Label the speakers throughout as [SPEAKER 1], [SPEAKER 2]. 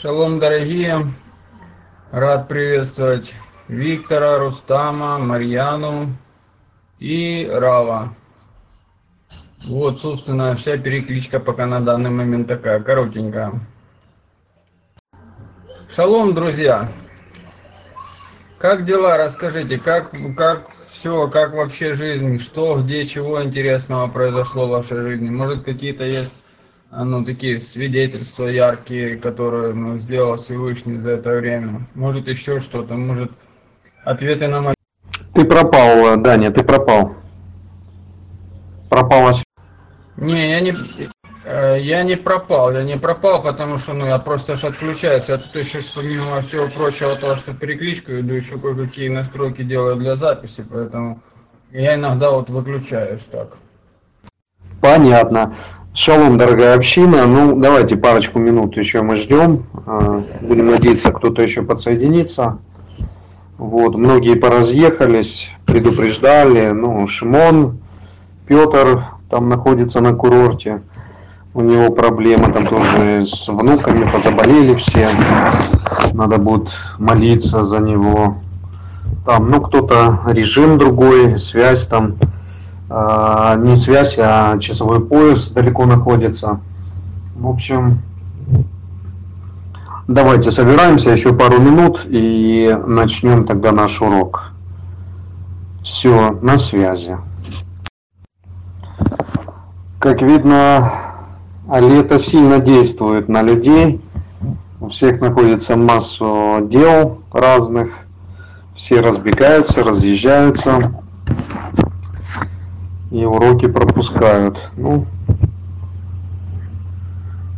[SPEAKER 1] Шалом, дорогие! Рад приветствовать Виктора, Рустама, Марьяну и Рава. Вот, собственно, вся перекличка пока на данный момент такая, коротенькая. Шалом, друзья! Как дела? Расскажите, как, как все, как вообще жизнь, что, где, чего интересного произошло в вашей жизни? Может, какие-то есть ну, такие свидетельства яркие, которые ну, сделал Всевышний за это время. Может, еще что-то, может, ответы на мои...
[SPEAKER 2] Ты пропал, Даня, ты пропал. Пропал
[SPEAKER 1] Не, я не... Э, я не пропал, я не пропал, потому что, ну, я просто аж отключаюсь. Я тут еще, помимо всего прочего, того, что перекличку иду, еще кое-какие настройки делаю для записи, поэтому я иногда вот выключаюсь так.
[SPEAKER 2] Понятно. Шалом, дорогая община. Ну, давайте парочку минут еще мы ждем. А, будем надеяться, кто-то еще подсоединится. Вот, многие поразъехались, предупреждали. Ну, Шимон, Петр там находится на курорте. У него проблемы там тоже с внуками, позаболели все. Надо будет молиться за него. Там, ну, кто-то режим другой, связь там не связь, а часовой пояс далеко находится. В общем, давайте собираемся еще пару минут и начнем тогда наш урок. Все, на связи. Как видно, лето сильно действует на людей. У всех находится массу дел разных. Все разбегаются, разъезжаются и уроки пропускают. Ну,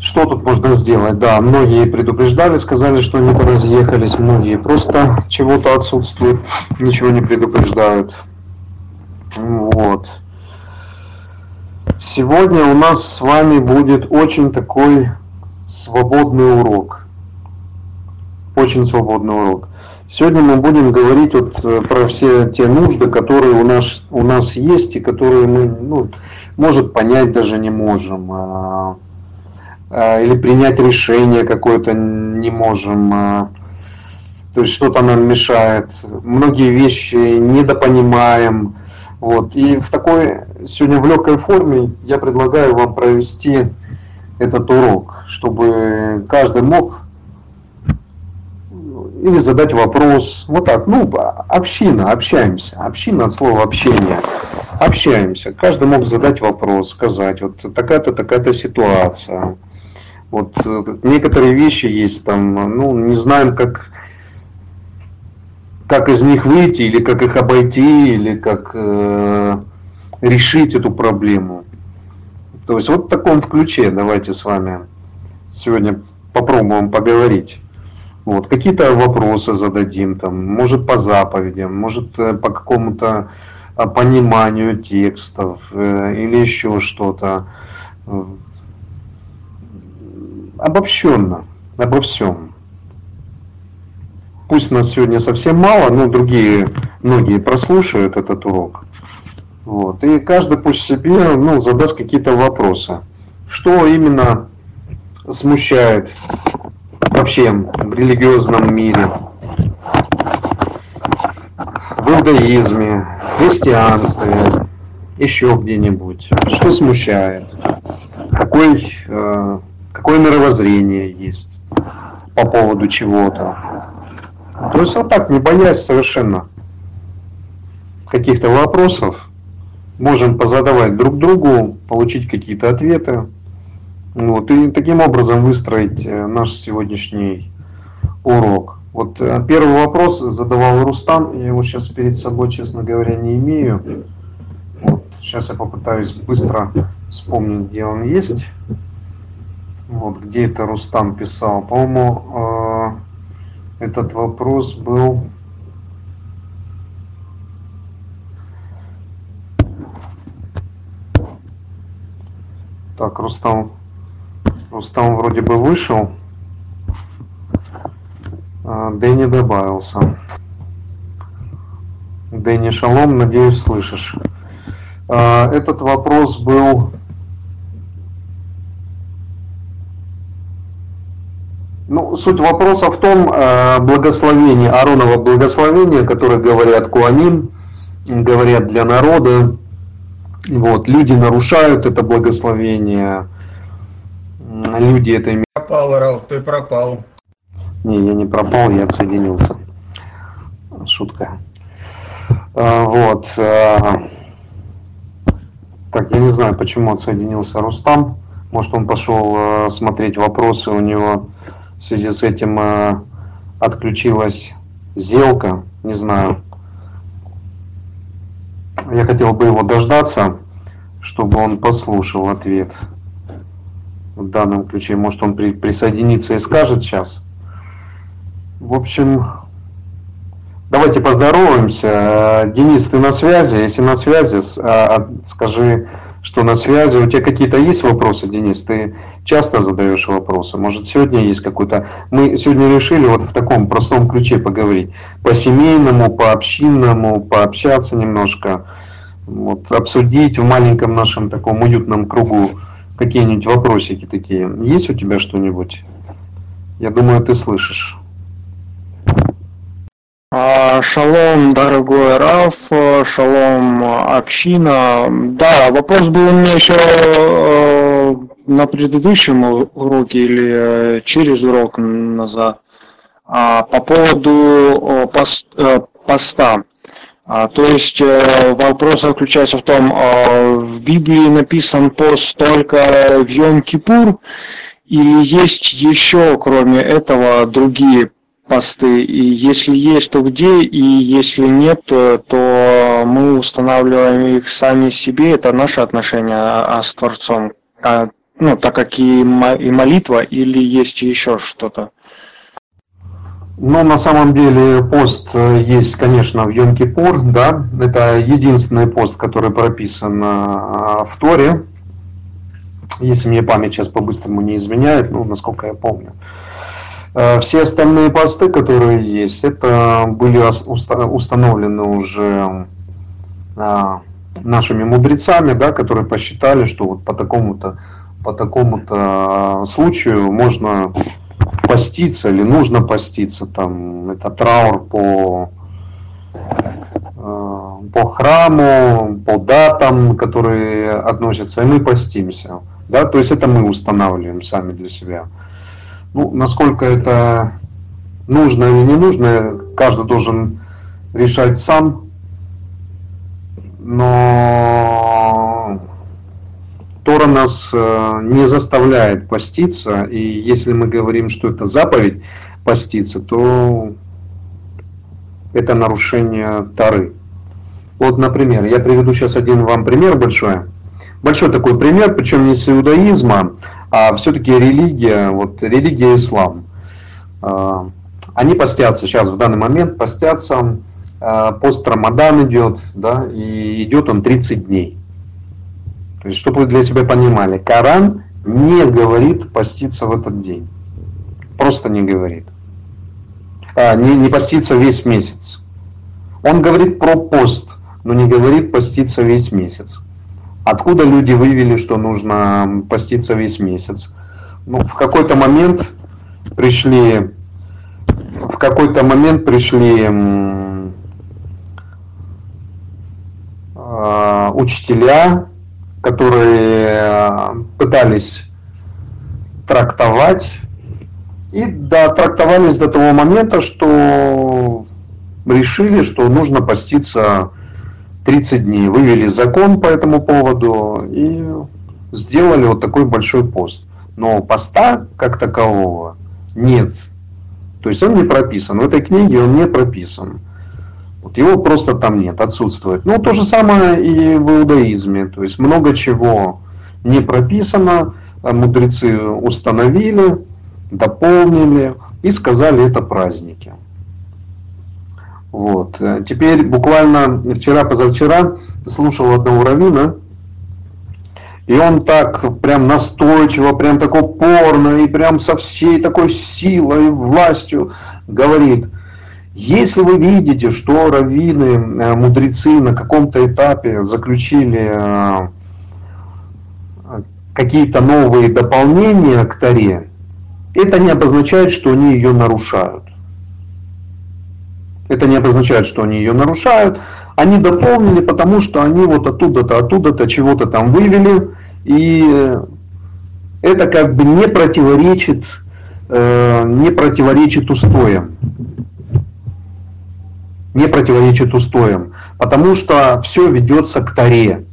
[SPEAKER 2] что тут можно сделать? Да, многие предупреждали, сказали, что они разъехались, многие просто чего-то отсутствуют, ничего не предупреждают. Вот. Сегодня у нас с вами будет очень такой свободный урок. Очень свободный урок. Сегодня мы будем говорить вот э, про все те нужды, которые у нас, у нас есть и которые мы, ну, может, понять даже не можем. А, а, или принять решение какое-то не можем. А, то есть что-то нам мешает. Многие вещи недопонимаем. Вот. И в такой, сегодня в легкой форме я предлагаю вам провести этот урок, чтобы каждый мог или задать вопрос. Вот так, ну, община, общаемся. Община от слова общение. Общаемся. Каждый мог задать вопрос, сказать, вот такая-то, такая-то ситуация. Вот э, некоторые вещи есть там, ну, не знаем, как, как из них выйти, или как их обойти, или как э, решить эту проблему. То есть вот в таком ключе давайте с вами сегодня попробуем поговорить. Вот, какие-то вопросы зададим, там, может по заповедям, может э, по какому-то а, пониманию текстов э, или еще что-то. Обобщенно, обо всем. Пусть нас сегодня совсем мало, но другие, многие прослушают этот урок. Вот. И каждый пусть себе ну, задаст какие-то вопросы. Что именно смущает вообще в религиозном мире, в иудаизме, в христианстве, еще где-нибудь, что смущает, какой, э, какое мировоззрение есть по поводу чего-то. То есть вот так, не боясь совершенно каких-то вопросов, можем позадавать друг другу, получить какие-то ответы. Вот, и таким образом выстроить э, наш сегодняшний урок. Вот э, первый вопрос задавал Рустам, я его сейчас перед собой, честно говоря, не имею. Вот, сейчас я попытаюсь быстро вспомнить, где он есть. Вот, где это Рустам писал. По-моему, э, этот вопрос был... Так, Рустам Рустам вроде бы вышел. А, Дэнни добавился. Дэнни Шалом, надеюсь, слышишь. А, этот вопрос был... Ну, суть вопроса в том, э, благословение, Аронова благословение, которое говорят Куаним, говорят для народа, вот, люди нарушают это благословение, люди это имеют.
[SPEAKER 1] Пропал, Ралф, ты пропал.
[SPEAKER 2] Не, я не пропал, я отсоединился. Шутка. А, вот. А, так, я не знаю, почему отсоединился Рустам. Может, он пошел а, смотреть вопросы, у него в связи с этим отключилась зелка, не знаю. Я хотел бы его дождаться, чтобы он послушал ответ в данном ключе. Может, он при, присоединится и скажет сейчас. В общем, давайте поздороваемся. Денис, ты на связи? Если на связи, а, скажи, что на связи. У тебя какие-то есть вопросы, Денис? Ты часто задаешь вопросы. Может, сегодня есть какой-то... Мы сегодня решили вот в таком простом ключе поговорить. По семейному, по общинному, пообщаться немножко. Вот, обсудить в маленьком нашем таком уютном кругу какие-нибудь вопросики такие. Есть у тебя что-нибудь? Я думаю, ты слышишь.
[SPEAKER 3] А, шалом, дорогой Раф, шалом, община. Да, вопрос был у меня еще на предыдущем уроке или через урок назад а, по поводу пост, поста. А, то есть вопрос заключается в том, в Библии написан пост только в Йом-Кипур, или есть еще, кроме этого, другие посты, и если есть, то где, и если нет, то мы устанавливаем их сами себе, это наше отношение а, а с Творцом, а, ну, так как и молитва, или есть еще что-то?
[SPEAKER 2] Ну, на самом деле пост э, есть, конечно, в Йом-Кипур, да, это единственный пост, который прописан э, в Торе, если мне память сейчас по-быстрому не изменяет, ну, насколько я помню. Э, все остальные посты, которые есть, это были установлены уже нашими мудрецами, да, которые посчитали, что вот по такому-то по такому-то случаю можно поститься или нужно поститься, там это траур по э, по храму, по датам, которые относятся, и мы постимся. Да? То есть это мы устанавливаем сами для себя. Ну, насколько это нужно или не нужно, каждый должен решать сам. Но Тора нас э, не заставляет поститься, и если мы говорим, что это заповедь поститься, то это нарушение Торы. Вот, например, я приведу сейчас один вам пример большой. Большой такой пример, причем не с иудаизма, а все-таки религия, вот религия ислам, а, они постятся сейчас в данный момент, постятся, а, пост Рамадан идет, да, и идет он 30 дней. То есть, чтобы вы для себя понимали, Коран не говорит поститься в этот день. Просто не говорит. А, не, не поститься весь месяц. Он говорит про пост, но не говорит поститься весь месяц. Откуда люди вывели, что нужно поститься весь месяц? Ну, в какой-то момент пришли, в какой-то момент пришли э, учителя, которые пытались трактовать и да, трактовались до того момента, что решили, что нужно поститься 30 дней, вывели закон по этому поводу и сделали вот такой большой пост. Но поста как такового нет. То есть он не прописан. В этой книге он не прописан. Вот его просто там нет, отсутствует. Ну, то же самое и в иудаизме. То есть много чего не прописано, а мудрецы установили, дополнили и сказали это праздники. Вот. Теперь буквально вчера-позавчера слушал одного равина, и он так прям настойчиво, прям так упорно и прям со всей такой силой, властью говорит, если вы видите, что раввины, э, мудрецы на каком-то этапе заключили э, какие-то новые дополнения к Таре, это не обозначает, что они ее нарушают. Это не обозначает, что они ее нарушают. Они дополнили, потому что они вот оттуда-то, оттуда-то чего-то там вывели. И это как бы не противоречит, э, не противоречит устоям. Не противоречит устоям. Потому что все ведется к Таре.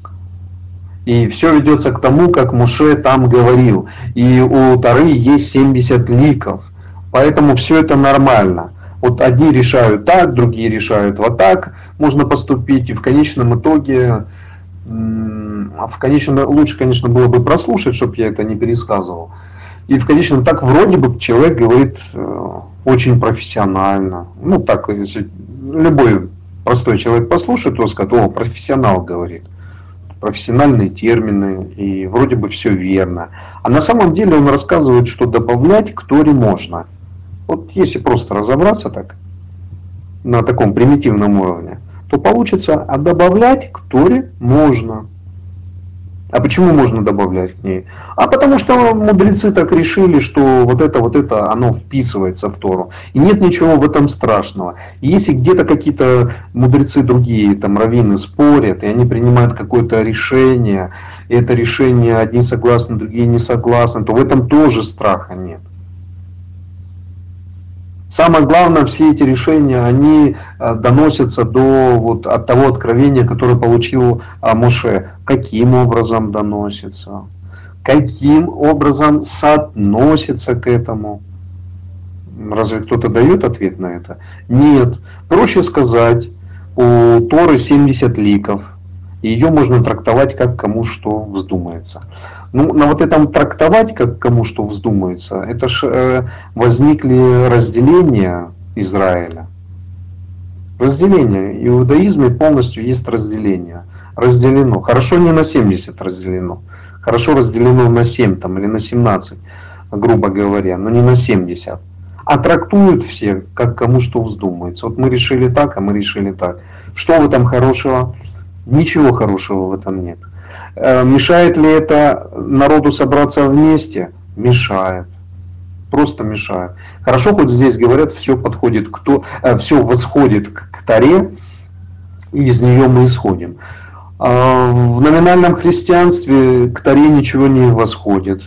[SPEAKER 2] И все ведется к тому, как Муше там говорил. И у Тары есть 70 ликов. Поэтому все это нормально. Вот одни решают так, другие решают вот так, можно поступить, и в конечном итоге, в конечном, лучше, конечно, было бы прослушать, чтобы я это не пересказывал. И в конечном так вроде бы человек говорит э, очень профессионально. Ну так, если любой простой человек послушает, то скажет, о, профессионал говорит профессиональные термины, и вроде бы все верно. А на самом деле он рассказывает, что добавлять к Торе можно. Вот если просто разобраться так, на таком примитивном уровне, то получится, а добавлять к Торе можно. А почему можно добавлять к ней? А потому что мудрецы так решили, что вот это, вот это, оно вписывается в Тору. И нет ничего в этом страшного. И если где-то какие-то мудрецы другие, там раввины спорят, и они принимают какое-то решение, и это решение одни согласны, другие не согласны, то в этом тоже страха нет. Самое главное, все эти решения, они э, доносятся до вот, от того откровения, которое получил а, Моше. Каким образом доносится? Каким образом соотносится к этому? Разве кто-то дает ответ на это? Нет. Проще сказать, у Торы 70 ликов – и ее можно трактовать как кому что вздумается. Ну, на вот этом трактовать как кому что вздумается, это ж э, возникли разделения Израиля. Разделение. В иудаизме полностью есть разделение. Разделено. Хорошо не на 70 разделено. Хорошо разделено на 7 там, или на 17, грубо говоря, но не на 70. А трактуют все, как кому что вздумается. Вот мы решили так, а мы решили так. Что в этом хорошего? Ничего хорошего в этом нет. Э, мешает ли это народу собраться вместе? Мешает. Просто мешает. Хорошо, хоть здесь говорят, все подходит к то, э, все восходит к Таре, и из нее мы исходим. А в номинальном христианстве к Таре ничего не восходит.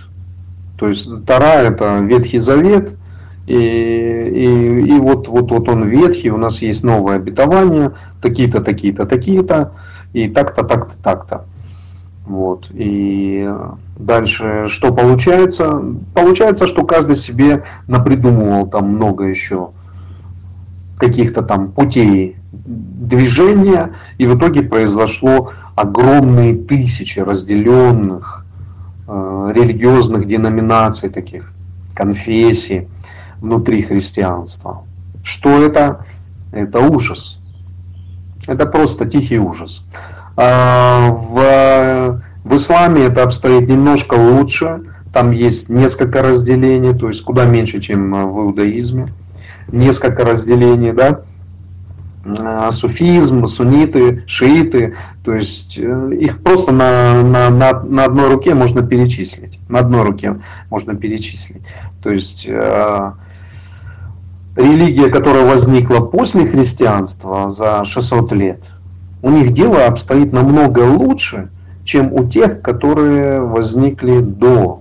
[SPEAKER 2] То есть Тара это Ветхий Завет, и, и, и вот, вот, вот он ветхий, у нас есть новое обетование, такие-то, такие-то, такие-то и так-то, так-то, так-то. Вот. И дальше что получается? Получается, что каждый себе напридумывал там много еще каких-то там путей движения, и в итоге произошло огромные тысячи разделенных э, религиозных деноминаций таких, конфессий внутри христианства. Что это? Это ужас. Это просто тихий ужас. А, в, в исламе это обстоит немножко лучше. Там есть несколько разделений, то есть куда меньше, чем в иудаизме. Несколько разделений, да. А, суфизм, сунниты, шииты, то есть э, их просто на, на, на, на одной руке можно перечислить. На одной руке можно перечислить. То есть э, религия, которая возникла после христианства за 600 лет, у них дело обстоит намного лучше, чем у тех, которые возникли до.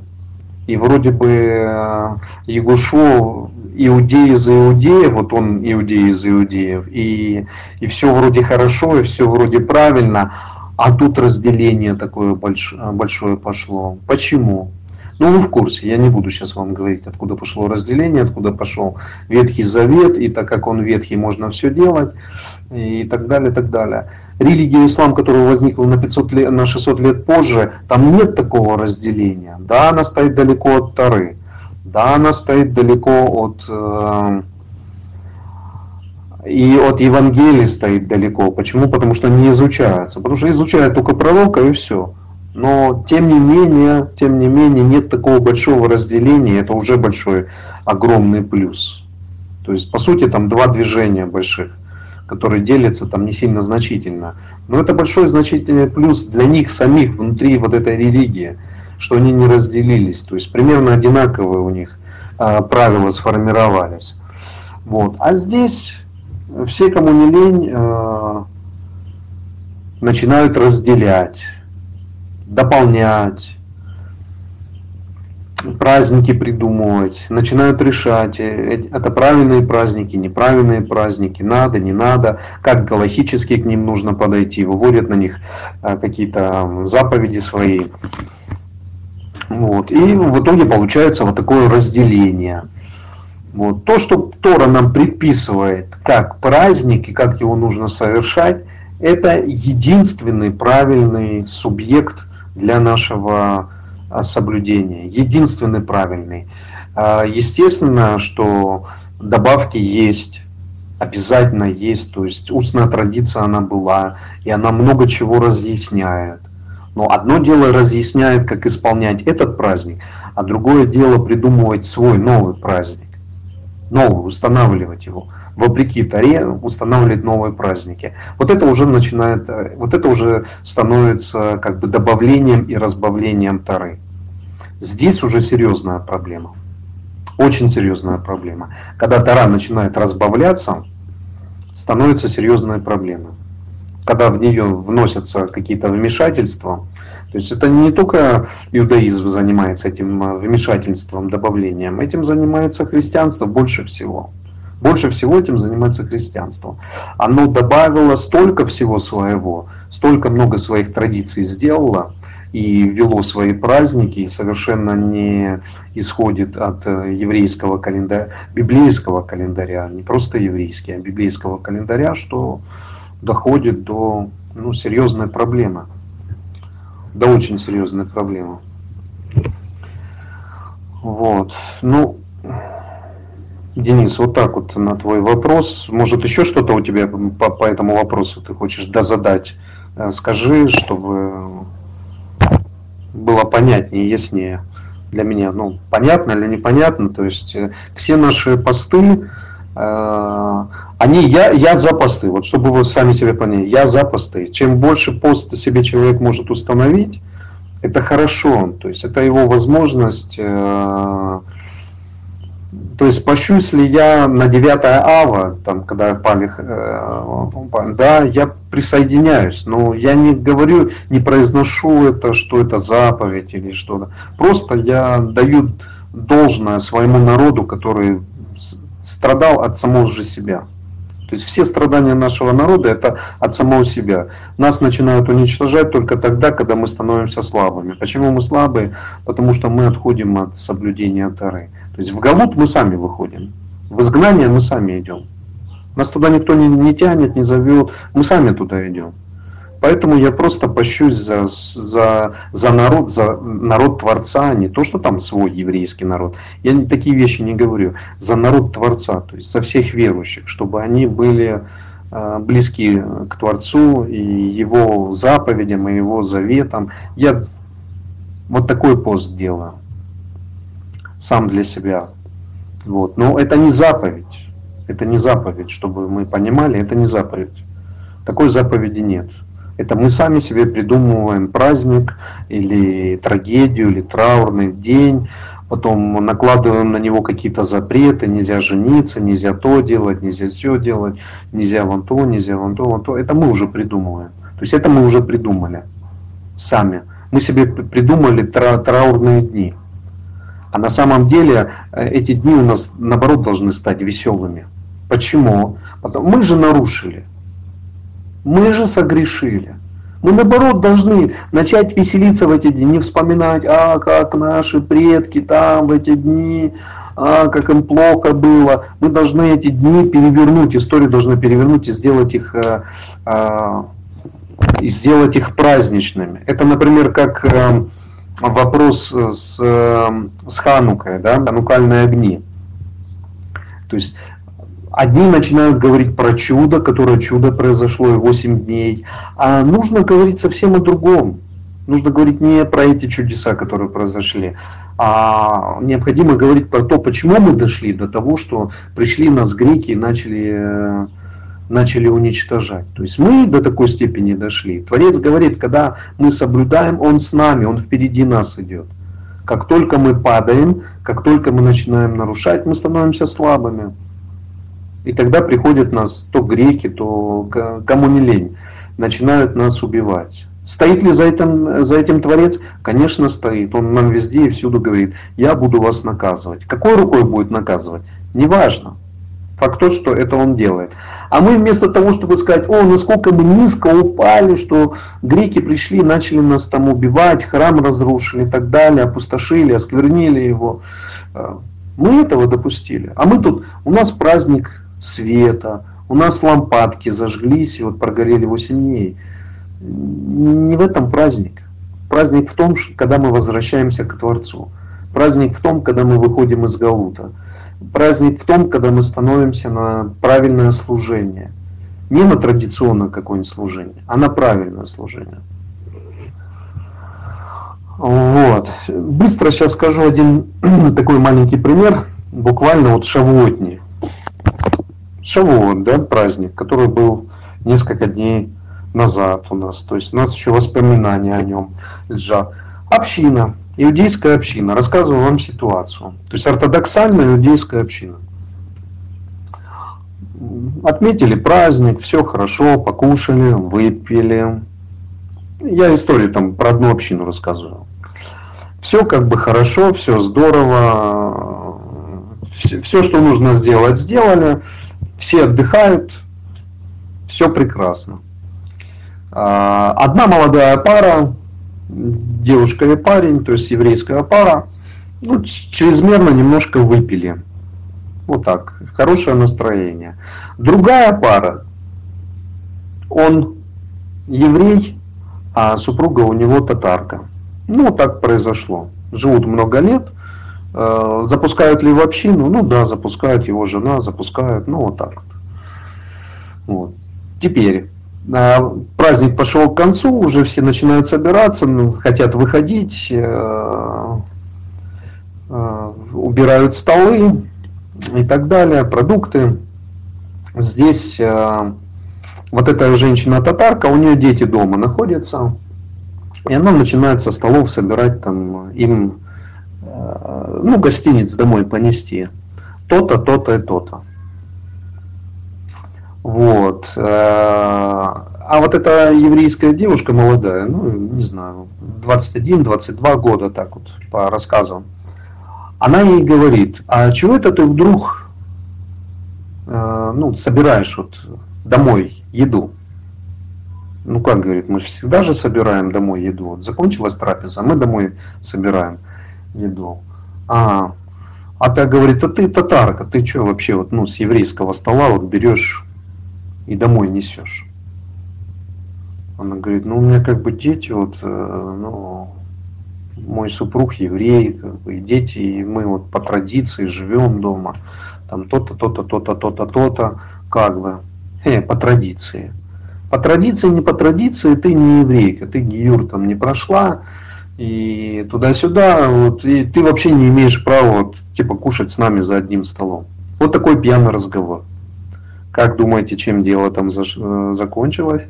[SPEAKER 2] И вроде бы э, Ягушо иудей из иудеев, вот он иудей из иудеев, и, и все вроде хорошо, и все вроде правильно, а тут разделение такое большое, большое пошло. Почему? Ну, вы в курсе, я не буду сейчас вам говорить, откуда пошло разделение, откуда пошел Ветхий Завет, и так как он ветхий, можно все делать, и так далее, и так далее. Религия ислам, которая возникла на, 500 лет, на 600 лет позже, там нет такого разделения. Да, она стоит далеко от Тары, да, она стоит далеко от... Э, и от Евангелия стоит далеко. Почему? Потому что не изучаются. Потому что изучают только пророка и все. Но тем не менее, тем не менее, нет такого большого разделения, это уже большой, огромный плюс. То есть, по сути, там два движения больших, которые делятся там не сильно значительно. Но это большой значительный плюс для них самих внутри вот этой религии, что они не разделились. То есть, примерно одинаковые у них э, правила сформировались. Вот. А здесь все, кому не лень, э, начинают разделять, дополнять, праздники придумывать, начинают решать, э, это правильные праздники, неправильные праздники, надо, не надо, как галактически к ним нужно подойти, выводят на них э, какие-то заповеди свои. Вот. И в итоге получается вот такое разделение. Вот. То, что Тора нам предписывает как праздник и как его нужно совершать, это единственный правильный субъект для нашего а, соблюдения, единственный правильный. А, естественно, что добавки есть, обязательно есть, то есть устная традиция она была, и она много чего разъясняет. Но одно дело разъясняет, как исполнять этот праздник, а другое дело придумывать свой новый праздник новый, устанавливать его. Вопреки Таре устанавливать новые праздники. Вот это уже начинает, э, вот это уже становится как бы добавлением и разбавлением Тары. Здесь уже серьезная проблема. Очень серьезная проблема. Когда Тара начинает разбавляться, становится серьезная проблема. Когда в нее вносятся какие-то вмешательства, то есть это не только иудаизм занимается этим э, вмешательством, добавлением, этим занимается христианство больше всего. Больше всего этим занимается христианство. Оно добавило столько всего своего, столько много своих традиций сделало и вело свои праздники, и совершенно не исходит от э, еврейского календаря, библейского календаря, не просто еврейский, а библейского календаря, что доходит до ну, серьезной проблемы да очень серьезная проблема. Вот. Ну, Денис, вот так вот на твой вопрос. Может, еще что-то у тебя по, по этому вопросу ты хочешь дозадать? Э, скажи, чтобы было понятнее, яснее для меня. Ну, понятно или непонятно. То есть э, все наши посты, они, я, я за вот чтобы вы сами себе поняли, я за. Чем больше пост себе человек может установить, это хорошо, то есть это его возможность, э, то есть пощусь ли я на 9 ава, там, когда пали, э, да, я присоединяюсь, но я не говорю, не произношу это, что это заповедь или что-то, просто я даю должное своему народу, который страдал от самого же себя. То есть все страдания нашего народа это от самого себя. Нас начинают уничтожать только тогда, когда мы становимся слабыми. Почему мы слабые? Потому что мы отходим от соблюдения Тары. То есть в Галут мы сами выходим. В изгнание мы сами идем. Нас туда никто не, не тянет, не зовет. Мы сами туда идем. Поэтому я просто пощусь за, за, за народ, за народ Творца, не то, что там свой еврейский народ. Я такие вещи не говорю. За народ Творца, то есть за всех верующих, чтобы они были э, близки к Творцу и его заповедям, и его заветам. Я вот такой пост делаю. Сам для себя. Вот. Но это не заповедь. Это не заповедь, чтобы мы понимали, это не заповедь. Такой заповеди нет. Это мы сами себе придумываем праздник или трагедию, или траурный день, потом накладываем на него какие-то запреты, нельзя жениться, нельзя то делать, нельзя все делать, нельзя вон то, нельзя вон то, вон то. Это мы уже придумываем. То есть это мы уже придумали сами. Мы себе придумали тра траурные дни. А на самом деле э, эти дни у нас наоборот должны стать веселыми. Почему? Потому мы же нарушили. Мы же согрешили. Мы наоборот должны начать веселиться в эти дни, не вспоминать, а как наши предки там в эти дни, а как им плохо было. Мы должны эти дни перевернуть, историю должны перевернуть и сделать их, э, э, и сделать их праздничными. Это, например, как э, вопрос с, с Ханукой, да, ханукальные огни. То есть Одни начинают говорить про чудо, которое чудо произошло и 8 дней, а нужно говорить совсем о другом. Нужно говорить не про эти чудеса, которые произошли, а необходимо говорить про то, почему мы дошли до того, что пришли нас греки и начали, начали уничтожать. То есть мы до такой степени дошли. Творец говорит, когда мы соблюдаем, Он с нами, Он впереди нас идет. Как только мы падаем, как только мы начинаем нарушать, мы становимся слабыми. И тогда приходят нас то греки, то кому не лень, начинают нас убивать. Стоит ли за этим, за этим Творец? Конечно, стоит. Он нам везде и всюду говорит, я буду вас наказывать. Какой рукой будет наказывать? Неважно. Факт тот, что это он делает. А мы вместо того, чтобы сказать, о, насколько мы низко упали, что греки пришли, начали нас там убивать, храм разрушили и так далее, опустошили, осквернили его. Э, мы этого допустили. А мы тут, у нас праздник света, у нас лампадки зажглись и вот прогорели 8 дней. Не в этом праздник. Праздник в том, когда мы возвращаемся к Творцу. Праздник в том, когда мы выходим из Галута. Праздник в том, когда мы становимся на правильное служение. Не на традиционное какое-нибудь служение, а на правильное служение. Вот. Быстро сейчас скажу один такой маленький пример. Буквально вот Шавуотни. Шавуот, да, праздник, который был несколько дней назад у нас. То есть у нас еще воспоминания о нем лежат. Община, иудейская община. Рассказываю вам ситуацию. То есть ортодоксальная иудейская община. Отметили праздник, все хорошо, покушали, выпили. Я историю там про одну общину рассказываю. Все как бы хорошо, все здорово, все, что нужно сделать, сделали, все отдыхают, все прекрасно. А, одна молодая пара, девушка и парень, то есть еврейская пара, ну, чрезмерно немножко выпили. Вот так, хорошее настроение. Другая пара, он еврей, а супруга у него татарка. Ну, так произошло. Живут много лет. Э, запускают ли в общину? Ну да, запускают его жена, запускают, ну вот так вот. вот. Теперь, а, праздник пошел к концу, уже все начинают собираться, ну, хотят выходить, э, э, убирают столы и так далее, продукты. Здесь э, вот эта женщина-татарка, у нее дети дома находятся, и она начинает со столов собирать там им, ну, гостиниц домой понести. То-то, то-то и то-то. Вот. Э, а вот эта еврейская девушка молодая, ну, не знаю, 21-22 года, так вот, по рассказам, она ей говорит, а чего это ты вдруг, э, ну, собираешь вот домой еду? Ну, как говорит, мы всегда же собираем домой еду. Вот закончилась трапеза, мы домой собираем еду. А, опять говорит, а ты татарка, ты что вообще вот, ну, с еврейского стола вот берешь и домой несешь. Она говорит, ну у меня как бы дети, вот, э, ну, мой супруг еврей, как бы, и дети, и мы вот по традиции живем дома, там то-то, то-то, то-то, то-то, то-то, как бы, э, по традиции. По традиции, не по традиции, ты не еврейка, ты гиюр там не прошла, и туда-сюда, вот, и ты вообще не имеешь права, вот, типа, кушать с нами за одним столом. Вот такой пьяный разговор. Как думаете, чем дело там э, закончилось?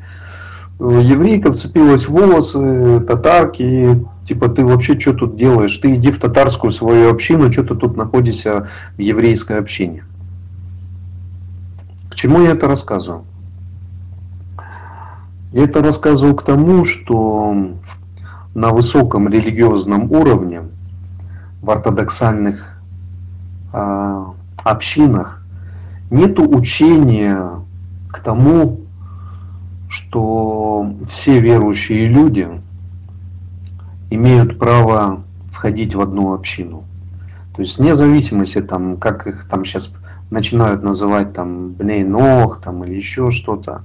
[SPEAKER 2] Э, еврейка вцепилась в волосы, татарки, типа ты вообще что тут делаешь? Ты иди в татарскую свою общину, что ты тут находишься в еврейской общине. К чему я это рассказываю? Я это рассказываю к тому, что на высоком религиозном уровне в ортодоксальных э, общинах нету учения к тому, что все верующие люди имеют право входить в одну общину. То есть вне зависимости, там, как их там сейчас начинают называть там бней ног там, или еще что-то,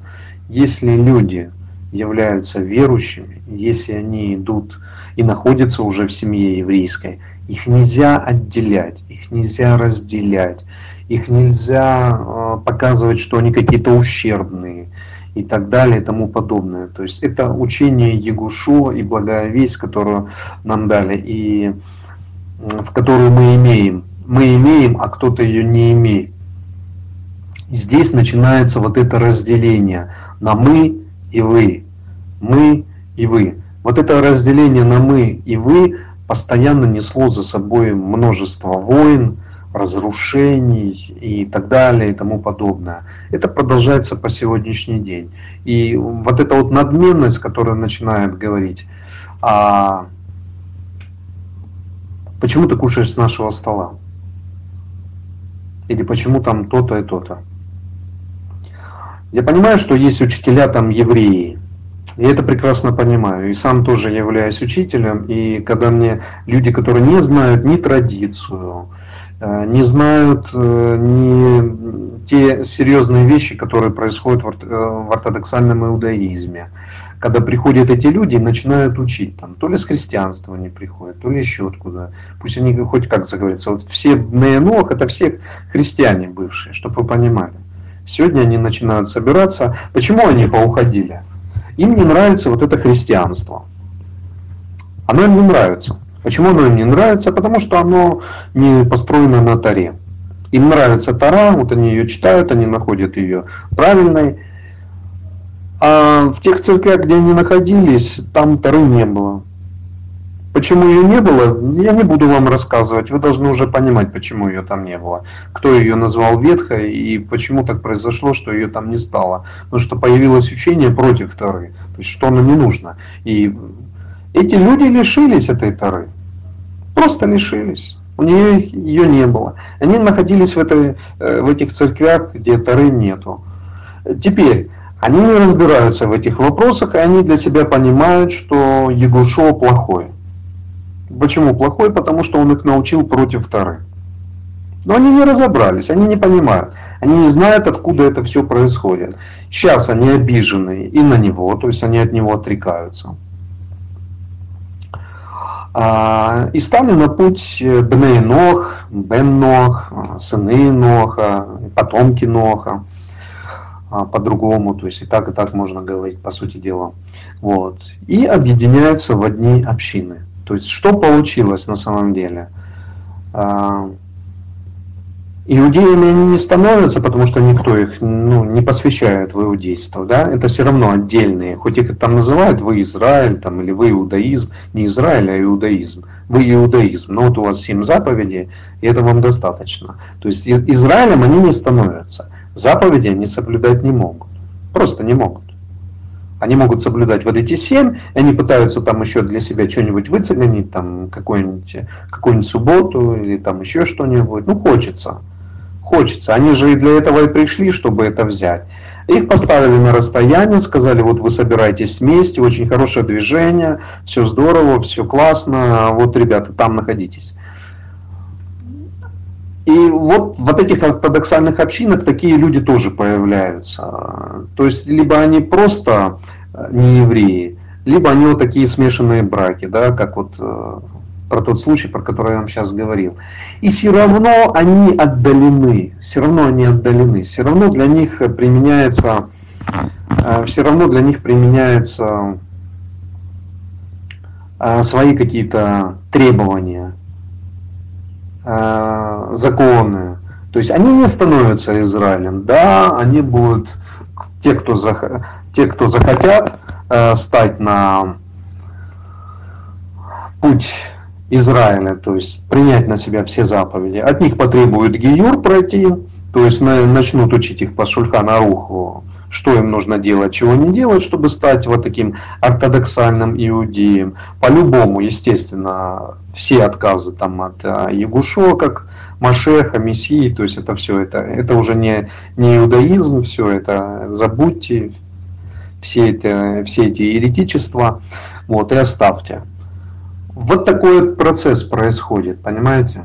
[SPEAKER 2] если люди являются верующими, если они идут и находятся уже в семье еврейской, их нельзя отделять, их нельзя разделять, их нельзя э, показывать, что они какие-то ущербные и так далее и тому подобное. То есть это учение Егушу и благая весть, которую нам дали, и в которую мы имеем. Мы имеем, а кто-то ее не имеет. Здесь начинается вот это разделение на мы и вы. Мы и вы. Вот это разделение на мы и вы постоянно несло за собой множество войн, разрушений и так далее и тому подобное. Это продолжается по сегодняшний день. И вот эта вот надменность, которая начинает говорить, а почему ты кушаешь с нашего стола? Или почему там то-то и то-то? Я понимаю, что есть учителя там евреи, я это прекрасно понимаю. И сам тоже являюсь учителем. И когда мне люди, которые не знают ни традицию, э, не знают э, ни те серьезные вещи, которые происходят в э, ортодоксальном иудаизме, когда приходят эти люди и начинают учить, там, то ли с христианства они приходят, то ли еще откуда. Пусть они хоть как заговорится. Вот все Нейнох это все христиане бывшие, чтобы вы понимали. Сегодня они начинают собираться. Почему они поуходили? Им не нравится вот это христианство. Оно им не нравится. Почему оно им не нравится? Потому что оно не построено на Таре. Им нравится Тара, вот они ее читают, они находят ее правильной. А в тех церквях, где они находились, там Тары не было. Почему ее не было, я не буду вам рассказывать. Вы должны уже понимать, почему ее там не было. Кто ее назвал ветхой и почему так произошло, что ее там не стало. Потому что появилось учение против Торы. То есть, что оно не нужно. И эти люди лишились этой Торы. Просто лишились. У нее ее не было. Они находились в, этой, э, в этих церквях, где Торы нету. Теперь, они не разбираются в этих вопросах, и они для себя понимают, что Егушо плохой. Почему плохой? Потому что он их научил против Тары. Но они не разобрались, они не понимают, они не знают, откуда это все происходит. Сейчас они обижены и на него, то есть они от него отрекаются. А, и стали на путь Бней Нох, Бен Нох, сыны Ноха, потомки Ноха, а, по-другому, то есть и так, и так можно говорить, по сути дела. Вот. И объединяются в одни общины. То есть что получилось на самом деле? А, иудеями они не становятся, потому что никто их ну, не посвящает в иудейство. Да? Это все равно отдельные. Хоть их там называют вы Израиль там, или вы иудаизм. Не Израиль, а иудаизм. Вы иудаизм. Но вот у вас семь заповедей, и это вам достаточно. То есть Израилем они не становятся. Заповеди они соблюдать не могут. Просто не могут. Они могут соблюдать вот эти семь, и они пытаются там еще для себя что-нибудь выцегонить, там какую-нибудь какую субботу или там еще что-нибудь. Ну, хочется. Хочется. Они же и для этого и пришли, чтобы это взять. Их поставили на расстояние, сказали, вот вы собираетесь вместе, очень хорошее движение, все здорово, все классно, вот, ребята, там находитесь. И вот в этих ортодоксальных общинах такие люди тоже появляются. То есть либо они просто э, не евреи, либо они вот такие смешанные браки, да, как вот э, про тот случай, про который я вам сейчас говорил. И все равно они отдалены, все равно они отдалены, все равно для них применяется, э, все равно для них применяются свои какие-то требования, э, законы. То есть они не становятся Израилем. Да, они будут, те, кто, зах, те, кто захотят э, стать на путь Израиля, то есть принять на себя все заповеди, от них потребуют Гиюр пройти, то есть на, начнут учить их по Шульхана Руху, что им нужно делать, чего не делать, чтобы стать вот таким ортодоксальным иудеем. По-любому, естественно, все отказы там от а, Ягушо, как Машеха, Мессии, то есть это все, это, это уже не, не иудаизм, все это забудьте, все, это, все эти еретичества, вот, и оставьте. Вот такой процесс происходит, понимаете?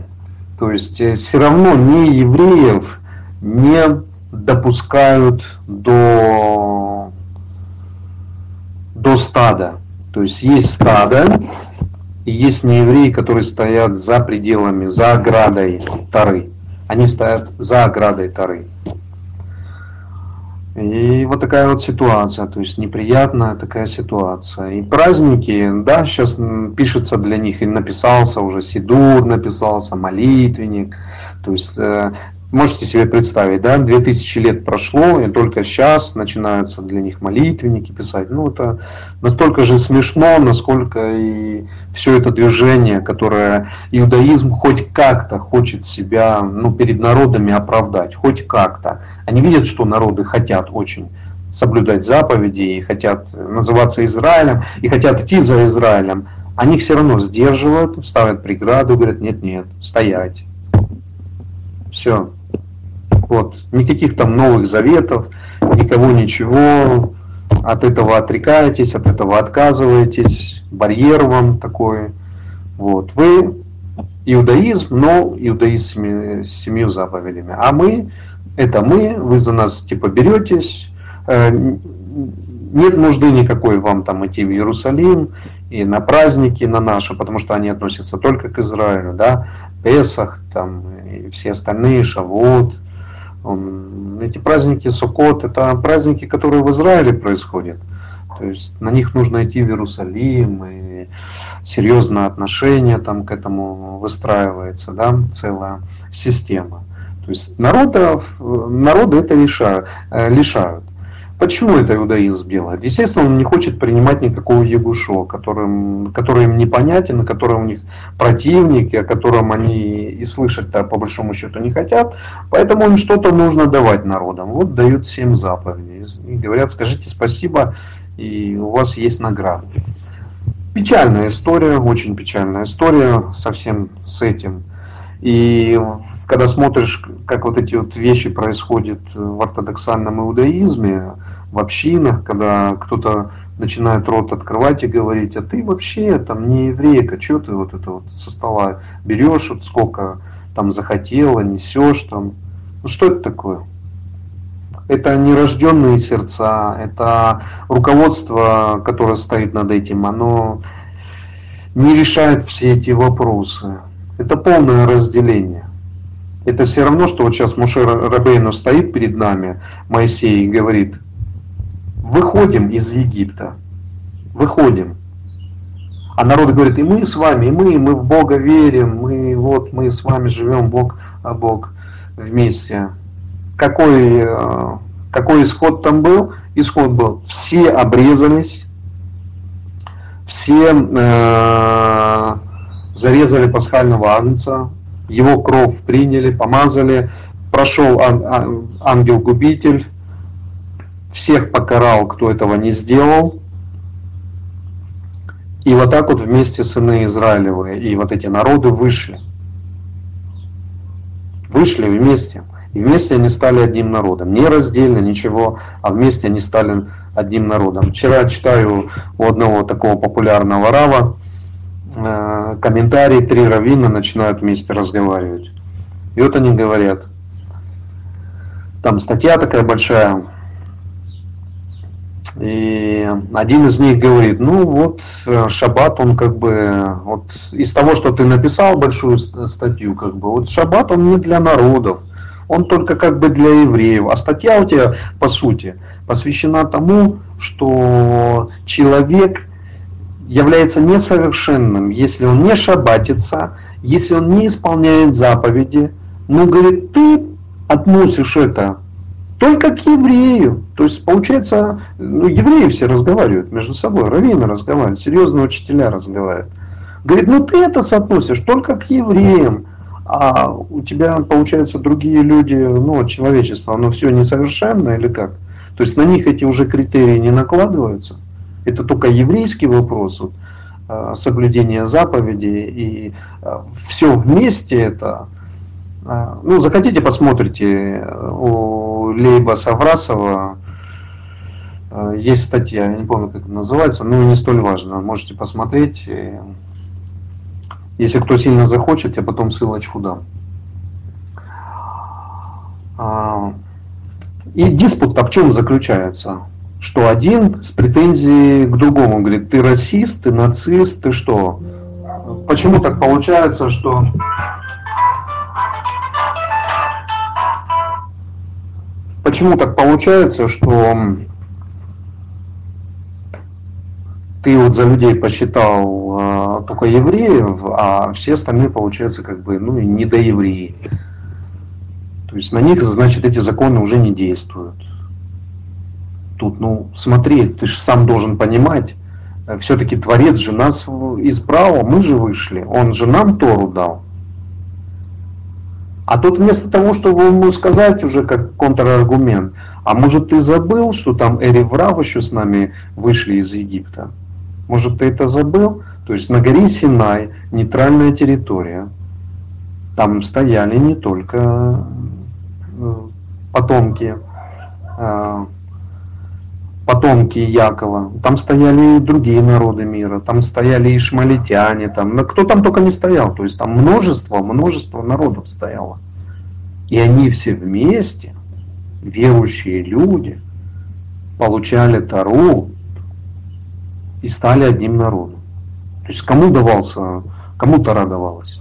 [SPEAKER 2] То есть э, все равно ни евреев, не допускают до, до стада. То есть есть стадо, и есть неевреи, которые стоят за пределами, за оградой Тары. Они стоят за оградой Тары. И вот такая вот ситуация, то есть неприятная такая ситуация. И праздники, да, сейчас пишется для них, и написался уже Сидур, написался молитвенник, то есть э, Можете себе представить, да, 2000 лет прошло, и только сейчас начинаются для них молитвенники писать. Ну, это настолько же смешно, насколько и все это движение, которое иудаизм хоть как-то хочет себя ну, перед народами оправдать, хоть как-то. Они видят, что народы хотят очень соблюдать заповеди, и хотят называться Израилем, и хотят идти за Израилем. Они все равно сдерживают, ставят преграду, говорят, нет-нет, стоять. Все, вот. Никаких там новых заветов, никого ничего. От этого отрекаетесь, от этого отказываетесь. Барьер вам такой. Вот. Вы иудаизм, но иудаизм с семью заповедями. А мы, это мы, вы за нас типа беретесь. Э, нет нужды никакой вам там идти в Иерусалим и на праздники, на наши, потому что они относятся только к Израилю, да, Песах, там, и все остальные, Шавот, эти праздники Суккот, это праздники, которые в Израиле происходят. То есть на них нужно идти в Иерусалим, и серьезное отношение там к этому выстраивается, да, целая система. То есть народов, народы это лишают, э, лишают. Почему это иудаизм делает? Естественно, он не хочет принимать никакого Ягушо, которым, который им непонятен, который у них противник, о котором они и слышать-то по большому счету не хотят. Поэтому им что-то нужно давать народам. Вот дают семь заповедей. И говорят, скажите спасибо, и у вас есть награда. Печальная история, очень печальная история совсем с этим. И когда смотришь, как вот эти вот вещи происходят в ортодоксальном иудаизме, в общинах, когда кто-то начинает рот открывать и говорить, а ты вообще там не еврейка, что ты вот это вот со стола берешь, вот сколько там захотела, несешь там. Ну что это такое? Это нерожденные сердца, это руководство, которое стоит над этим, оно не решает все эти вопросы. Это полное разделение. Это все равно, что вот сейчас Мушер Рабейну стоит перед нами, Моисей, и говорит, выходим из Египта, выходим. А народ говорит, и мы с вами, и мы, и мы в Бога верим, мы вот, мы с вами живем Бог, а Бог вместе. Какой, э, какой исход там был? Исход был, все обрезались, все э, зарезали пасхального агнца, его кровь приняли, помазали, прошел ангел-губитель, всех покарал, кто этого не сделал. И вот так вот вместе сыны Израилевы и вот эти народы вышли. Вышли вместе. И вместе они стали одним народом. Не раздельно, ничего, а вместе они стали одним народом. Вчера читаю у одного такого популярного рава э, комментарии, три раввина начинают вместе разговаривать. И вот они говорят, там статья такая большая, и один из них говорит, ну вот э, Шаббат, он как бы, вот из того, что ты написал большую статью, как бы, вот Шаббат, он не для народов, он только как бы для евреев. А статья у тебя, по сути, посвящена тому, что человек является несовершенным, если он не шабатится, если он не исполняет заповеди. Ну, говорит, ты относишь это только к еврею. То есть, получается, ну, евреи все разговаривают между собой, раввины разговаривают, серьезные учителя разговаривают. Говорит, ну ты это соотносишь только к евреям, а у тебя, получается, другие люди, ну, человечество, оно все несовершенно или как? То есть на них эти уже критерии не накладываются. Это только еврейский вопрос, вот, а, соблюдение заповедей и а, все вместе это а, ну, захотите, посмотрите. У Лейба Саврасова есть статья, я не помню, как это называется, но не столь важно. Можете посмотреть. Если кто сильно захочет, я потом ссылочку дам. И диспут-то в чем заключается? Что один с претензией к другому говорит, ты расист, ты нацист, ты что? Почему так получается, что Почему так получается, что ты вот за людей посчитал э, только евреев, а все остальные, получается, как бы, ну, не до евреи. То есть на них, значит, эти законы уже не действуют. Тут, ну, смотри, ты же сам должен понимать, э, все-таки Творец же нас избрал, мы же вышли, Он же нам Тору дал. А тут вместо того, чтобы ему сказать уже как контраргумент, а может ты забыл, что там Эри Врав еще с нами вышли из Египта? Может ты это забыл? То есть на горе Синай нейтральная территория. Там стояли не только э, потомки, э, потомки Якова, там стояли и другие народы мира, там стояли ишмалитяне, там, но кто там только не стоял, то есть там множество, множество народов стояло. И они все вместе, верующие люди, получали Тару и стали одним народом. То есть кому давался, кому Тара давалась?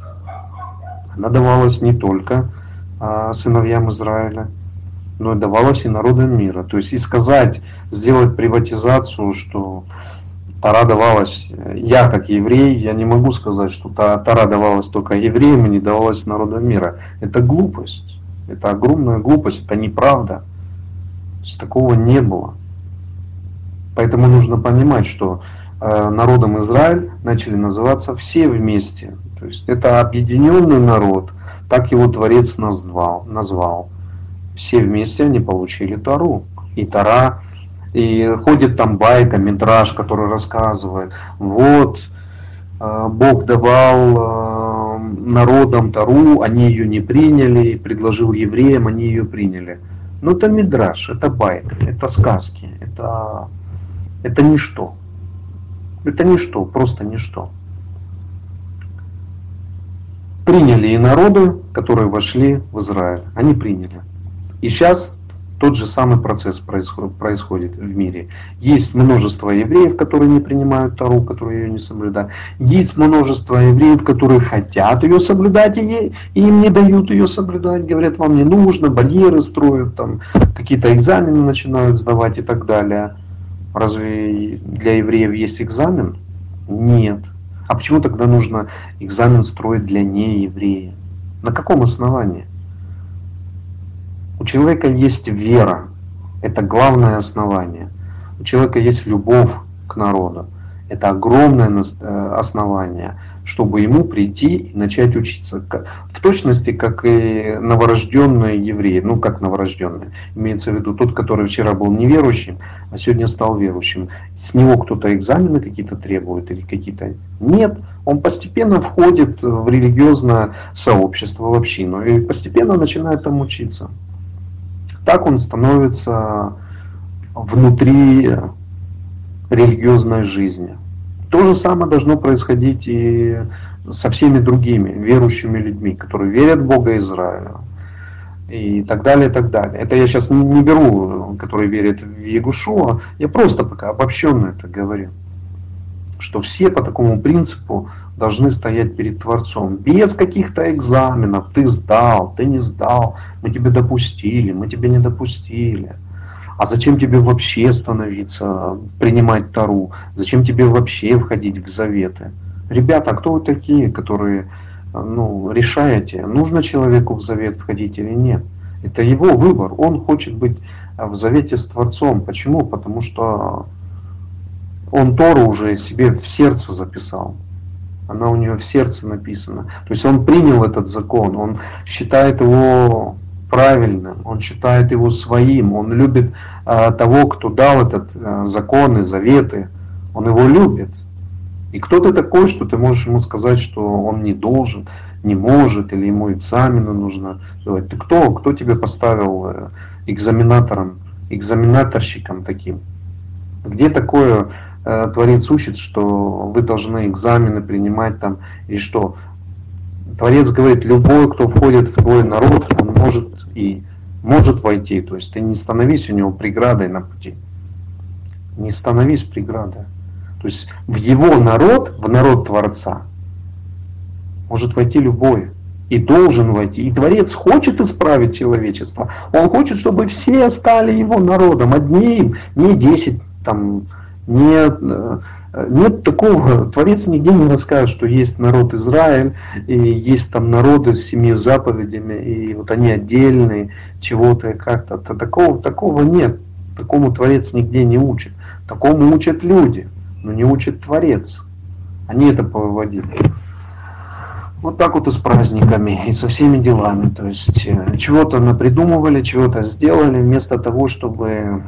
[SPEAKER 2] Она давалась не только а, сыновьям Израиля, но и давалась и народам мира. То есть и сказать, сделать приватизацию, что Тара давалась, я как еврей, я не могу сказать, что Тара давалась только евреям и не давалась народам мира. Это глупость. Это огромная глупость, это неправда. То есть такого не было. Поэтому нужно понимать, что э, народом Израиль начали называться все вместе. То есть это объединенный народ, так его Творец назвал. назвал. Все вместе они получили Тару. И Тара, и ходит там байка, метраж, который рассказывает, вот, э, Бог давал э, народам Тару, они ее не приняли, предложил евреям, они ее приняли. Но это мидраж, это байк, это сказки, это, это ничто. Это ничто, просто ничто. Приняли и народы, которые вошли в Израиль. Они приняли. И сейчас тот же самый процесс происходит в мире. Есть множество евреев, которые не принимают Тару, которые ее не соблюдают. Есть множество евреев, которые хотят ее соблюдать, и им не дают ее соблюдать. Говорят, вам не нужно, барьеры строят, там какие-то экзамены начинают сдавать и так далее. Разве для евреев есть экзамен? Нет. А почему тогда нужно экзамен строить для нееврея? На каком основании? У человека есть вера, это главное основание. У человека есть любовь к народу, это огромное э, основание, чтобы ему прийти и начать учиться. В точности, как и новорожденные евреи, ну как новорожденные, имеется в виду тот, который вчера был неверующим, а сегодня стал верующим. С него кто-то экзамены какие-то требует или какие-то... Нет, он постепенно входит в религиозное сообщество, в общину, и постепенно начинает там учиться. Так он становится внутри религиозной жизни. То же самое должно происходить и со всеми другими верующими людьми, которые верят в Бога Израиля. И так далее, и так далее. Это я сейчас не беру, которые верят в Егушуа, я просто пока обобщенно это говорю. Что все по такому принципу должны стоять перед Творцом. Без каких-то экзаменов. Ты сдал, ты не сдал. Мы тебе допустили, мы тебе не допустили. А зачем тебе вообще становиться, принимать Тару? Зачем тебе вообще входить в заветы? Ребята, кто вы такие, которые ну, решаете, нужно человеку в завет входить или нет? Это его выбор. Он хочет быть в завете с Творцом. Почему? Потому что он Тору уже себе в сердце записал она у него в сердце написана. То есть он принял этот закон, он считает его правильным, он считает его своим, он любит э, того, кто дал этот э, закон и заветы, он его любит. И кто ты такой, что ты можешь ему сказать, что он не должен, не может, или ему экзамены нужно делать. Ты кто? Кто тебе поставил э, экзаменатором, экзаменаторщиком таким? Где такое Творец учит, что вы должны экзамены принимать там, и что Творец говорит, любой, кто входит в твой народ, он может и может войти. То есть ты не становись у него преградой на пути. Не становись преградой. То есть в его народ, в народ Творца, может войти любой. И должен войти. И Творец хочет исправить человечество. Он хочет, чтобы все стали его народом, одним, не десять там, Нет, э, нет такого, Творец нигде не расскажет, что есть народ Израиль, и есть там народы с семью заповедями, и вот они отдельные, чего-то и как-то. Такого, такого нет. Такому Творец нигде не учит. Такому учат люди, но не учит Творец. Они это повыводили. Вот так вот и с праздниками, и со всеми делами. То есть э, чего-то напридумывали, чего-то сделали, вместо того, чтобы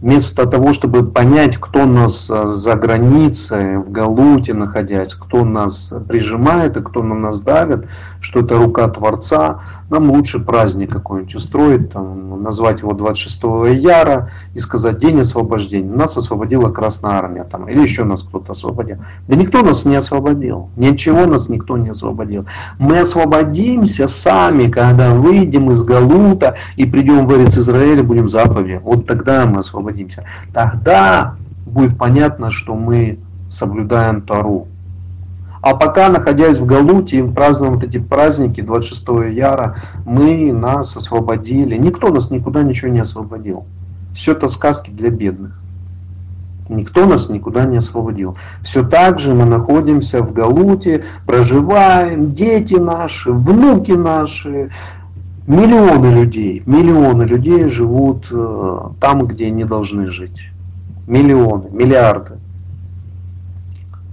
[SPEAKER 2] вместо того, чтобы понять, кто нас э, за границей, в Галуте находясь, кто нас прижимает и кто на нас давит, что это рука Творца, нам лучше праздник какой-нибудь устроить, там, назвать его 26 Яра и сказать День освобождения. Нас освободила Красная Армия там, или еще нас кто-то освободил. Да никто нас не освободил. Ничего нас никто не освободил. Мы освободимся сами, когда выйдем из Галута и придем в Эрец Израиль и будем заповеди. Вот тогда мы освободимся. Тогда будет понятно, что мы соблюдаем Тару. А пока, находясь в Галуте, празднуем вот эти праздники 26 Яра, мы нас освободили. Никто нас никуда ничего не освободил. Все это сказки для бедных. Никто нас никуда не освободил. Все так же мы находимся в Галуте, проживаем, дети наши, внуки наши, миллионы людей, миллионы людей живут э, там, где не должны жить. Миллионы, миллиарды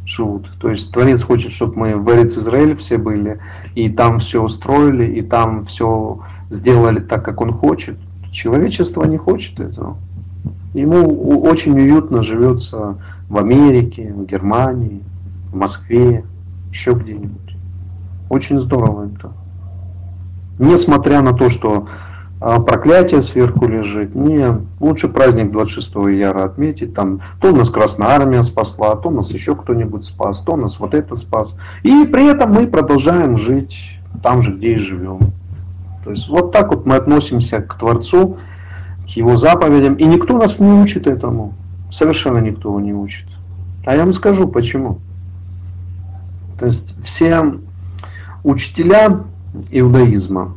[SPEAKER 2] живут. То есть Творец хочет, чтобы мы в Эрец Израиль все были, и там все устроили, и там все сделали так, как он хочет. Человечество не хочет этого. Ему очень уютно живется в Америке, в Германии, в Москве, еще где-нибудь. Очень здорово это. Несмотря на то, что а проклятие сверху лежит. Не, лучше праздник 26 яра отметить. Там то нас Красная Армия спасла, то нас еще кто-нибудь спас, то нас вот это спас. И при этом мы продолжаем жить там же, где и живем. То есть вот так вот мы относимся к Творцу, к Его заповедям. И никто нас не учит этому. Совершенно никто его не учит. А я вам скажу почему. То есть все учителя иудаизма,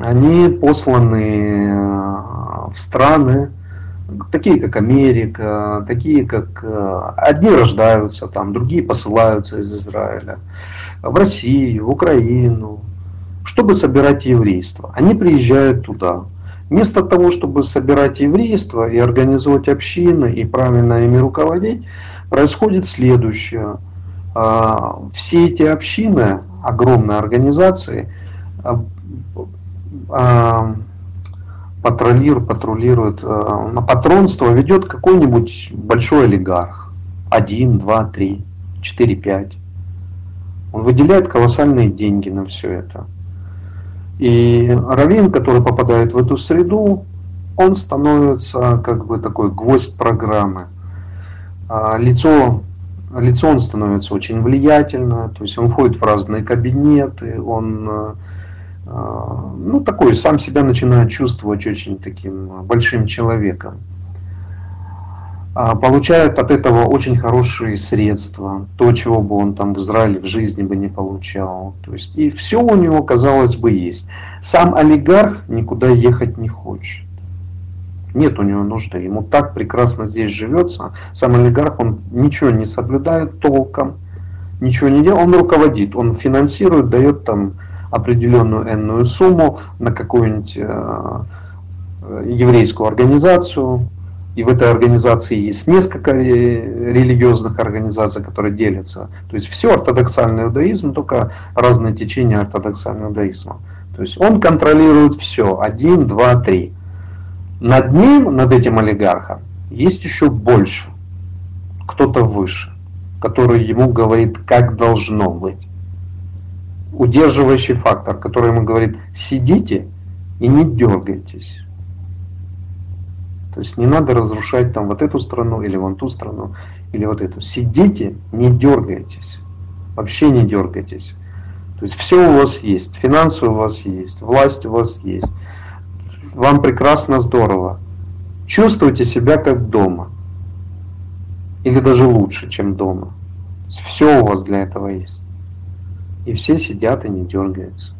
[SPEAKER 2] они посланы э, в страны, такие как Америка, такие как э, одни рождаются там, другие посылаются из Израиля, в Россию, в Украину, чтобы собирать еврейство. Они приезжают туда. Вместо того, чтобы собирать еврейство и организовать общины и правильно ими руководить, происходит следующее. А, все эти общины, огромные организации, патрулирует, патрулирует, э, на патронство ведет какой-нибудь большой олигарх. Один, два, три, четыре, пять. Он выделяет колоссальные деньги на все это. И Равин, который попадает в эту среду, он становится как бы такой гвоздь программы. А лицо, лицо он становится очень влиятельно, то есть он входит в разные кабинеты, он э, ну, такой, сам себя начинает чувствовать очень таким большим человеком. А, получает от этого очень хорошие средства, то, чего бы он там в Израиле в жизни бы не получал. То есть, и все у него, казалось бы, есть. Сам олигарх никуда ехать не хочет. Нет у него нужды. Ему так прекрасно здесь живется. Сам олигарх, он ничего не соблюдает толком, ничего не делает. Он руководит, он финансирует, дает там определенную энную сумму на какую-нибудь э, еврейскую организацию, и в этой организации есть несколько религиозных организаций, которые делятся. То есть все ортодоксальный иудаизм, только разные течения ортодоксального иудаизма. То есть он контролирует все. Один, два, три. Над ним, над этим олигархом, есть еще больше. Кто-то выше, который ему говорит, как должно быть удерживающий фактор, который ему говорит, сидите и не дергайтесь. То есть не надо разрушать там вот эту страну или вон ту страну или вот эту. Сидите, не дергайтесь. Вообще не дергайтесь. То есть все у вас есть, финансы у вас есть, власть у вас есть. Вам прекрасно, здорово. Чувствуйте себя как дома. Или даже лучше, чем дома. Все у вас для этого есть. И все сидят и не дергаются.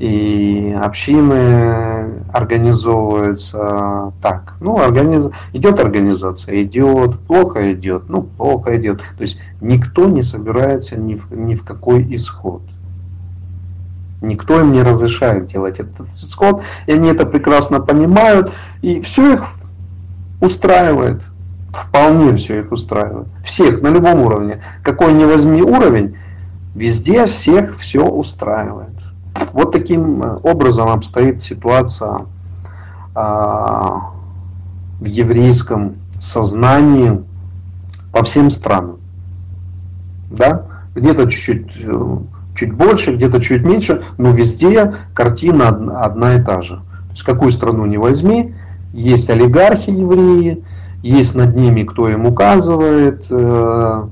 [SPEAKER 2] И общины, организовывается так. Ну, организ... идет организация, идет, плохо идет, ну, плохо идет. То есть никто не собирается ни в, ни в какой исход. Никто им не разрешает делать этот исход, и они это прекрасно понимают, и все их устраивает. Вполне все их устраивает. Всех, на любом уровне. Какой ни возьми уровень, везде всех все устраивает. Вот таким э, образом обстоит ситуация а, в еврейском сознании по всем странам. Да? Где-то чуть-чуть э, чуть больше, где-то чуть меньше, но везде картина одна и та же. То есть какую страну не возьми, есть олигархи евреи, есть над ними, кто им указывает, э,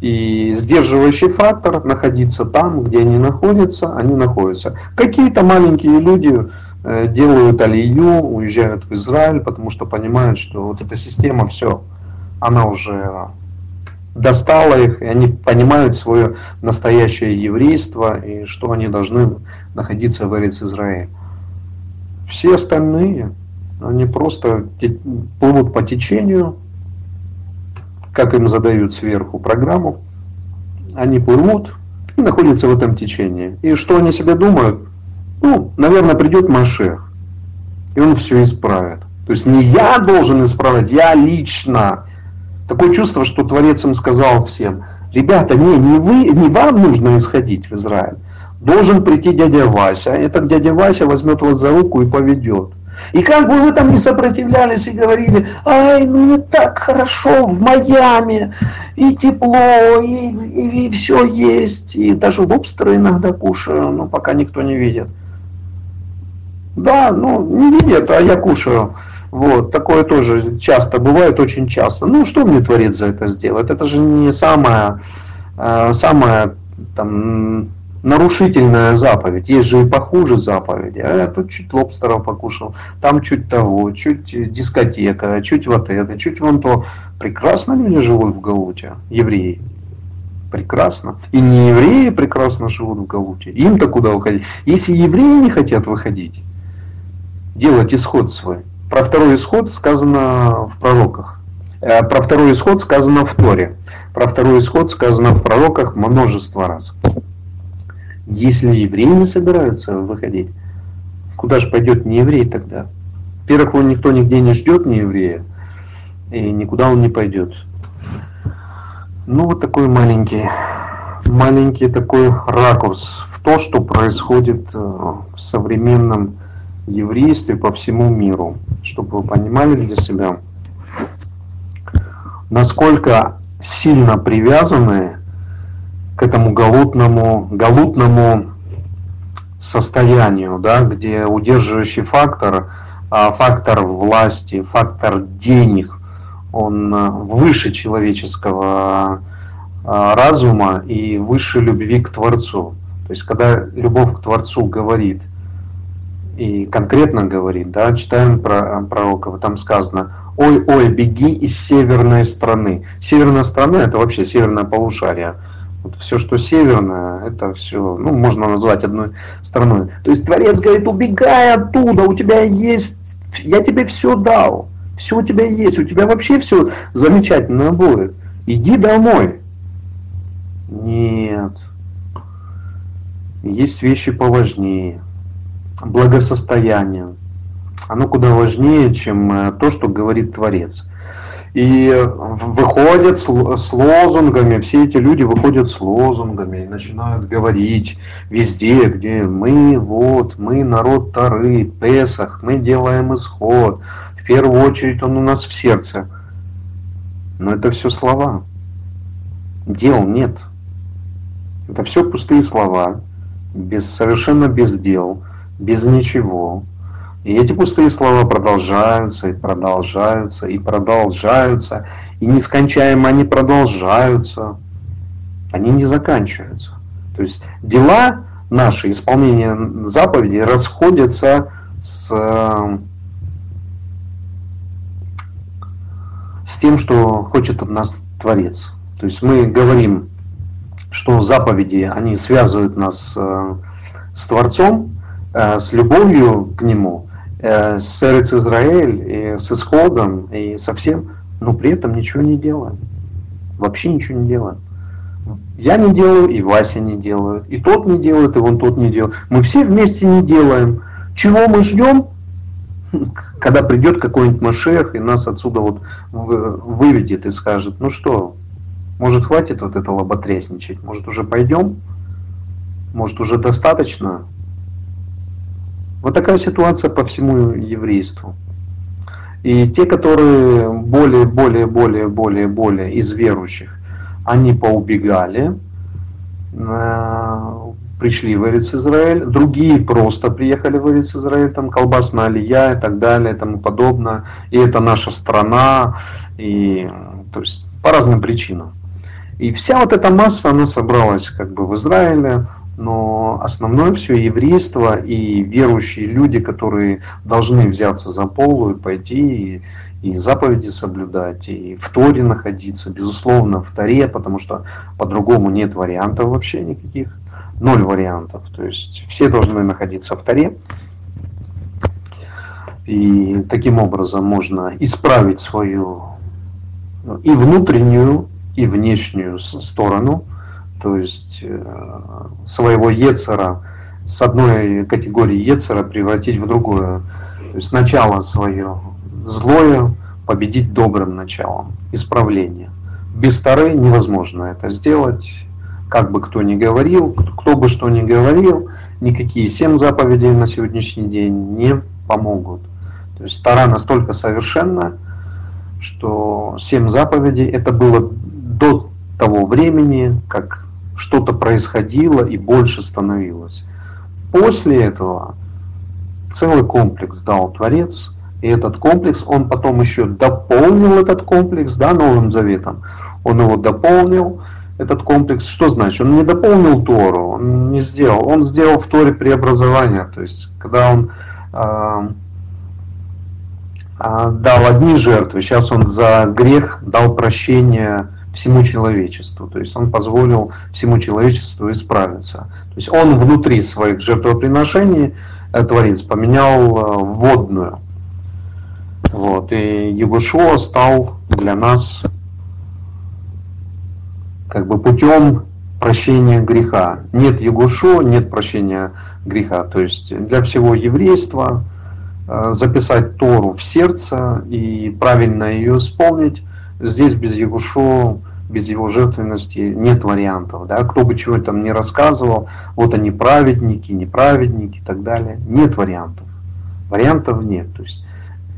[SPEAKER 2] и сдерживающий фактор находиться там, где они находятся, они находятся. Какие-то маленькие люди э, делают алию, уезжают в Израиль, потому что понимают, что вот эта система, все, она уже достала их, и они понимают свое настоящее еврейство, и что они должны находиться в Эрец Израиле. Все остальные, они просто плывут по течению, как им задают сверху программу, они плывут и находятся в этом течении. И что они себе думают? Ну, наверное, придет Машех, и он все исправит. То есть не я должен исправить, я лично. Такое чувство, что Творец им сказал всем, ребята, не, не, вы, не вам нужно исходить в Израиль. Должен прийти дядя Вася. Этот дядя Вася возьмет вас за руку и поведет. И как бы вы там не сопротивлялись и говорили, ай, ну не так хорошо в Майами, и тепло, и, и, и все есть, и даже лобстеры иногда кушаю, но пока никто не видит. Да, ну не видят, а я кушаю. Вот, такое тоже часто бывает, очень часто. Ну, что мне Творец за это сделает? Это же не самое, э, самое там, нарушительная заповедь. Есть же и похуже заповеди. А я тут чуть лобстеров покушал, там чуть того, чуть дискотека, чуть вот это, чуть вон то. Прекрасно люди живут в Галуте, евреи. Прекрасно. И не евреи прекрасно живут в Галуте. Им-то куда уходить? Если евреи не хотят выходить, делать исход свой. Про второй исход сказано в пророках. Э, про второй исход сказано в Торе. Про второй исход сказано в пророках множество раз. Если евреи не собираются выходить, куда же пойдет не еврей тогда? Во-первых, его никто нигде не ждет, не еврея, и никуда он не пойдет. Ну, вот такой маленький, маленький такой ракурс в то, что происходит э, в современном еврействе по всему миру, чтобы вы понимали для себя, насколько сильно привязаны к этому галутному, галутному состоянию, да, где удерживающий фактор, а фактор власти, фактор денег, он а, выше человеческого а, разума и выше любви к Творцу. То есть, когда любовь к Творцу говорит, и конкретно говорит, да, читаем про пророков, там сказано, ой, ой, беги из северной страны. Северная страна это вообще северное полушарие. Вот все, что северное, это все, ну, можно назвать одной страной. То есть Творец говорит, убегай оттуда, у тебя есть, я тебе все дал, все у тебя есть, у тебя вообще все замечательно будет. Иди домой. Нет. Есть вещи поважнее. Благосостояние. Оно куда важнее, чем э, то, что говорит Творец и выходят с, с лозунгами, все эти люди выходят с лозунгами и начинают говорить везде, где мы, вот, мы народ Тары, Песах, мы делаем исход, в первую очередь он у нас в сердце. Но это все слова. Дел нет. Это все пустые слова, без, совершенно без дел, без ничего. И эти пустые слова продолжаются и продолжаются и продолжаются. И нескончаемо они продолжаются. Они не заканчиваются. То есть дела наши, исполнение заповедей расходятся с, с тем, что хочет от нас Творец. То есть мы говорим, что заповеди, они связывают нас э, с Творцом, э, с любовью к Нему, с Эрец Израиль, и с исходом, и со всем, но при этом ничего не делаем. Вообще ничего не делаем. Я не делаю, и Вася не делает, и тот не делает, и вон тот не делает. Мы все вместе не делаем. Чего мы ждем? Когда придет какой-нибудь Машех и нас отсюда вот выведет и скажет, ну что, может хватит вот это лоботрясничать, может уже пойдем? Может уже достаточно? Вот такая ситуация по всему еврейству. И те, которые более, более, более, более, более из верующих, они поубегали, э, пришли в Эрец Израиль, другие просто приехали в Эрец Израиль, там колбасная алия и так далее и тому подобное, и это наша страна, и то есть по разным причинам. И вся вот эта масса, она собралась как бы в Израиле, но основное все еврейство и верующие люди, которые должны взяться за полу и пойти и, и заповеди соблюдать, и в Торе находиться, безусловно, в Торе, потому что по-другому нет вариантов вообще никаких, ноль вариантов. То есть все должны находиться в Торе. И таким образом можно исправить свою и внутреннюю, и внешнюю сторону – то есть э, своего Ецера с одной категории Ецера превратить в другую. То есть начало свое злое победить добрым началом, исправление. Без Тары невозможно это сделать, как бы кто ни говорил, кто бы что ни говорил, никакие семь заповедей на сегодняшний день не помогут. То есть Тара настолько совершенна, что семь заповедей это было до того времени, как что-то происходило и больше становилось. После этого целый комплекс дал Творец, и этот комплекс, он потом еще дополнил этот комплекс да, Новым Заветом. Он его дополнил, этот комплекс, что значит? Он не дополнил Тору, он не сделал, он сделал в Торе преобразование, то есть когда он э, э, дал одни жертвы, сейчас он за грех дал прощение всему человечеству. То есть он позволил всему человечеству исправиться. То есть он внутри своих жертвоприношений, э, Творец, поменял э, водную. Вот. И Егушуа стал для нас как бы путем прощения греха. Нет Егушо, нет прощения греха. То есть для всего еврейства э, записать Тору в сердце и правильно ее исполнить, здесь без Егушо без его жертвенности нет вариантов. Да? Кто бы чего там не рассказывал, вот они праведники, неправедники и так далее. Нет вариантов. Вариантов нет. То есть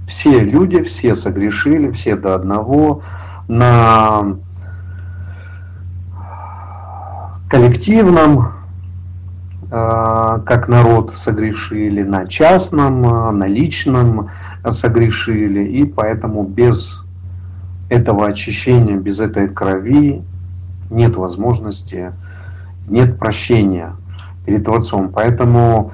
[SPEAKER 2] все люди, все согрешили, все до одного. На коллективном, э, как народ согрешили, на частном, э, на личном согрешили, и поэтому без этого очищения, без этой крови нет возможности, нет прощения перед Творцом. Поэтому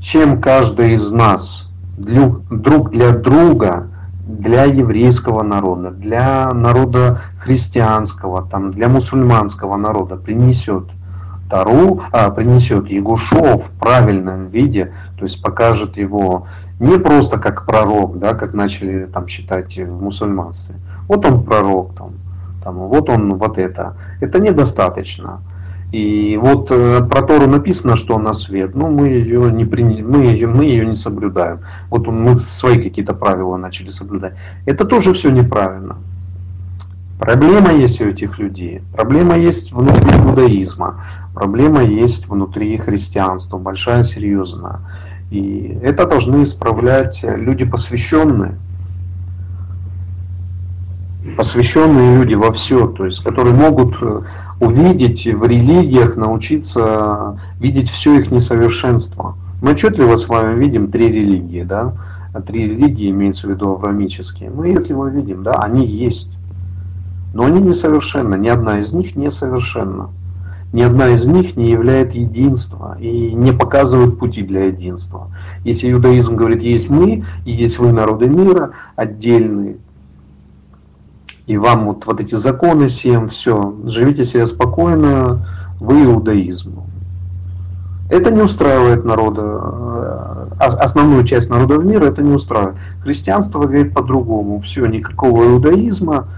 [SPEAKER 2] чем каждый из нас друг для друга, для еврейского народа, для народа христианского, там, для мусульманского народа принесет Тару, а, принесет Егушу в правильном виде, то есть покажет его не просто как пророк, да, как начали там считать в мусульманстве, вот он пророк, там, там, вот он вот это. Это недостаточно. И вот э, про Тору написано, что она свет, но мы ее не приняли, мы ее, мы ее не соблюдаем. Вот мы свои какие-то правила начали соблюдать. Это тоже все неправильно. Проблема есть у этих людей, проблема есть внутри иудаизма, проблема есть внутри христианства, большая, серьезная. И это должны исправлять люди посвященные посвященные люди во все, то есть которые могут э, увидеть в религиях, научиться видеть все их несовершенство. Мы отчетливо с вами видим три религии, да, три религии имеется в виду аврамические. Мы отчетливо видим, да, они есть. Но они несовершенны, ни одна из них несовершенна. Ни одна из них не является единства и не показывает пути для единства. Если иудаизм говорит, есть мы и есть вы, народы мира, отдельные, и вам вот, вот эти законы всем, все, живите себе спокойно, вы иудаизм. Это не устраивает народа, э, основную часть народов мира это не устраивает. Христианство говорит по-другому. Все, никакого иудаизма,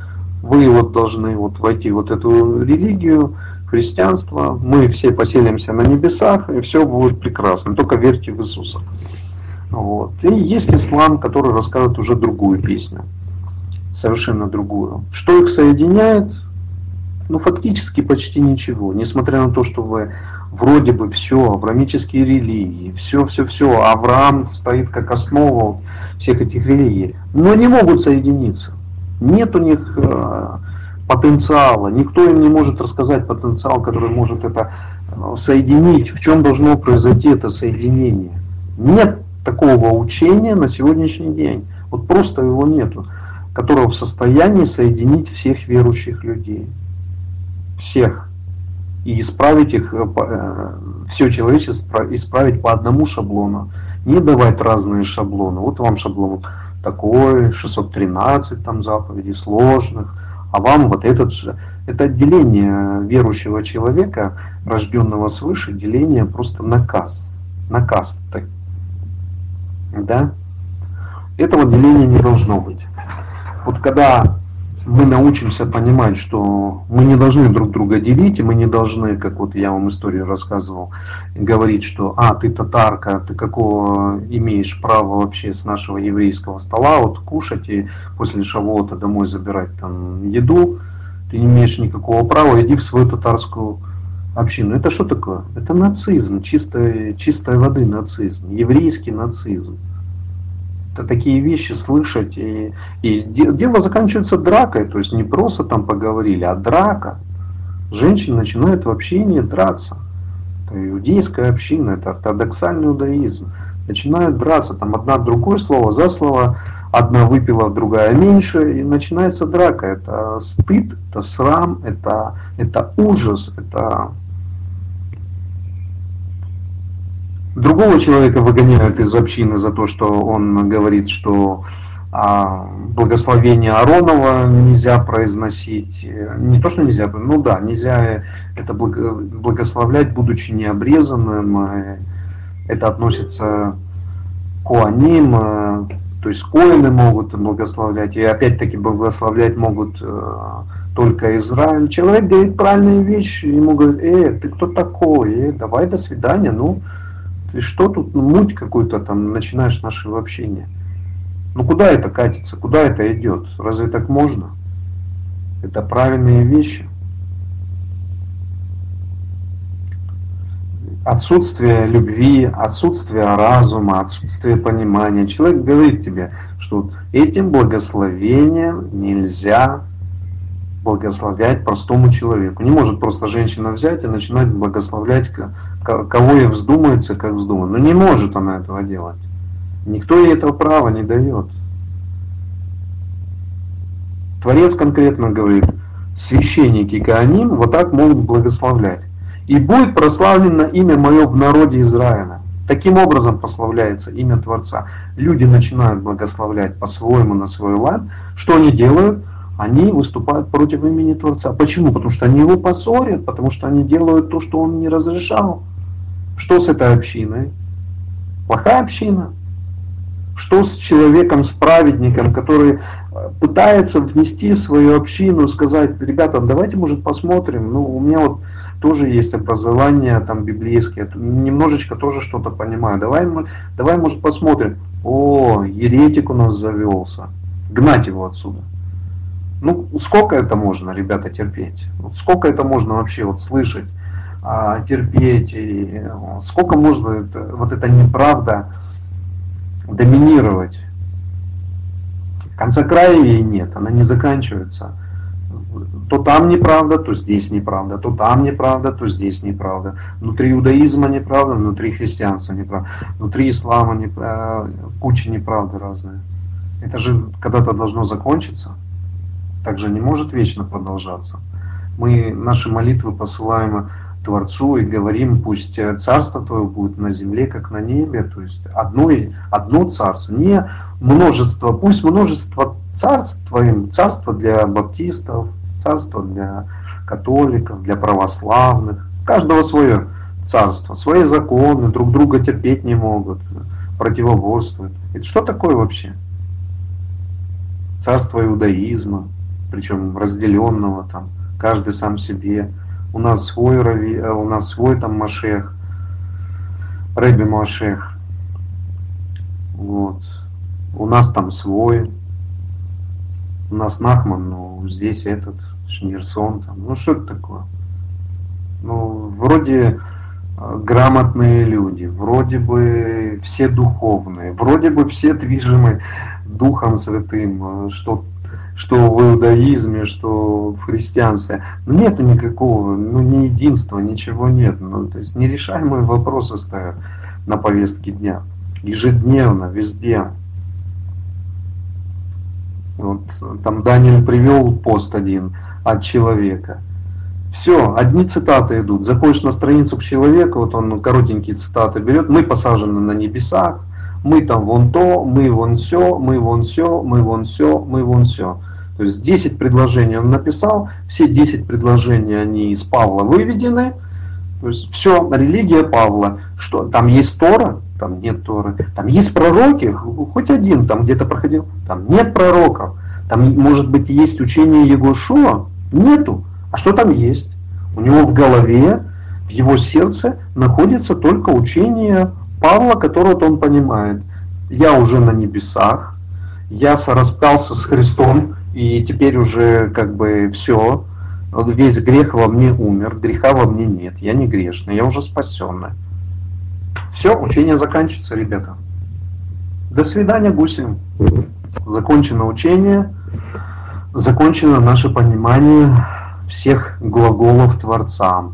[SPEAKER 2] вы вот должны вот войти в вот эту религию, христианство, мы все поселимся на небесах, и все будет прекрасно, только верьте в Иисуса. Вот. И есть ислам, который рассказывает уже другую песню, совершенно другую. Что их соединяет? Ну, фактически почти ничего. Несмотря на то, что вы вроде бы все, авраамические религии, все, все, все, Авраам стоит как основа всех этих религий, но не могут соединиться. Нет у них э, потенциала, никто им не может рассказать потенциал, который может это э, соединить, в чем должно произойти это соединение. Нет такого учения на сегодняшний день, вот просто его нету, которого в состоянии соединить всех верующих людей, всех, и исправить их, э, все человечество исправить по одному шаблону, не давать разные шаблоны. Вот вам шаблон такой, 613 там заповедей сложных, а вам вот этот же. Это деление верующего человека, рожденного свыше, деление просто на каст. На касты. Да? Этого деления не должно быть. Вот когда мы научимся понимать, что мы не должны друг друга делить, и мы не должны, как вот я вам историю рассказывал, говорить, что а, ты татарка, ты какого имеешь право вообще с нашего еврейского стола вот кушать и после шавота домой забирать там еду, ты не имеешь никакого права, иди в свою татарскую общину. Это что такое? Это нацизм, чистой, чистой воды нацизм, еврейский нацизм такие вещи слышать. И, и дело заканчивается дракой, то есть не просто там поговорили, а драка. Женщины начинают в общении драться. Это иудейская община, это ортодоксальный иудаизм. Начинают драться, там одна другое слово за слово, одна выпила, другая меньше, и начинается драка. Это стыд, это срам, это, это ужас, это Другого человека выгоняют из общины за то, что он говорит, что а, благословение Аронова нельзя произносить. Не то, что нельзя, ну да, нельзя это благословлять, будучи необрезанным. Это относится к Куаним, то есть коины могут благословлять, и опять-таки благословлять могут э, только Израиль. Человек говорит правильные вещи, ему говорят, э, ты кто такой, э, давай до свидания, ну, ты что тут, ну, муть какую-то там начинаешь нашего общения? Ну куда это катится, куда это идет? Разве так можно? Это правильные вещи. Отсутствие любви, отсутствие разума, отсутствие понимания. Человек говорит тебе, что этим благословением нельзя благословлять простому человеку. Не может просто женщина взять и начинать благословлять кого ей вздумается, как вздумается. Но не может она этого делать. Никто ей этого права не дает. Творец конкретно говорит, священники Гааним вот так могут благословлять. И будет прославлено имя мое в народе Израиля. Таким образом прославляется имя Творца. Люди начинают благословлять по-своему на свой лад. Что они делают? Они выступают против имени Творца. Почему? Потому что они его поссорят, потому что они делают то, что он не разрешал. Что с этой общиной? Плохая община. Что с человеком, с праведником, который э, пытается внести в свою общину, сказать, ребята, давайте, может, посмотрим, ну, у меня вот тоже есть образование там библейское, немножечко тоже что-то понимаю, давай, давай, может, посмотрим. О, еретик у нас завелся, гнать его отсюда. Ну, сколько это можно, ребята, терпеть? Сколько это можно вообще вот слышать, а, терпеть? И сколько можно это, вот эта неправда доминировать? Конца края ей нет, она не заканчивается. То там неправда, то здесь неправда, то там неправда, то здесь неправда. Внутри иудаизма неправда, внутри христианства неправда, внутри ислама неправда, куча неправды разные. Это же когда-то должно закончиться также не может вечно продолжаться. Мы наши молитвы посылаем Творцу и говорим, пусть царство Твое будет на земле, как на небе, то есть одно, одно царство, не множество, пусть множество царств Твоим, царство для баптистов, царство для католиков, для православных, каждого свое царства, свои законы, друг друга терпеть не могут, противоборствуют. Это что такое вообще? Царство иудаизма, причем разделенного там, каждый сам себе. У нас свой рави, э, у нас свой там Машех, Рэби Машех. Вот. У нас там свой. У нас Нахман, ну здесь этот, Шнирсон там. Ну что это такое? Ну, вроде э, грамотные люди, вроде бы все духовные, вроде бы все движимы Духом Святым, э, что что в иудаизме, что в христианстве. Но нету никакого, ну, ни единства, ничего нет. Ну, то есть нерешаемые вопросы стоят на повестке дня. Ежедневно, везде. Вот там Даниэль привел пост один от человека. Все, одни цитаты идут. Заходишь на страницу к человеку, вот он коротенькие цитаты берет. Мы посажены на небесах, мы там вон то, мы вон все, мы вон все, мы вон все, мы вон все. То есть 10 предложений он написал, все 10 предложений они из Павла выведены. То есть все, религия Павла. Что, там есть Тора? Там нет Торы. Там есть пророки? Хоть один там где-то проходил. Там нет пророков. Там может быть есть учение Егошуа? Нету. А что там есть? У него в голове, в его сердце находится только учение Павла, которое он понимает. Я уже на небесах, я распался с Христом, и теперь уже как бы все, весь грех во мне умер, греха во мне нет, я не грешный, я уже спасенный. Все, учение заканчивается, ребята. До свидания, гуси. Закончено учение, закончено наше понимание всех глаголов Творца.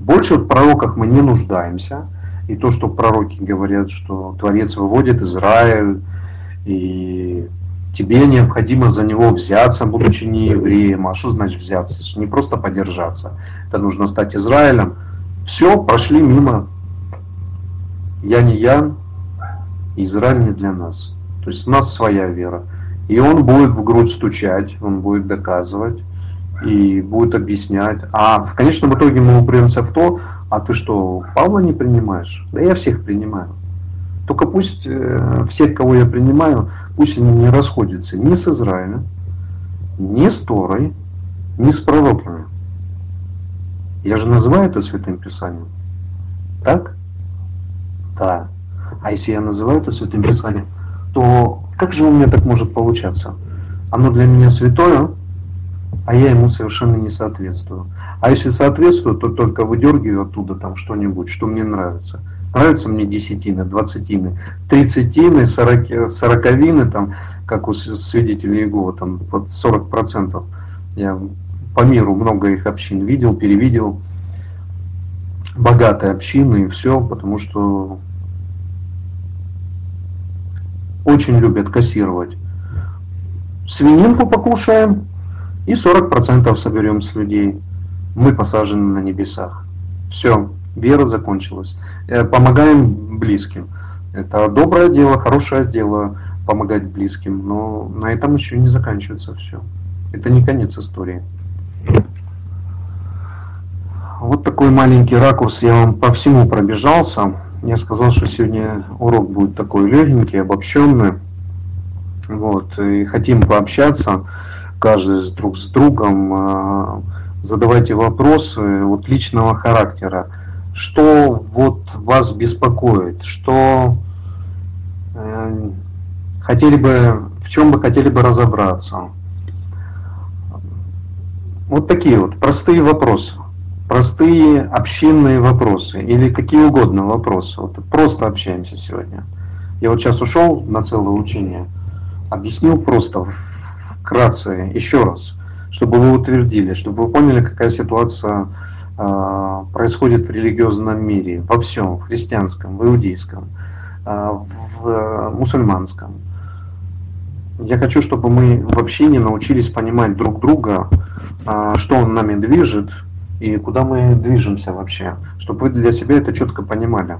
[SPEAKER 2] Больше в пророках мы не нуждаемся. И то, что пророки говорят, что Творец выводит Израиль, и тебе необходимо за него взяться, будучи не евреем. А что значит взяться? Не просто подержаться. Это нужно стать Израилем. Все, прошли мимо. Я не я, Израиль не для нас. То есть у нас своя вера. И он будет в грудь стучать, он будет доказывать и будет объяснять. А в конечном итоге мы упремся в то, а ты что, Павла не принимаешь? Да я всех принимаю. Только пусть э, всех, кого я принимаю, пусть они не расходятся ни с Израилем, ни с Торой, ни с пророками. Я же называю это Святым Писанием. Так? Да. А если я называю это Святым Писанием, то как же у меня так может получаться? Оно для меня святое, а я ему совершенно не соответствую. А если соответствую, то только выдергиваю оттуда там что-нибудь, что мне нравится. Нравятся мне десятины, двадцатины, тридцатины, сорок, сороковины, там, как у свидетелей Иеговы, там под 40 процентов. Я по миру много их общин видел, перевидел. Богатые общины и все, потому что очень любят кассировать. Свининку покушаем и 40% соберем с людей. Мы посажены на небесах. Все, вера закончилась. Э, помогаем близким. Это доброе дело, хорошее дело помогать близким, но на этом еще не заканчивается все. Это не конец истории. Вот такой маленький ракурс я вам по всему пробежался. Я сказал, что сегодня урок будет такой легенький, обобщенный. Вот, и хотим пообщаться каждый с друг с другом. А, задавайте вопросы вот личного характера что вот вас беспокоит, что э, хотели бы, в чем бы хотели бы разобраться. Вот такие вот простые вопросы, простые общинные вопросы или какие угодно вопросы. Вот просто общаемся сегодня. Я вот сейчас ушел на целое учение, объяснил просто вкратце еще раз, чтобы вы утвердили, чтобы вы поняли, какая ситуация происходит в религиозном мире, во всем, в христианском, в иудейском, а, в мусульманском. Я хочу, чтобы мы в общине научились понимать друг друга, а, что он нами движет и куда мы движемся вообще, чтобы вы для себя это четко понимали.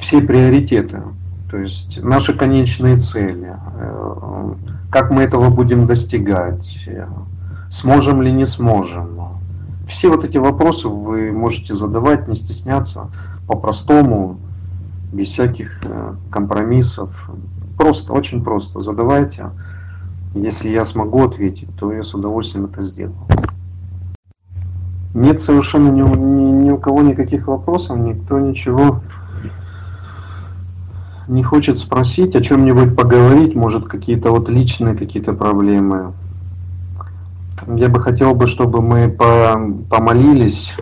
[SPEAKER 2] Все приоритеты, то есть наши конечные цели, э, как мы этого будем достигать, Сможем ли не сможем. все вот эти вопросы вы можете задавать, не стесняться, по-простому, без всяких э, компромиссов. Просто, очень просто задавайте. Если я смогу ответить, то я с удовольствием это сделаю. Нет совершенно ни, ни, ни у кого никаких вопросов, никто ничего не хочет спросить, о чем-нибудь поговорить, может какие-то вот личные какие-то проблемы. Я бы хотел бы, чтобы мы по, помолились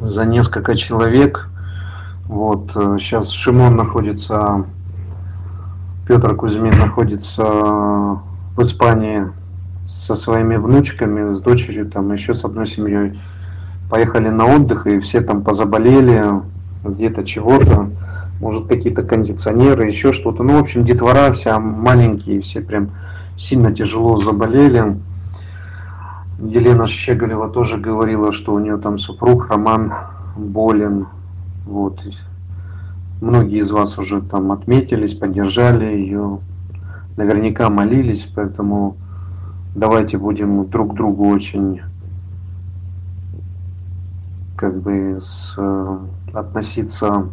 [SPEAKER 2] за несколько человек. Вот сейчас э, Шимон находится, Петр Кузьмин находится в Испании со своими внучками, с дочерью, там еще с одной семьей. Поехали на отдых, и все там позаболели, где-то чего-то, может какие-то кондиционеры, еще что-то. Ну, в общем, детвора вся маленькие, все прям сильно тяжело заболели. Елена Щеголева тоже говорила, что у нее там супруг Роман болен. Вот. Многие из вас уже там отметились, поддержали ее, наверняка молились, поэтому давайте будем друг другу очень как бы с, относиться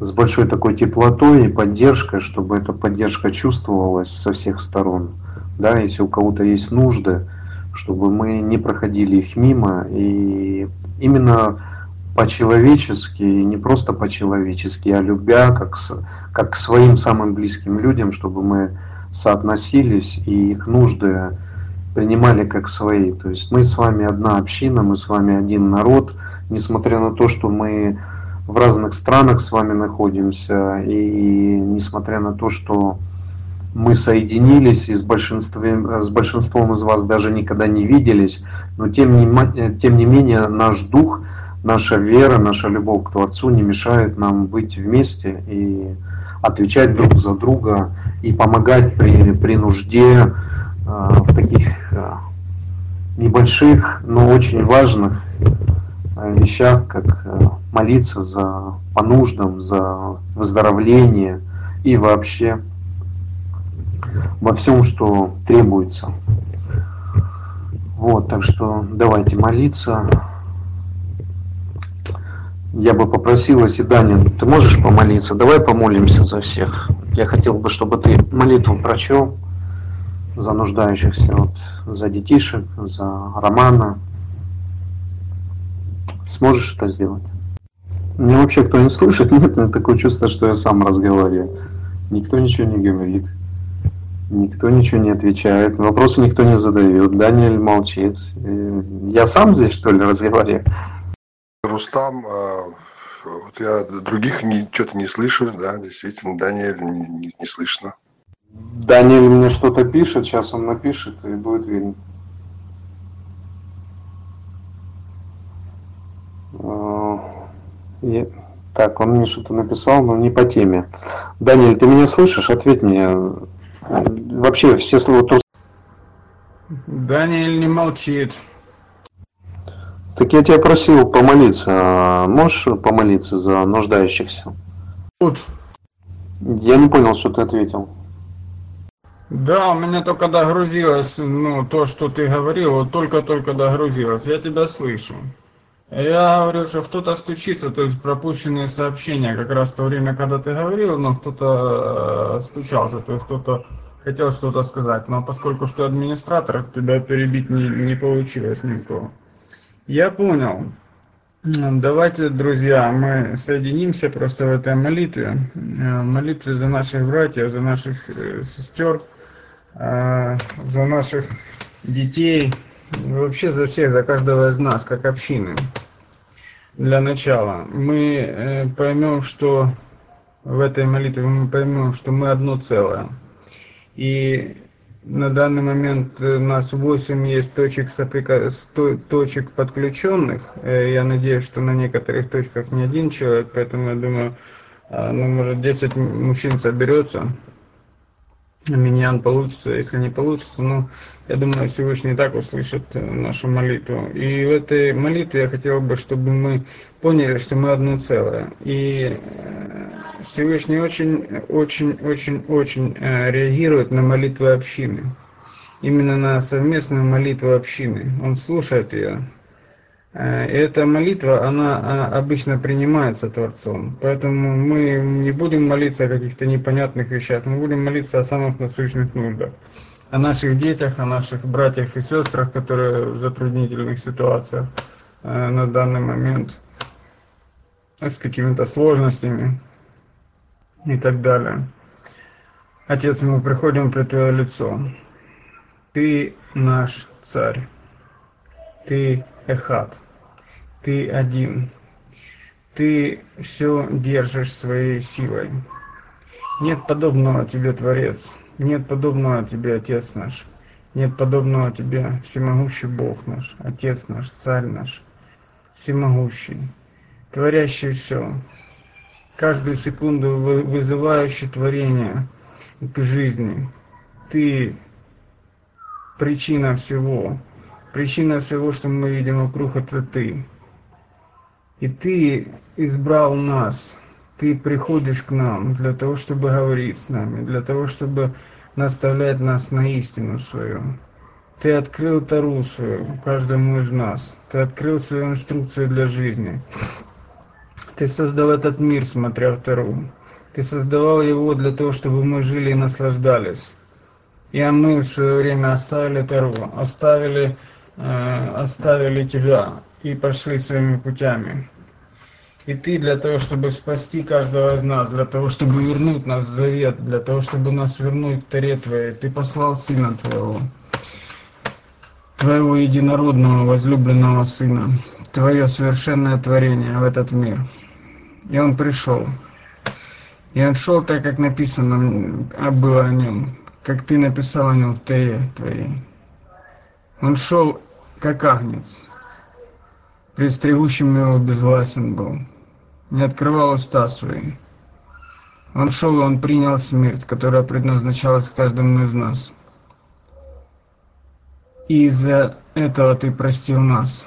[SPEAKER 2] с большой такой теплотой и поддержкой, чтобы эта поддержка чувствовалась со всех сторон. Да, если у кого-то есть нужды, чтобы мы не проходили их мимо и именно по-человечески, не просто по-человечески, а любя как, с, как к своим самым близким людям, чтобы мы соотносились и их нужды принимали как свои. То есть мы с вами одна община, мы с вами один народ, несмотря на то, что мы в разных странах с вами находимся, и несмотря на то, что мы соединились и с большинством, с большинством из вас даже никогда не виделись, но тем не, тем не менее наш дух, наша вера, наша любовь к Творцу не мешает нам быть вместе и отвечать друг за друга и помогать при, при нужде э, в таких э, небольших, но очень важных э, вещах, как э, молиться за, по нуждам, за выздоровление и вообще во всем, что требуется. Вот, так что давайте молиться. Я бы попросил, если Даня, ты можешь помолиться? Давай помолимся за всех. Я хотел бы, чтобы ты молитву прочел за нуждающихся, вот, за детишек, за Романа. Сможешь это сделать? Мне вообще кто не слышит, нет, такое чувство, что я сам разговариваю. Никто ничего не говорит. Никто ничего не отвечает, вопросы никто не задает, Даниэль молчит. Э, я сам здесь, что ли, разговариваю?
[SPEAKER 4] Рустам, а, вот я других что-то не слышу, да, действительно, Даниэль не, не слышно.
[SPEAKER 2] Даниэль мне что-то пишет, сейчас он напишет и будет видно. А, так, он мне что-то написал, но не по теме. Даниэль, ты меня слышишь? Ответь мне вообще все слова Турс...
[SPEAKER 1] Даниэль не молчит.
[SPEAKER 2] Так я тебя просил помолиться. Можешь помолиться за нуждающихся?
[SPEAKER 1] Тут.
[SPEAKER 2] Я не понял, что ты ответил.
[SPEAKER 1] Да, у меня только догрузилось, ну, то, что ты говорил, вот только-только догрузилось. Я тебя слышу. Я говорил, что кто-то стучится, то есть пропущенные сообщения, как раз в то время, когда ты говорил, но кто-то э, стучался, то есть кто-то хотел что-то сказать, но поскольку что администратор, тебя перебить не, не получилось никого. Я понял. Давайте, друзья, мы соединимся просто в этой молитве. Э, молитве за наших братьев, за наших э, сестер, за наших детей, вообще за всех, за каждого из нас, как общины. Для начала мы э, поймем, что в этой молитве мы поймем, что мы одно целое. И на данный момент у нас 8 есть точек, соприка... точек подключенных. Э, я надеюсь, что на некоторых точках не один человек, поэтому я думаю, а, ну, может 10 мужчин соберется миньян получится, если не получится, ну, я думаю, Всевышний так услышит э, нашу молитву. И в этой молитве я хотел бы, чтобы мы поняли, что мы одно целое. И э, Всевышний очень, очень, очень, очень э, реагирует на молитвы общины. Именно на совместную молитву общины. Он слушает ее. Э, эта молитва, она а, обычно принимается Творцом. Поэтому мы не будем молиться о каких-то непонятных вещах, мы будем молиться о самых насущных нуждах. О наших детях, о наших братьях и сестрах, которые в затруднительных ситуациях на данный момент, с какими-то сложностями и так далее. Отец, мы приходим пред Твое лицо. Ты наш царь. Ты Эхат. Ты один. Ты все держишь своей силой. Нет подобного тебе, Творец. Нет подобного тебе, Отец наш. Нет подобного тебе, всемогущий Бог наш, Отец наш, Царь наш, всемогущий, творящий все, каждую секунду вызывающий творение к жизни. Ты причина всего, причина всего, что мы видим вокруг, это Ты. И Ты избрал нас, Ты приходишь к нам для того, чтобы говорить с нами, для того, чтобы наставлять нас на истину свою. Ты открыл Тару свою каждому из нас. Ты открыл свою инструкцию для жизни. Ты создал этот мир, смотря в Тару. Ты создавал его для того, чтобы мы жили и наслаждались. И мы в свое время оставили Тару, оставили, э, оставили тебя и пошли своими путями. И ты для того, чтобы спасти каждого из нас, для того, чтобы вернуть нас в завет, для того, чтобы нас вернуть к Таре Твоей, ты послал Сына Твоего, Твоего единородного, возлюбленного Сына, Твое совершенное творение в этот мир. И Он пришел. И Он шел так, как написано было о Нем, как Ты написал о Нем в Таре Твоей. Он шел, как агнец, Престригущим его безгласен был не открывал уста свои. Он шел, и он принял смерть, которая предназначалась каждому из нас. И из-за этого ты простил нас.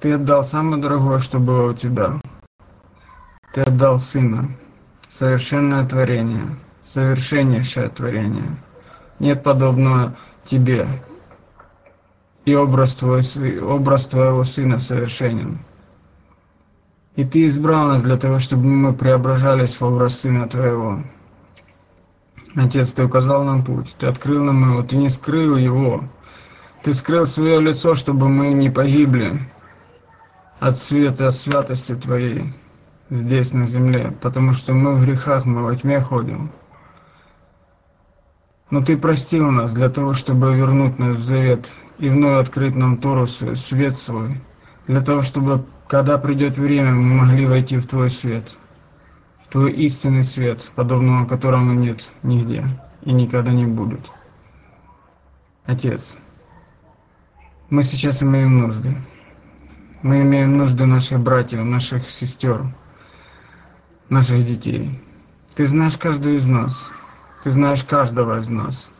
[SPEAKER 1] Ты отдал самое дорогое, что было у тебя. Ты отдал Сына, совершенное творение, совершеннейшее творение. Нет подобного тебе. И образ, твой, образ твоего Сына совершенен. И Ты избрал нас для того, чтобы мы преображались в образ Сына Твоего. Отец, Ты указал нам путь, Ты открыл нам его, Ты не скрыл его. Ты скрыл свое лицо, чтобы мы не погибли от света святости Твоей здесь, на земле, потому что мы в грехах, мы во тьме ходим. Но Ты простил нас для того, чтобы вернуть нас в завет и вновь открыть нам Тору, свет свой, для того, чтобы когда придет время, мы могли войти в Твой свет, в Твой истинный свет, подобного которому нет нигде и никогда не будет. Отец, мы сейчас имеем нужды. Мы имеем нужды наших братьев, наших сестер, наших детей. Ты знаешь каждого из нас. Ты знаешь каждого из нас.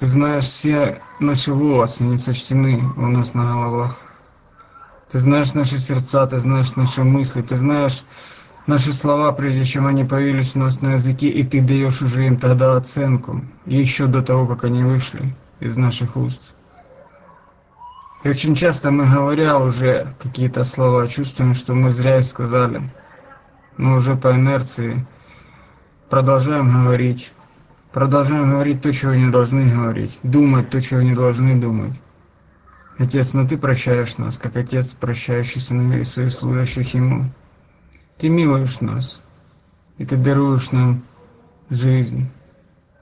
[SPEAKER 1] Ты знаешь все наши волосы не сочтены у нас на головах. Ты знаешь наши сердца, ты знаешь наши мысли, ты знаешь наши слова, прежде чем они появились у нас на языке, и ты даешь уже им тогда оценку, еще до того, как они вышли из наших уст. И очень часто мы, говоря уже какие-то слова, чувствуем, что мы зря их сказали. Но уже по инерции продолжаем говорить. Продолжаем говорить то, чего не должны говорить. Думать то, чего не должны думать. Отец, но Ты прощаешь нас, как Отец, прощающий сыновей своих служащих Ему. Ты милуешь нас, и Ты даруешь нам жизнь.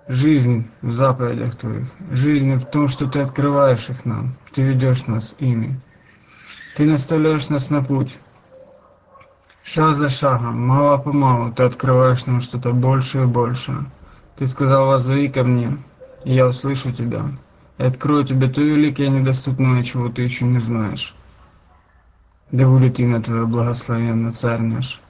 [SPEAKER 1] Жизнь в заповедях Твоих, жизнь в том, что Ты открываешь их нам, Ты ведешь нас ими. Ты наставляешь нас на путь. Шаг за шагом, мало по малу, Ты открываешь нам что-то больше и больше. Ты сказал, воззови ко мне, и я услышу Тебя и открою тебе то великое недоступное, чего ты еще не знаешь. Да будет имя Твое благословенно, Царь наш.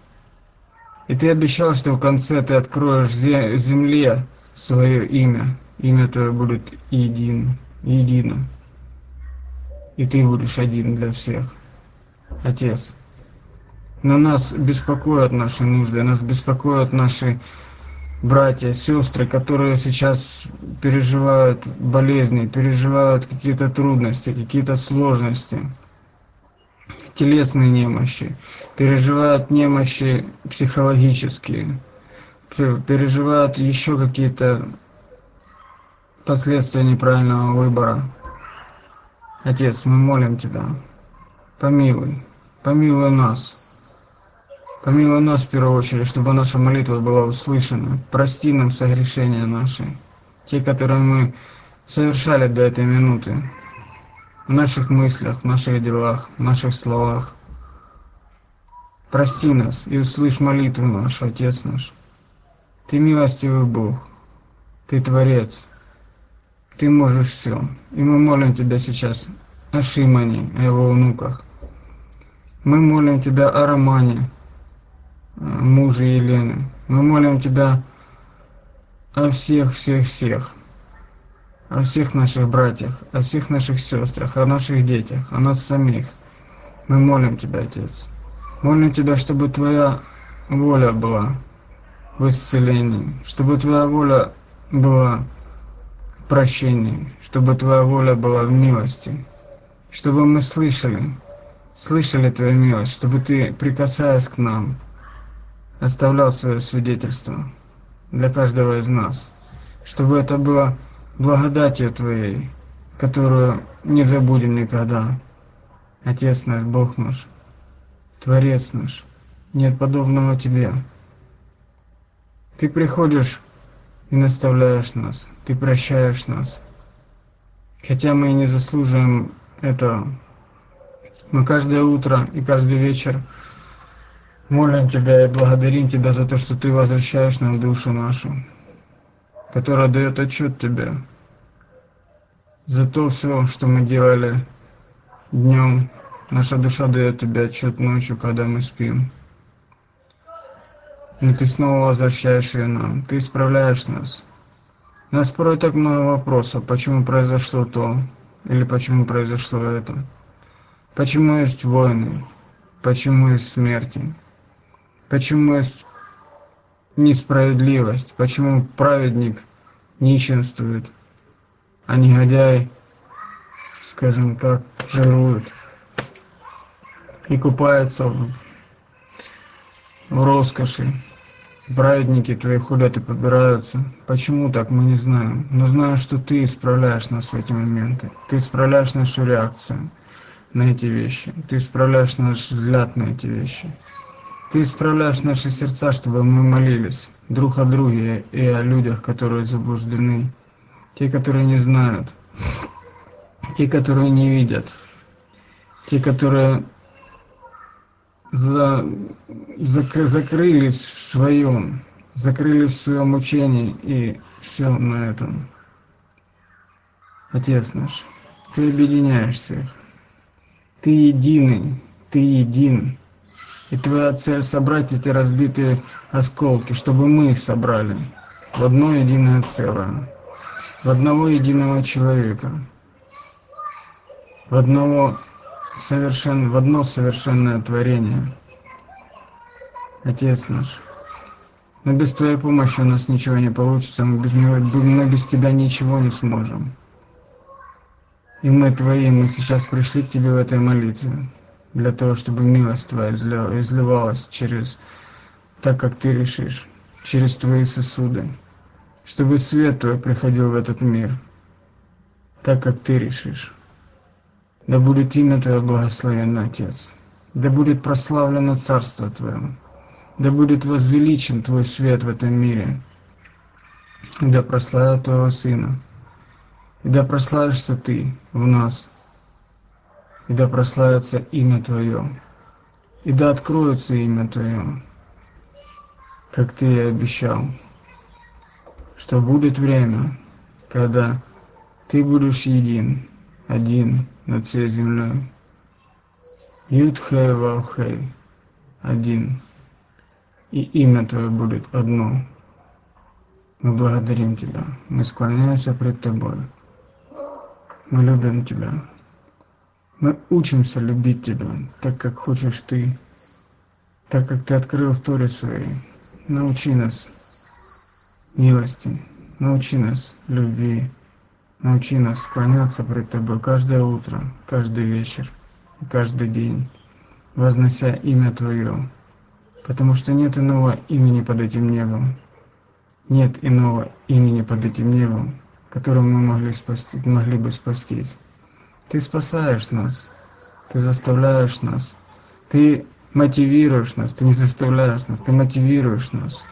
[SPEAKER 1] И ты обещал, что в конце ты откроешь земле свое имя. Имя Твое будет един, едино. И ты будешь один для всех. Отец. Но нас беспокоят наши нужды, нас беспокоят наши братья, сестры, которые сейчас переживают болезни, переживают какие-то трудности, какие-то сложности. телесные немощи, переживают немощи психологические, переживают еще какие-то последствия неправильного выбора. Отец, мы молим Тебя, помилуй, помилуй нас. Помилуй нас в первую очередь, чтобы наша молитва была услышана. Прости нам согрешения наши, те, которые мы совершали до этой минуты в наших мыслях, в наших делах, в наших словах. Прости нас и услышь молитву нашу, Отец наш. Ты милостивый Бог, Ты Творец, Ты можешь все. И мы молим Тебя сейчас о Шимане, о его внуках. Мы молим Тебя о Романе, муже Елены. Мы молим Тебя о всех-всех-всех о всех наших братьях, о всех наших сестрах, о наших детях, о нас самих. Мы молим Тебя, Отец. Молим Тебя, чтобы Твоя воля была в исцелении, чтобы Твоя воля была в прощении, чтобы Твоя воля была в милости, чтобы мы слышали, слышали Твою милость, чтобы Ты, прикасаясь к нам, оставлял свое свидетельство для каждого из нас, чтобы это было благодатью Твоей, которую не забудем никогда. Отец наш, Бог наш, Творец наш, нет подобного Тебе. Ты приходишь и наставляешь нас, Ты прощаешь нас. Хотя мы и не заслуживаем этого, мы каждое утро и каждый вечер молим Тебя и благодарим Тебя за то, что Ты возвращаешь нам душу нашу которая дает отчет тебе за то все, что мы делали днем. Наша душа дает тебе отчет ночью, когда мы спим. И ты снова возвращаешь ее нам. Ты исправляешь нас. У нас порой так много вопросов, почему произошло то, или почему произошло это. Почему есть войны, почему есть смерти, почему есть несправедливость, почему праведник нищенствует, а негодяй, скажем так, жирует и купается в, в роскоши. Праведники твои ходят и побираются. Почему так, мы не знаем. Но знаю, что ты исправляешь нас в эти моменты. Ты исправляешь нашу реакцию на эти вещи. Ты исправляешь наш взгляд на эти вещи. Ты исправляешь наши сердца, чтобы мы молились друг о друге и о людях, которые заблуждены, те, которые не знают, те, которые не видят, те, которые за, зак, закрылись в своем, закрылись в своем учении и все на этом. Отец наш, Ты объединяешь всех. Ты единый, Ты един. И твоя цель собрать эти разбитые осколки, чтобы мы их собрали в одно единое целое, в одного единого человека, в одного совершен... в одно совершенное творение. Отец наш, но без Твоей помощи у нас ничего не получится, мы без, мы без Тебя ничего не сможем. И мы Твои, мы сейчас пришли к Тебе в этой молитве для того, чтобы милость Твоя изливалась через так, как Ты решишь, через Твои сосуды, чтобы свет Твой приходил в этот мир, так, как Ты решишь. Да будет имя Твое благословенно, Отец, да будет прославлено Царство Твое, да будет возвеличен Твой свет в этом мире, да прославят Твоего Сына, и да прославишься Ты в нас – и да прославится имя Твое, и да откроется имя Твое, как Ты и обещал, что будет время, когда Ты будешь един, один над всей землей. Юдхей Вавхей, один, и имя Твое будет одно. Мы благодарим Тебя, мы склоняемся пред Тобой, мы любим Тебя. Мы учимся любить Тебя, так как хочешь Ты, так как Ты открыл в Торе своей. Научи нас милости, научи нас любви, научи нас склоняться пред Тобой каждое утро, каждый вечер, каждый день. вознося имя Твое, потому что нет иного имени под этим небом. Нет иного имени под этим небом, которым мы могли, спасти, могли бы спастись. Ты спасаешь нас, ты заставляешь нас, ты мотивируешь нас, ты не заставляешь нас, ты мотивируешь нас.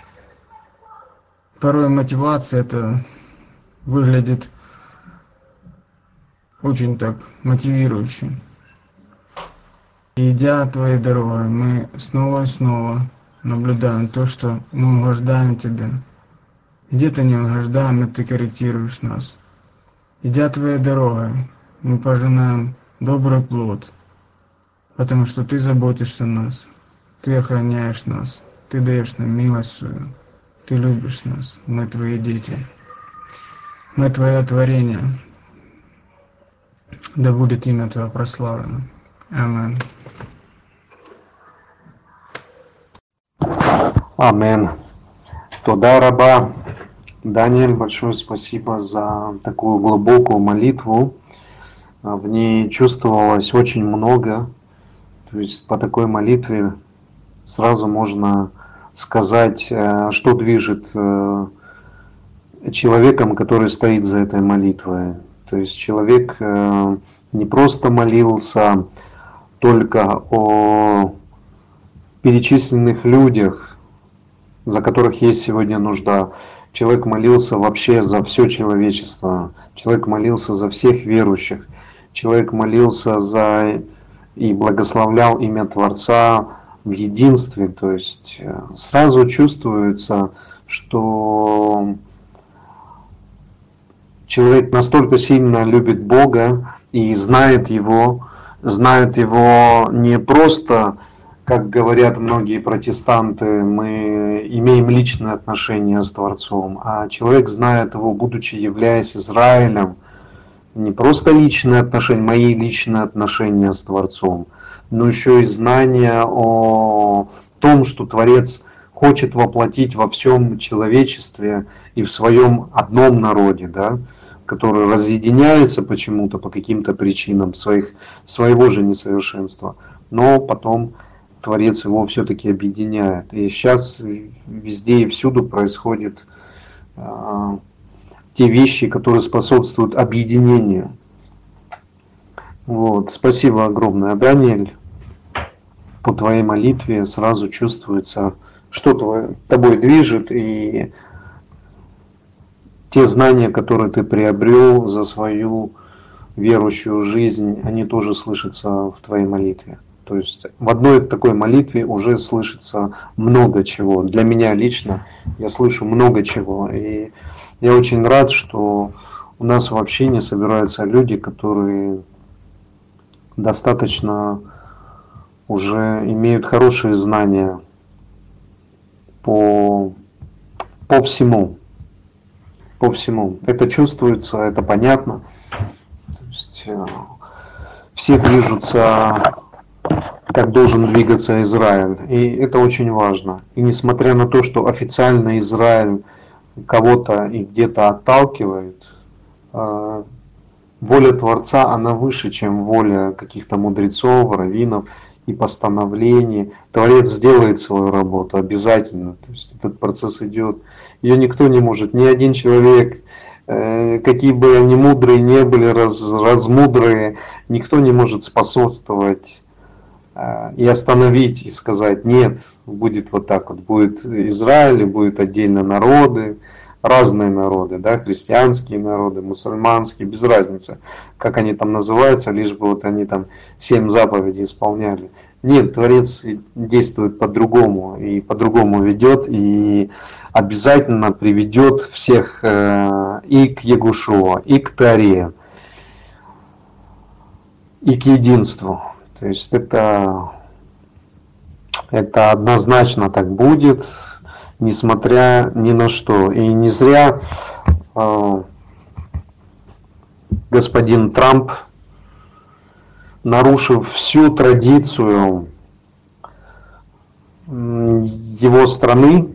[SPEAKER 1] Порой мотивация это выглядит очень так мотивирующе. идя твоей дорогой, мы снова и снова наблюдаем то, что мы угождаем Тебе. Где-то не угождаем, и Ты корректируешь нас. Идя твоей дорогой, мы пожинаем добрый плод, потому что Ты заботишься о нас, Ты охраняешь нас, Ты даешь нам милость свою, Ты любишь нас, мы Твои дети. Мы Твое творение. Да будет имя Твое прославлено. Аминь.
[SPEAKER 2] Амен. Тода раба. Даниэль, большое спасибо за такую глубокую молитву. В ней чувствовалось очень много. То есть по такой молитве сразу можно сказать, э, что движет э, человеком, который стоит за этой молитвой. То есть человек э, не просто молился только о перечисленных людях, за которых есть сегодня нужда. Человек молился вообще за все человечество. Человек молился за всех верующих. Человек молился за и благословлял имя Творца в единстве. То есть э, сразу чувствуется, что человек настолько сильно любит Бога и знает Его, знает Его не просто, как говорят многие протестанты, мы имеем личное отношение с Творцом, а человек знает Его, будучи являясь Израилем, не просто личные отношения, мои личные отношения с Творцом, но еще и знание о том, что Творец хочет воплотить во всем человечестве и в своем одном народе, да, который разъединяется почему-то по каким-то причинам своих, своего же несовершенства, но потом Творец его все-таки объединяет. И сейчас везде и всюду происходят а, те вещи, которые способствуют объединению. Вот. Спасибо огромное, Даниэль. По твоей молитве сразу чувствуется, что тобой движет, и те знания, которые ты приобрел за свою верующую жизнь, они тоже слышатся в твоей молитве. То есть в одной такой молитве уже слышится много чего. Для меня лично я слышу много чего. И я очень рад, что у нас в общине собираются люди, которые достаточно уже имеют хорошие знания по, по всему по всему. Это чувствуется, это понятно. То есть, э, все движутся, как должен двигаться Израиль. И это очень важно. И несмотря на то, что официально Израиль кого-то и где-то отталкивает, э, воля Творца, она выше, чем воля каких-то мудрецов, раввинов и постановлений. Творец сделает свою работу обязательно. То есть этот процесс идет ее никто не может, ни один человек, э, какие бы они мудрые не были, раз, размудрые, никто не может способствовать и остановить, и сказать, нет, будет вот так вот, будет Израиль, будет отдельно народы, разные народы, да, христианские народы, мусульманские, без разницы, как они там называются, лишь бы вот они там семь заповедей исполняли. Нет, Творец действует по-другому и по-другому ведет, и обязательно приведет всех э, и к Ягушуа, и к Таре, и к единству. То есть это, это однозначно так будет, несмотря ни на что. И не зря э, господин Трамп, нарушив всю традицию его страны,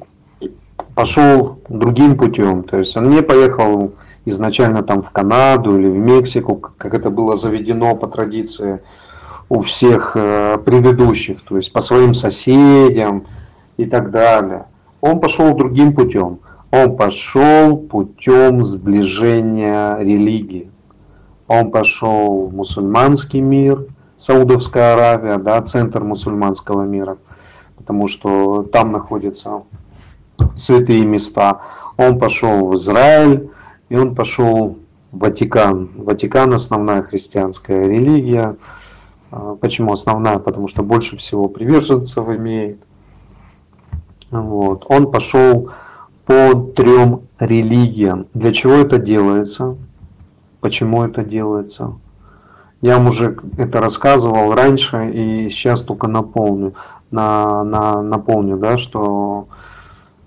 [SPEAKER 2] пошел другим путем. То есть он не поехал изначально там в Канаду или в Мексику, как это было заведено по традиции у всех э, предыдущих, то есть по своим соседям и так далее. Он пошел другим путем. Он пошел путем сближения религии. Он пошел в мусульманский мир, Саудовская Аравия, да, центр мусульманского мира, потому что там находятся святые места. Он пошел в Израиль, и он пошел в Ватикан. Ватикан основная христианская религия. А, почему основная? Потому что больше всего приверженцев имеет. Вот. Он пошел по трем религиям. Для чего это делается? Почему это делается? Я вам уже это рассказывал раньше и сейчас только напомню, на, на, напомню, да, что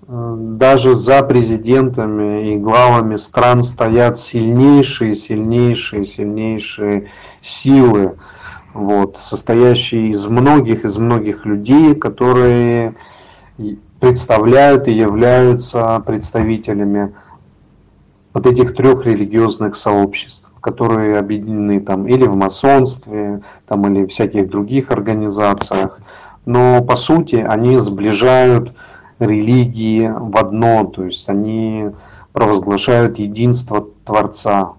[SPEAKER 2] э, даже за президентами и главами стран стоят сильнейшие, сильнейшие, сильнейшие силы, вот, состоящие из многих, из многих людей, которые представляют и являются представителями вот этих трех религиозных сообществ, которые объединены там или в масонстве, там или в всяких других организациях, но по сути они сближают религии в одно, то есть они провозглашают единство Творца.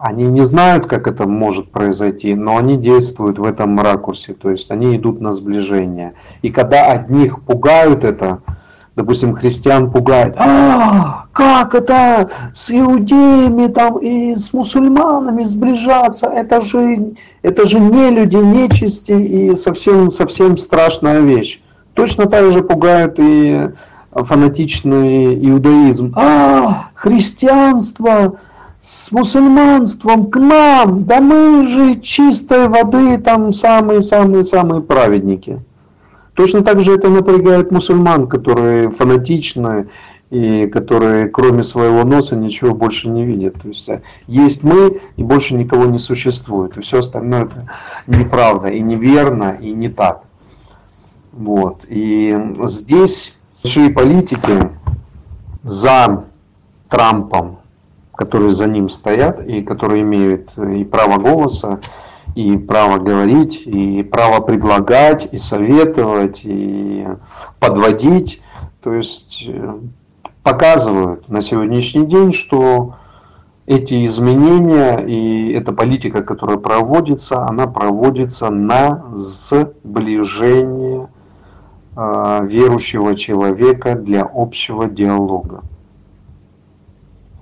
[SPEAKER 2] Они не знают, как это может произойти, но они действуют в этом ракурсе, то есть они идут на сближение. И когда одних пугают это, допустим, христиан пугает, а, как это с иудеями там и с мусульманами сближаться, это же, это же не люди, нечисти и совсем, совсем страшная вещь. Точно так же пугает и фанатичный иудаизм. А, христианство с мусульманством к нам, да мы же чистой воды там самые-самые-самые праведники. Точно так же это напрягает мусульман, которые фанатичны и которые кроме своего носа ничего больше не видят. То есть э, есть мы и больше никого не существует. И все остальное это неправда и неверно и не так. Вот. И здесь большие политики за Трампом, которые за ним стоят и которые имеют и право голоса, и право говорить, и право предлагать, и советовать, и подводить. То есть э, показывают на сегодняшний день, что эти изменения и эта политика, которая проводится, она проводится на сближение э, верующего человека для общего диалога.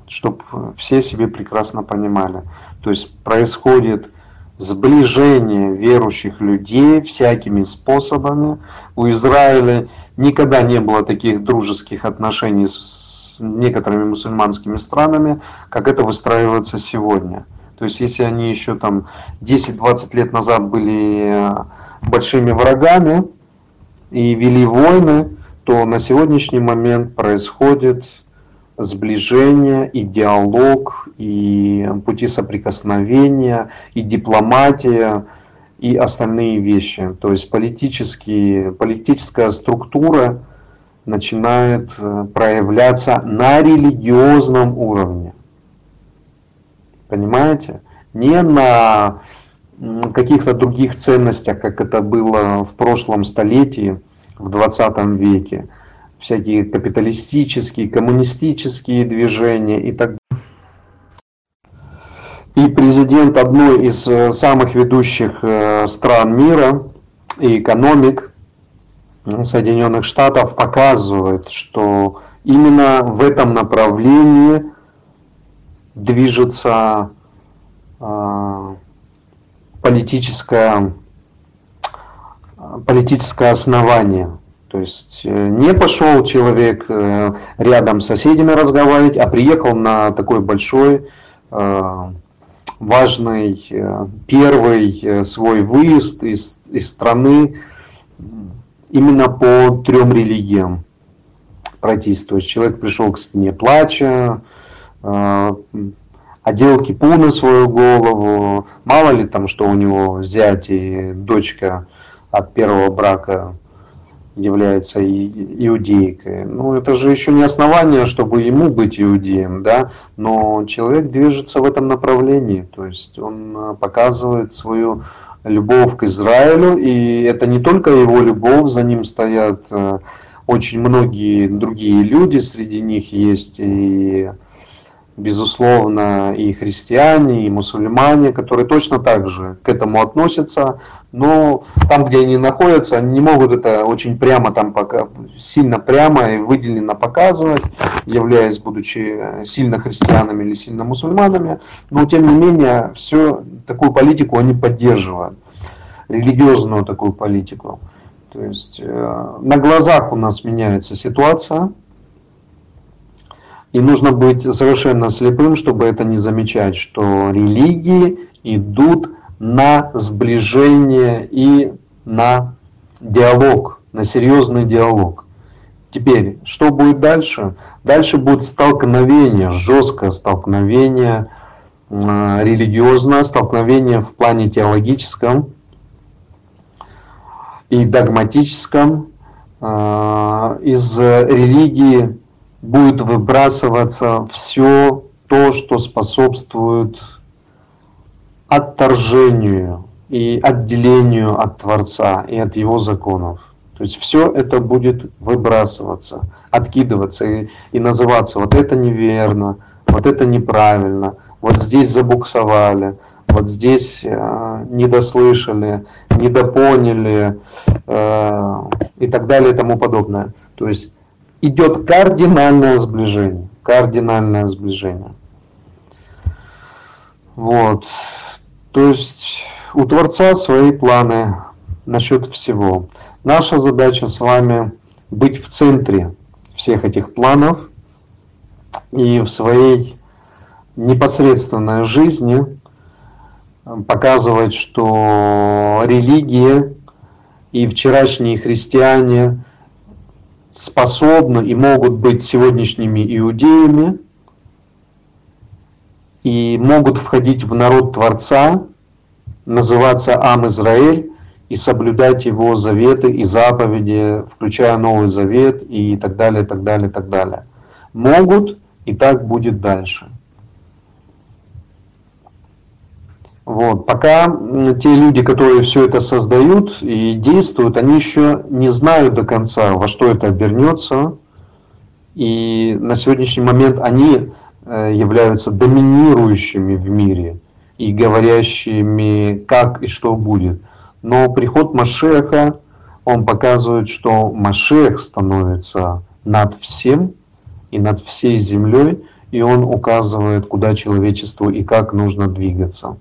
[SPEAKER 2] Чтобы все себе прекрасно понимали. То есть происходит сближение верующих людей всякими способами. У Израиля никогда не было таких дружеских отношений с некоторыми мусульманскими странами, как это выстраивается сегодня. То есть если они еще там 10-20 лет назад были э, большими врагами и вели войны, то на сегодняшний момент происходит сближение, и диалог, и пути соприкосновения, и дипломатия, и остальные вещи. То есть политические, политическая структура начинает э, проявляться на религиозном уровне. Понимаете? Не на каких-то других ценностях, как это было в прошлом столетии, в 20 веке, всякие капиталистические, коммунистические движения и так далее. И президент одной из э, самых ведущих э, стран мира и экономик Соединенных Штатов показывает, что именно в этом направлении движется э, политическое, политическое основание то есть э, не пошел человек э, рядом с соседями разговаривать, а приехал на такой большой, э, важный, первый свой выезд из, из страны именно по трем религиям пройтись. То есть человек пришел к стене плача, одел кипу на свою голову, мало ли там, что у него зять и дочка от первого брака является иудейкой. Ну, это же еще не основание, чтобы ему быть иудеем, да, но человек движется в этом направлении, то есть он э, показывает свою любовь к Израилю, и это не только его любовь, за ним стоят э, очень многие другие люди, среди них есть и безусловно, и христиане, и мусульмане, которые точно так же к этому относятся, но там, где они находятся, они не могут это очень прямо там пока, сильно прямо и выделенно показывать, являясь, будучи сильно христианами или сильно мусульманами, но тем не менее, все, такую политику они поддерживают, религиозную такую политику. То есть э, на глазах у нас меняется ситуация, и нужно быть совершенно слепым, чтобы это не замечать, что религии идут на сближение и на диалог, на серьезный диалог. Теперь, что будет дальше? Дальше будет столкновение, жесткое столкновение, религиозное столкновение в плане теологическом и догматическом. А, из религии будет выбрасываться все то, что способствует отторжению и отделению от Творца и от Его законов. То есть все это будет выбрасываться, откидываться и, и называться вот это неверно, вот это неправильно, вот здесь забуксовали, вот здесь э, недослышали, недопоняли э, и так далее и тому подобное. То есть идет кардинальное сближение. Кардинальное сближение. Вот. То есть у Творца свои планы насчет всего. Наша задача с вами быть в центре всех этих планов и в своей непосредственной жизни показывать, что религия и вчерашние христиане способны и могут быть сегодняшними иудеями и могут входить в народ Творца, называться Ам Израиль и соблюдать его заветы и заповеди, включая Новый Завет и так далее, так далее, так далее. Могут, и так будет дальше. Вот. Пока те люди, которые все это создают и действуют, они еще не знают до конца, во что это обернется. И на сегодняшний момент они э, являются доминирующими в мире и говорящими, как и что будет. Но приход Машеха, он показывает, что Машех становится над всем и над всей землей, и он указывает, куда человечеству и как нужно двигаться.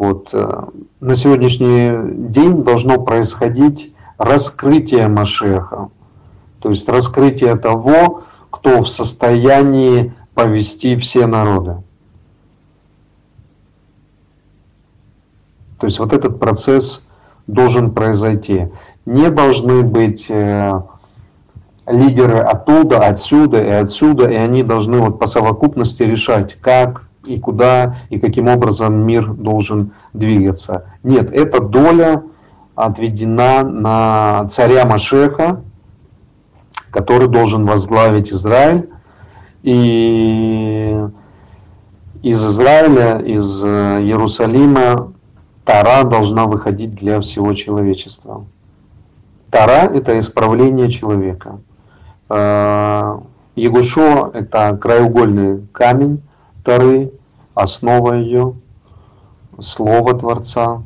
[SPEAKER 2] Вот. Э, на сегодняшний день должно происходить раскрытие Машеха, то есть раскрытие того, кто в состоянии повести все народы. То есть вот этот процесс должен произойти. Не должны быть э, лидеры оттуда, отсюда и отсюда, и они должны вот по совокупности решать, как и куда и каким образом мир должен двигаться. Нет, эта доля отведена на царя Машеха, который должен возглавить Израиль. И из Израиля, из э, Иерусалима Тара должна выходить для всего человечества. Тара – это исправление человека. Э, Егушо – это краеугольный камень, Тары, основа ее, Слово Творца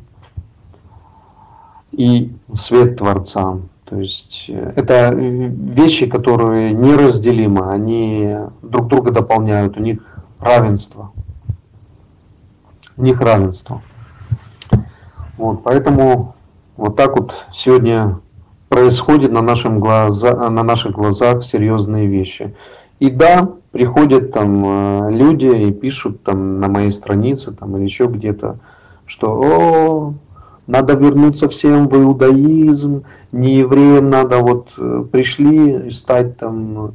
[SPEAKER 2] и свет Творца. То есть э, это вещи, которые неразделимы, они друг друга дополняют, у них равенство. У них равенство. Вот, поэтому вот так вот сегодня происходит на, нашем глаза, на наших глазах серьезные вещи. И да, приходят там э, люди и пишут там на моей странице там или еще где-то, что о, надо вернуться всем в иудаизм, не евреям надо вот э, пришли стать там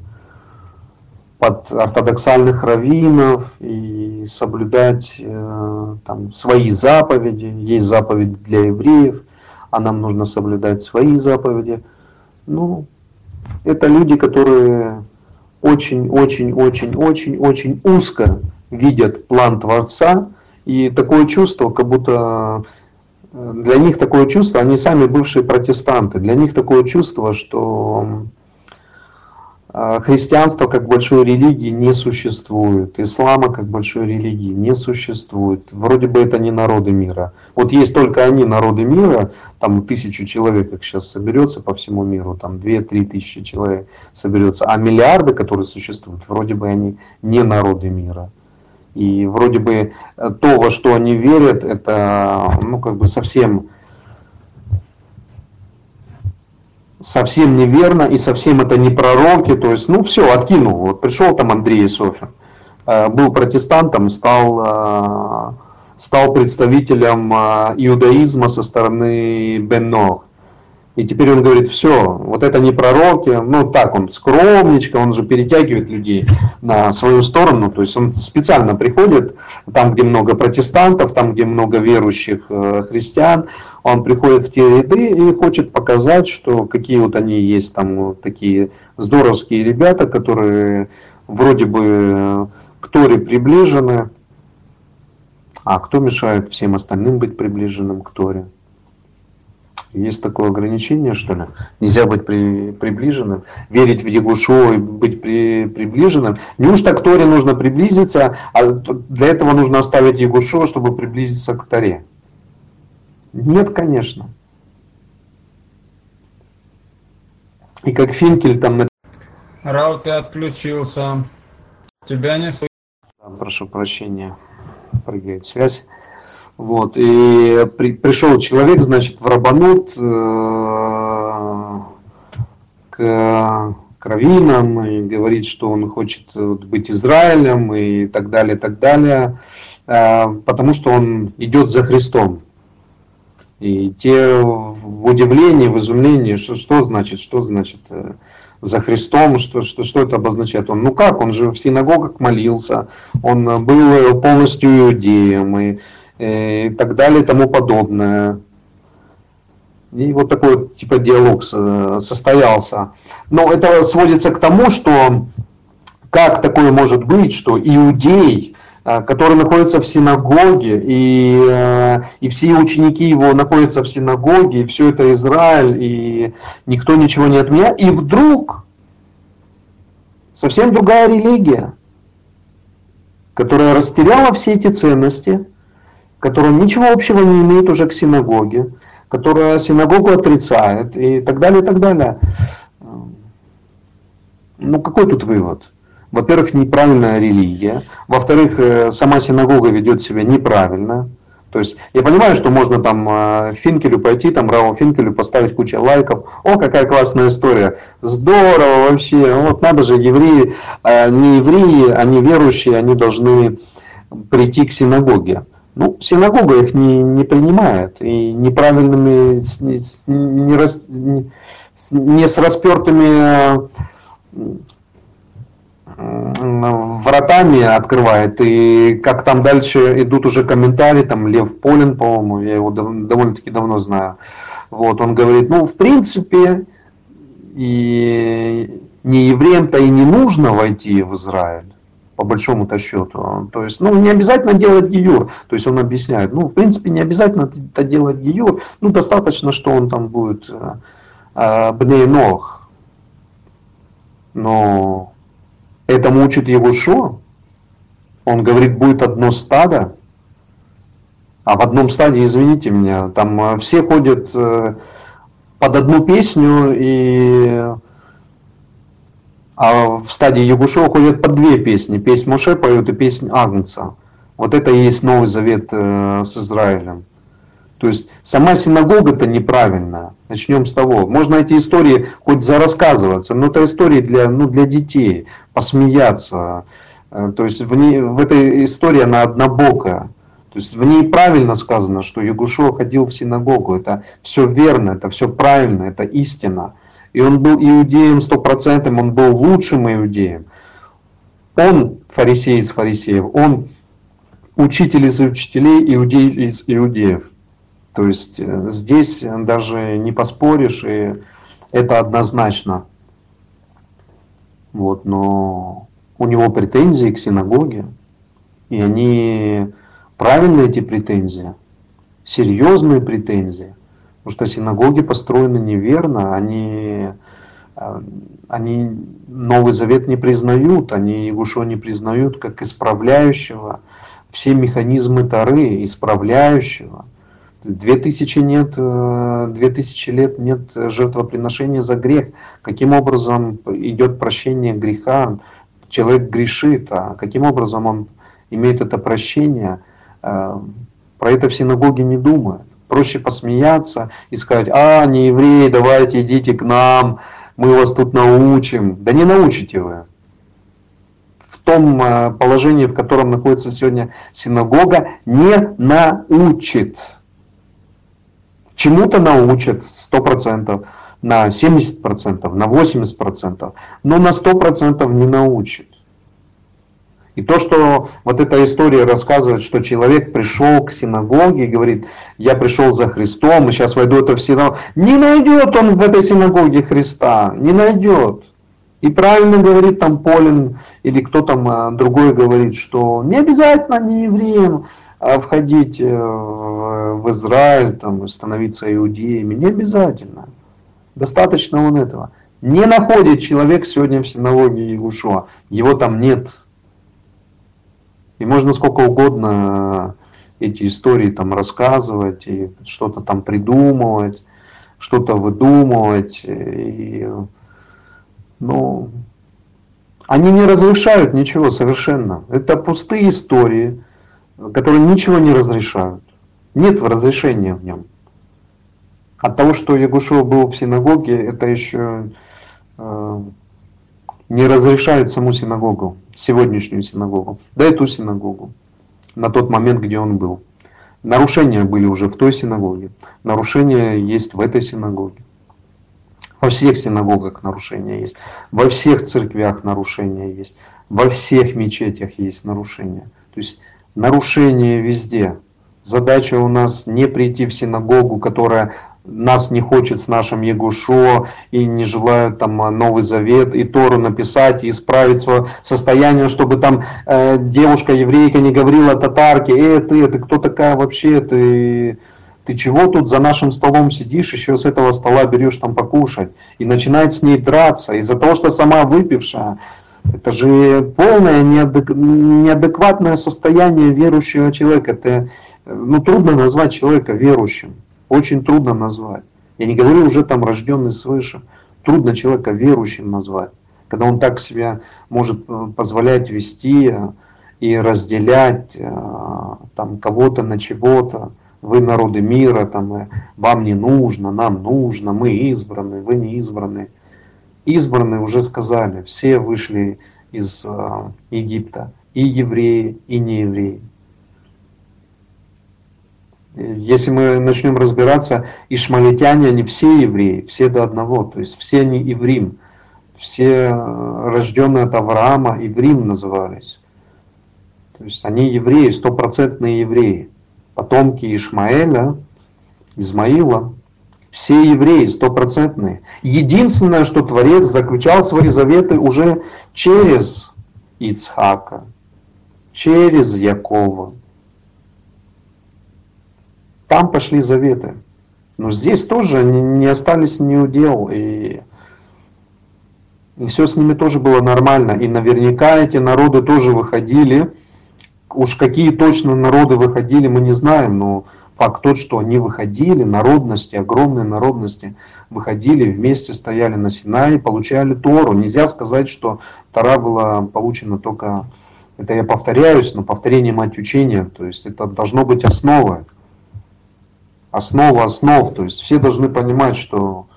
[SPEAKER 2] под ортодоксальных раввинов и соблюдать э, там свои заповеди. Есть заповедь для евреев, а нам нужно соблюдать свои заповеди. Ну, это люди, которые очень-очень-очень-очень-очень узко видят план Творца, и такое чувство, как будто для них такое чувство, они сами бывшие протестанты, для них такое чувство, что христианства как большой религии не существует, ислама как большой религии не существует. Вроде бы это не народы мира. Вот есть только они, народы мира, там тысячу человек, как сейчас соберется по всему миру, там две-три тысячи человек соберется, а миллиарды, которые существуют, вроде бы они не народы мира. И вроде бы то, во что они верят, это ну, как бы совсем совсем неверно и совсем это не пророки, то есть, ну все, откинул. Вот пришел там Андрей Софин, э, был протестантом, стал, э, стал представителем э, иудаизма со стороны Бен Нох. И теперь он говорит, все, вот это не пророки, ну так, он скромничка, он же перетягивает людей на свою сторону, то есть он специально приходит там, где много протестантов, там, где много верующих христиан, он приходит в те ряды и хочет показать, что какие вот они есть там вот такие здоровские ребята, которые вроде бы к Торе приближены, а кто мешает всем остальным быть приближенным к Торе? Есть такое ограничение, что ли? Нельзя быть при, приближенным, верить в Ягушу и быть при, приближенным. Неужто к Торе нужно приблизиться, а для этого нужно оставить Ягушу, чтобы приблизиться к Торе? Нет, конечно. И как Финкель там...
[SPEAKER 1] Рау, ты отключился. Тебя не слышно.
[SPEAKER 2] Прошу прощения, прыгает связь. Вот, и при, пришел человек, значит, в Рабанут э, к, к раввинам и говорит, что он хочет вот, быть Израилем и так далее, так далее, э, потому что он идет за Христом. И те в удивлении, в изумлении, что, что значит, что значит э, за Христом, что, что, что это обозначает? Он, ну как, он же в синагогах молился, он был полностью иудеем и, э, и так далее и тому подобное. И вот такой типа диалог состоялся. Но это сводится к тому, что как такое может быть, что иудей, Э, который находится в синагоге, и, э, и все ученики его находятся в синагоге, и все это Израиль, и никто ничего не отменяет. И вдруг совсем другая религия, которая растеряла все эти ценности, которая ничего общего не имеет уже к синагоге, которая синагогу отрицает и так далее, и так далее. Ну какой тут вывод? Во-первых, неправильная религия, во-вторых, э, сама синагога ведет себя неправильно. То есть я понимаю, что можно там э, Финкелю пойти, там Рау Финкелю поставить кучу лайков. О, какая классная история. Здорово вообще. Вот надо же, евреи, э, не евреи, они верующие, они должны прийти к синагоге. Ну, синагога их не, не принимает. И неправильными, не, не, не с распертыми вратами открывает, и как там дальше идут уже комментарии, там Лев Полин, по-моему, я его довольно-таки давно знаю, вот, он говорит, ну, в принципе, и не евреям-то и не нужно войти в Израиль, по большому-то счету. То есть, ну, не обязательно делать гиюр. То есть, он объясняет, ну, в принципе, не обязательно это делать гиюр. Ну, достаточно, что он там будет э, э бней ног. Но Этому учит его Шо. Он говорит, будет одно стадо, а в одном стаде, извините меня, там э, все ходят э, под одну песню, и... а в стадии Ягушева ходят под две песни. Песнь Моше поет и песнь Агнца. Вот это и есть Новый Завет э, с Израилем. То есть сама синагога-то неправильная. Начнем с того. Можно эти истории хоть зарассказываться, но это истории для, ну, для детей, посмеяться. Э, то есть в, ней, в этой истории она однобокая. То есть в ней правильно сказано, что Ягушо ходил в синагогу. Это все верно, это все правильно, это истина. И он был иудеем стопроцентным, он был лучшим иудеем. Он фарисей из фарисеев, он учитель из учителей, иудей из иудеев. То есть э, здесь даже не поспоришь, и это однозначно. Вот, но у него претензии к синагоге, и они правильные эти претензии. серьезные претензии. Потому что синагоги построены неверно, они, э, они Новый Завет не признают, они Егушо не признают как исправляющего все механизмы Тары, исправляющего. Две тысячи нет, э, две тысячи лет нет жертвоприношения за грех. Каким образом идет прощение греха? Человек грешит, а каким образом он имеет это прощение? Э, про это в синагоге не думают. Проще посмеяться и сказать, а, не евреи, давайте идите к нам, мы вас тут научим. Да не научите вы. В том э, положении, в котором находится сегодня синагога, не научит. Чему-то научат, сто процентов, на 70%, на 80%, но на 100% не научит. И то, что вот эта история рассказывает, что человек пришел к синагоге и говорит, я пришел за Христом, и сейчас войду это в синагогу. Не найдет он в этой синагоге Христа, не найдет. И правильно говорит там Полин, или кто там а, другой говорит, что не обязательно не евреям входить э, в Израиль, там, становиться иудеями, не обязательно. Достаточно он этого. Не находит человек сегодня в синагоге Иешуа, его там нет. И можно сколько угодно эти истории там рассказывать и что-то там придумывать, что-то выдумывать. И, ну, они не разрешают ничего совершенно. Это пустые истории, которые ничего не разрешают. Нет разрешения в нем. От того, что Ягушев был в синагоге, это еще э, не разрешает саму синагогу, сегодняшнюю синагогу, да и ту синагогу, на тот момент, где он был. Нарушения были уже в той синагоге, нарушения есть в этой синагоге. Во всех синагогах нарушения есть, во всех церквях нарушения есть, во всех мечетях есть нарушения. То есть нарушения везде. Задача у нас не прийти в синагогу, которая нас не хочет с нашим Егушо и не желают там Новый Завет и Тору написать и исправить свое состояние, чтобы там э, девушка еврейка не говорила татарке, э, ты, ты кто такая вообще, ты, ты чего тут за нашим столом сидишь, еще с этого стола берешь там покушать и начинает с ней драться из-за того, что сама выпившая. Это же полное неадек... неадекватное состояние верующего человека. Это ну, трудно назвать человека верующим. Очень трудно назвать. Я не говорю уже там рожденный свыше. Трудно человека верующим назвать. Когда он так себя может э, позволять вести э, и разделять э, там кого-то на чего-то. Вы народы мира, там, вам не нужно, нам нужно, мы избраны, вы не избраны. Избранные уже сказали, все вышли из Египта, и евреи, и неевреи. Если мы начнем разбираться, ишмалитяне, они все евреи, все до одного, то есть все они иврим, все рожденные от Авраама иврим назывались. То есть они евреи, стопроцентные евреи, потомки Ишмаэля, Измаила, все евреи, стопроцентные. Единственное, что Творец заключал свои заветы уже через Ицхака, через Якова. Там пошли заветы. Но здесь тоже не остались ни удел. И, и все с ними тоже было нормально. И наверняка эти народы тоже выходили. Уж какие точно народы выходили, мы не знаем, но факт тот, что они выходили, народности, огромные народности, выходили, вместе стояли на Синае, получали Тору. Нельзя сказать, что Тора была получена только, это я повторяюсь, но повторение мать учения, то есть это должно быть основой основа основ. То есть все должны понимать, что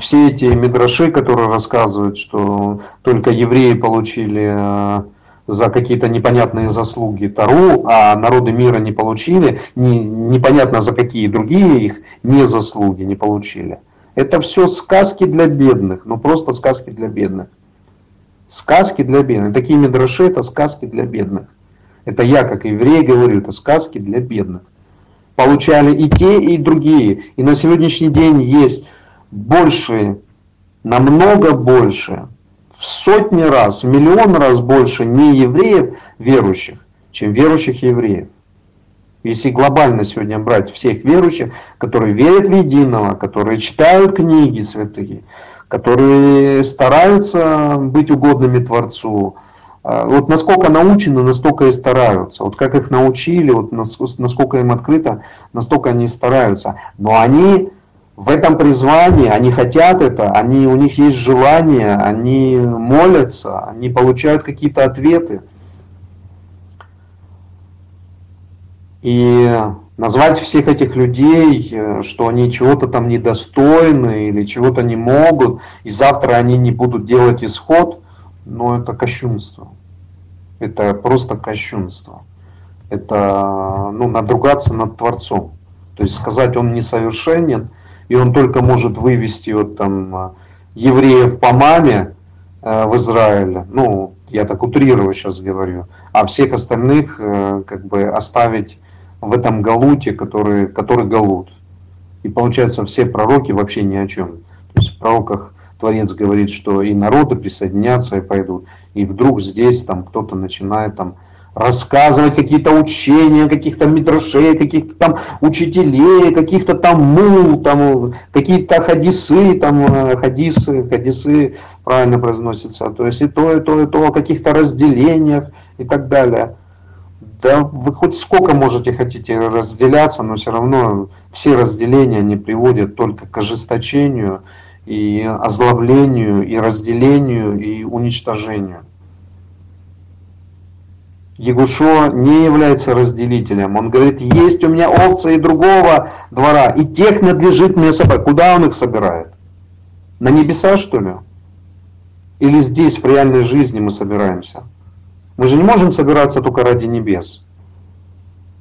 [SPEAKER 2] все эти мидраши, которые рассказывают, что только евреи получили э, за какие-то непонятные заслуги Тару, а народы мира не получили, не, непонятно за какие другие их не заслуги не получили. Это все сказки для бедных, ну просто сказки для бедных. Сказки для бедных. Такие мидраши это сказки для бедных. Это я, как еврей, говорю, это сказки для бедных получали и те, и другие. И на сегодняшний день есть больше, намного больше, в сотни раз, в миллион раз больше не евреев верующих, чем верующих евреев. Если глобально сегодня брать всех верующих, которые верят в единого, которые читают книги святые, которые стараются быть угодными Творцу, а, вот насколько научены, настолько и стараются. Вот как их научили, вот насколько им открыто, настолько они стараются. Но они в этом призвании, они хотят это, они, у них есть желание, они молятся, они получают какие-то ответы. И назвать всех этих людей, э, что они чего-то там недостойны или чего-то не могут, и завтра они не будут делать исход, ну это кощунство. Это просто кощунство. Это ну, надругаться над Творцом. То есть сказать, он несовершенен, и он только может вывести вот там э, евреев по маме э, в Израиле, ну, я так утрирую сейчас говорю, а всех остальных как бы оставить в этом галуте, который, который галут. И получается, все пророки вообще ни о чем. То есть в пророках Творец говорит, что и народы присоединятся и пойдут. И вдруг здесь там кто-то начинает там рассказывать какие-то учения, каких-то митрашей, каких-то там учителей, каких-то там мул, там какие-то хадисы, там э, хадисы, хадисы правильно произносятся, то есть и то, и то, и то, о каких-то разделениях и так далее. Да вы хоть сколько можете хотите разделяться, но все равно все разделения не приводят только к ожесточению и озлоблению, и разделению, и уничтожению. Егушо не является разделителем. Он говорит, есть у меня овцы и другого двора, и тех надлежит мне собрать. Куда он их собирает? На небеса, что ли? Или здесь, в реальной жизни мы собираемся? Мы же не можем собираться только ради небес.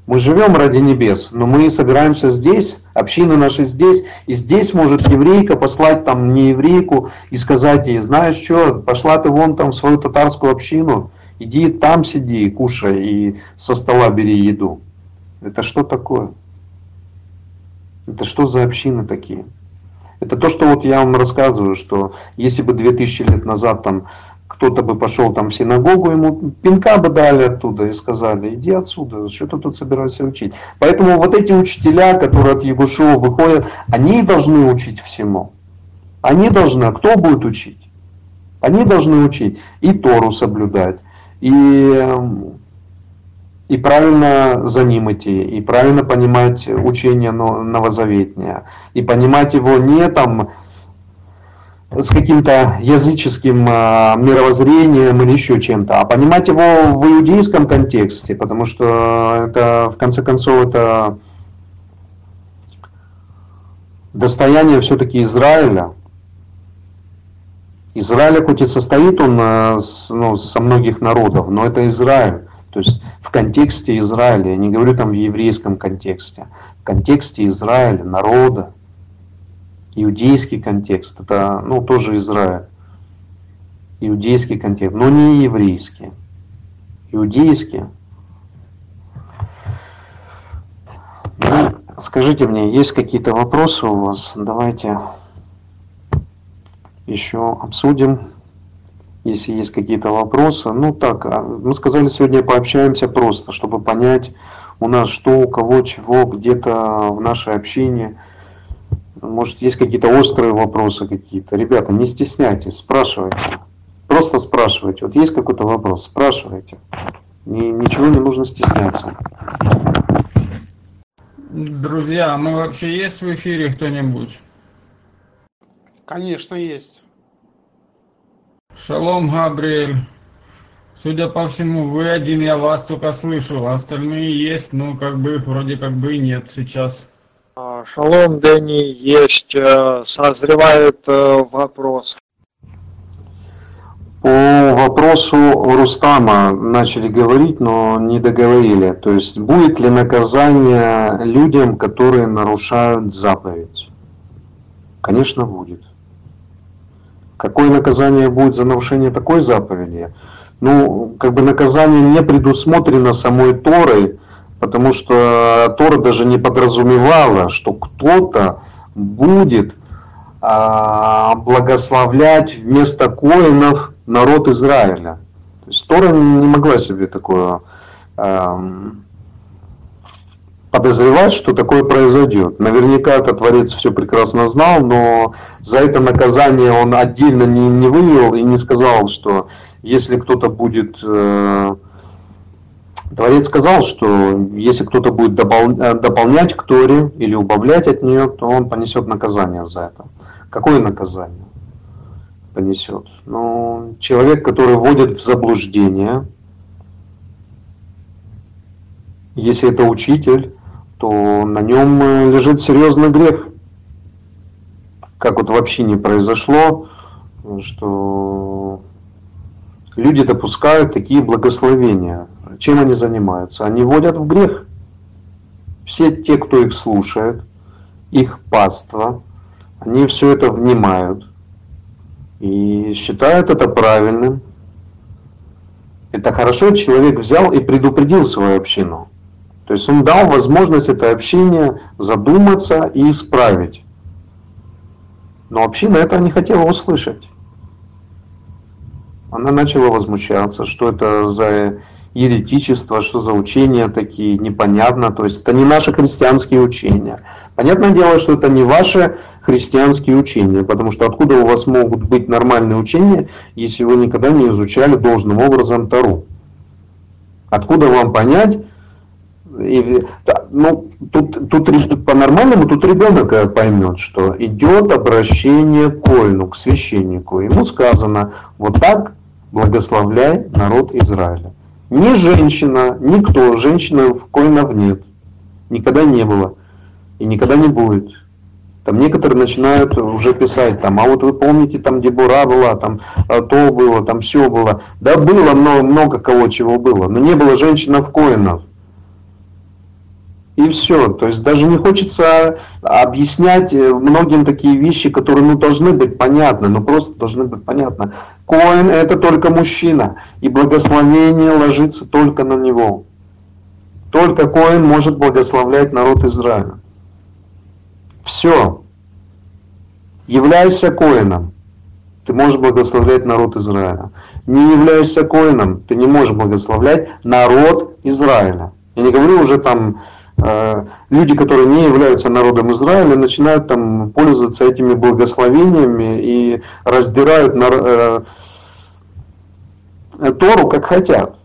[SPEAKER 2] Мы живем ради небес, но мы собираемся здесь, община наша здесь, и здесь может еврейка послать там не еврейку и сказать ей, знаешь что, пошла ты вон там в свою татарскую общину, иди там сиди, кушай и со стола бери еду. Это что такое? Это что за общины такие? Это то, что вот я вам рассказываю, что если бы 2000 лет назад там кто-то бы пошел там в синагогу, ему пинка бы дали оттуда и сказали, иди отсюда, что ты тут собираешься учить. Поэтому вот эти учителя, которые от Ягушева выходят, они должны учить всему. Они должны, а кто будет учить? Они должны учить и Тору соблюдать, и, и правильно за ним идти, и правильно понимать учение новозаветнее, и понимать его не там с каким-то языческим а, мировоззрением или еще чем-то, а понимать его в иудейском контексте, потому что это, в конце концов, это достояние все-таки Израиля. Израиль, хоть и состоит он а, ну, со многих народов, но это Израиль. То есть в контексте Израиля, я не говорю там в еврейском контексте, в контексте Израиля, народа, иудейский контекст, это ну, тоже Израиль. Иудейский контекст, но не еврейский. Иудейский. Ну, скажите мне, есть какие-то вопросы у вас? Давайте еще обсудим. Если есть какие-то вопросы. Ну так, а, мы сказали сегодня пообщаемся просто, чтобы понять у нас что, у кого, чего, где-то в нашей общине – может, есть какие-то острые вопросы какие-то. Ребята, не стесняйтесь, спрашивайте. Просто спрашивайте. Вот есть какой-то вопрос, спрашивайте. Ни, ничего не нужно стесняться.
[SPEAKER 1] Друзья, мы вообще есть в эфире кто-нибудь?
[SPEAKER 5] Конечно, есть.
[SPEAKER 1] Шалом, Габриэль. Судя по всему, вы один, я вас только слышу. Остальные есть, но как бы их вроде как бы и нет сейчас.
[SPEAKER 3] А, шалом, Дэнни, есть, э, созревает э, вопрос.
[SPEAKER 2] По вопросу Рустама начали говорить, но не договорили. То есть будет ли наказание людям, которые нарушают заповедь? Конечно, будет. Какое наказание будет за нарушение такой заповеди? Ну, как бы наказание не предусмотрено самой Торой, потому что Тора даже не подразумевала, что кто-то будет а, благословлять вместо коинов народ Израиля. То есть Тора не могла себе такое, подозревать, что такое произойдет. Наверняка это Творец все прекрасно знал, но за это наказание он отдельно не, не вывел и не сказал, что если кто-то будет... Э, Творец сказал, что если кто-то будет допол, э, дополнять к Торе или убавлять от нее, то он понесет наказание за это. Какое наказание понесет? Ну, человек, который вводит в заблуждение, если это учитель, то на нем э, лежит серьезный грех. Как вот вообще не произошло, что люди допускают такие благословения. Чем они занимаются? Они вводят в грех. Все те, кто их слушает, их паства, они все это внимают и считают это правильным. Это хорошо, человек взял и предупредил свою общину. То есть он дал возможность это общение задуматься и исправить. Но община это не хотела услышать. Она начала возмущаться, что это за еретичество, что за учения такие, непонятно. То есть это не наши христианские учения. Понятное дело, что это не ваши христианские учения, потому что откуда у вас могут быть нормальные учения, если вы никогда не изучали должным образом Тару? Откуда вам понять, и, ну, тут, тут по-нормальному, тут ребенок э, поймет, что идет обращение к Кольну, к священнику. Ему сказано, вот так благословляй народ Израиля. Ни женщина, никто, женщина в Коинов нет. Никогда не было. И никогда не будет. Там некоторые начинают уже писать, там, а вот вы помните, там Дебура была, там а, то было, там все было. Да было много, много кого чего было, но не было женщин в коинов. И все. То есть даже не хочется объяснять э, многим такие вещи, которые ну, должны быть понятны, но просто должны быть понятны. Коин это только мужчина, и благословение ложится только на него. Только Коин может благословлять народ Израиля. Все. Являйся Коином, ты можешь благословлять народ Израиля. Не являешься Коином, ты не можешь благословлять народ Израиля. Я не говорю уже там люди, которые не являются народом Израиля, начинают там пользоваться этими благословениями и раздирают на, э, Тору как хотят.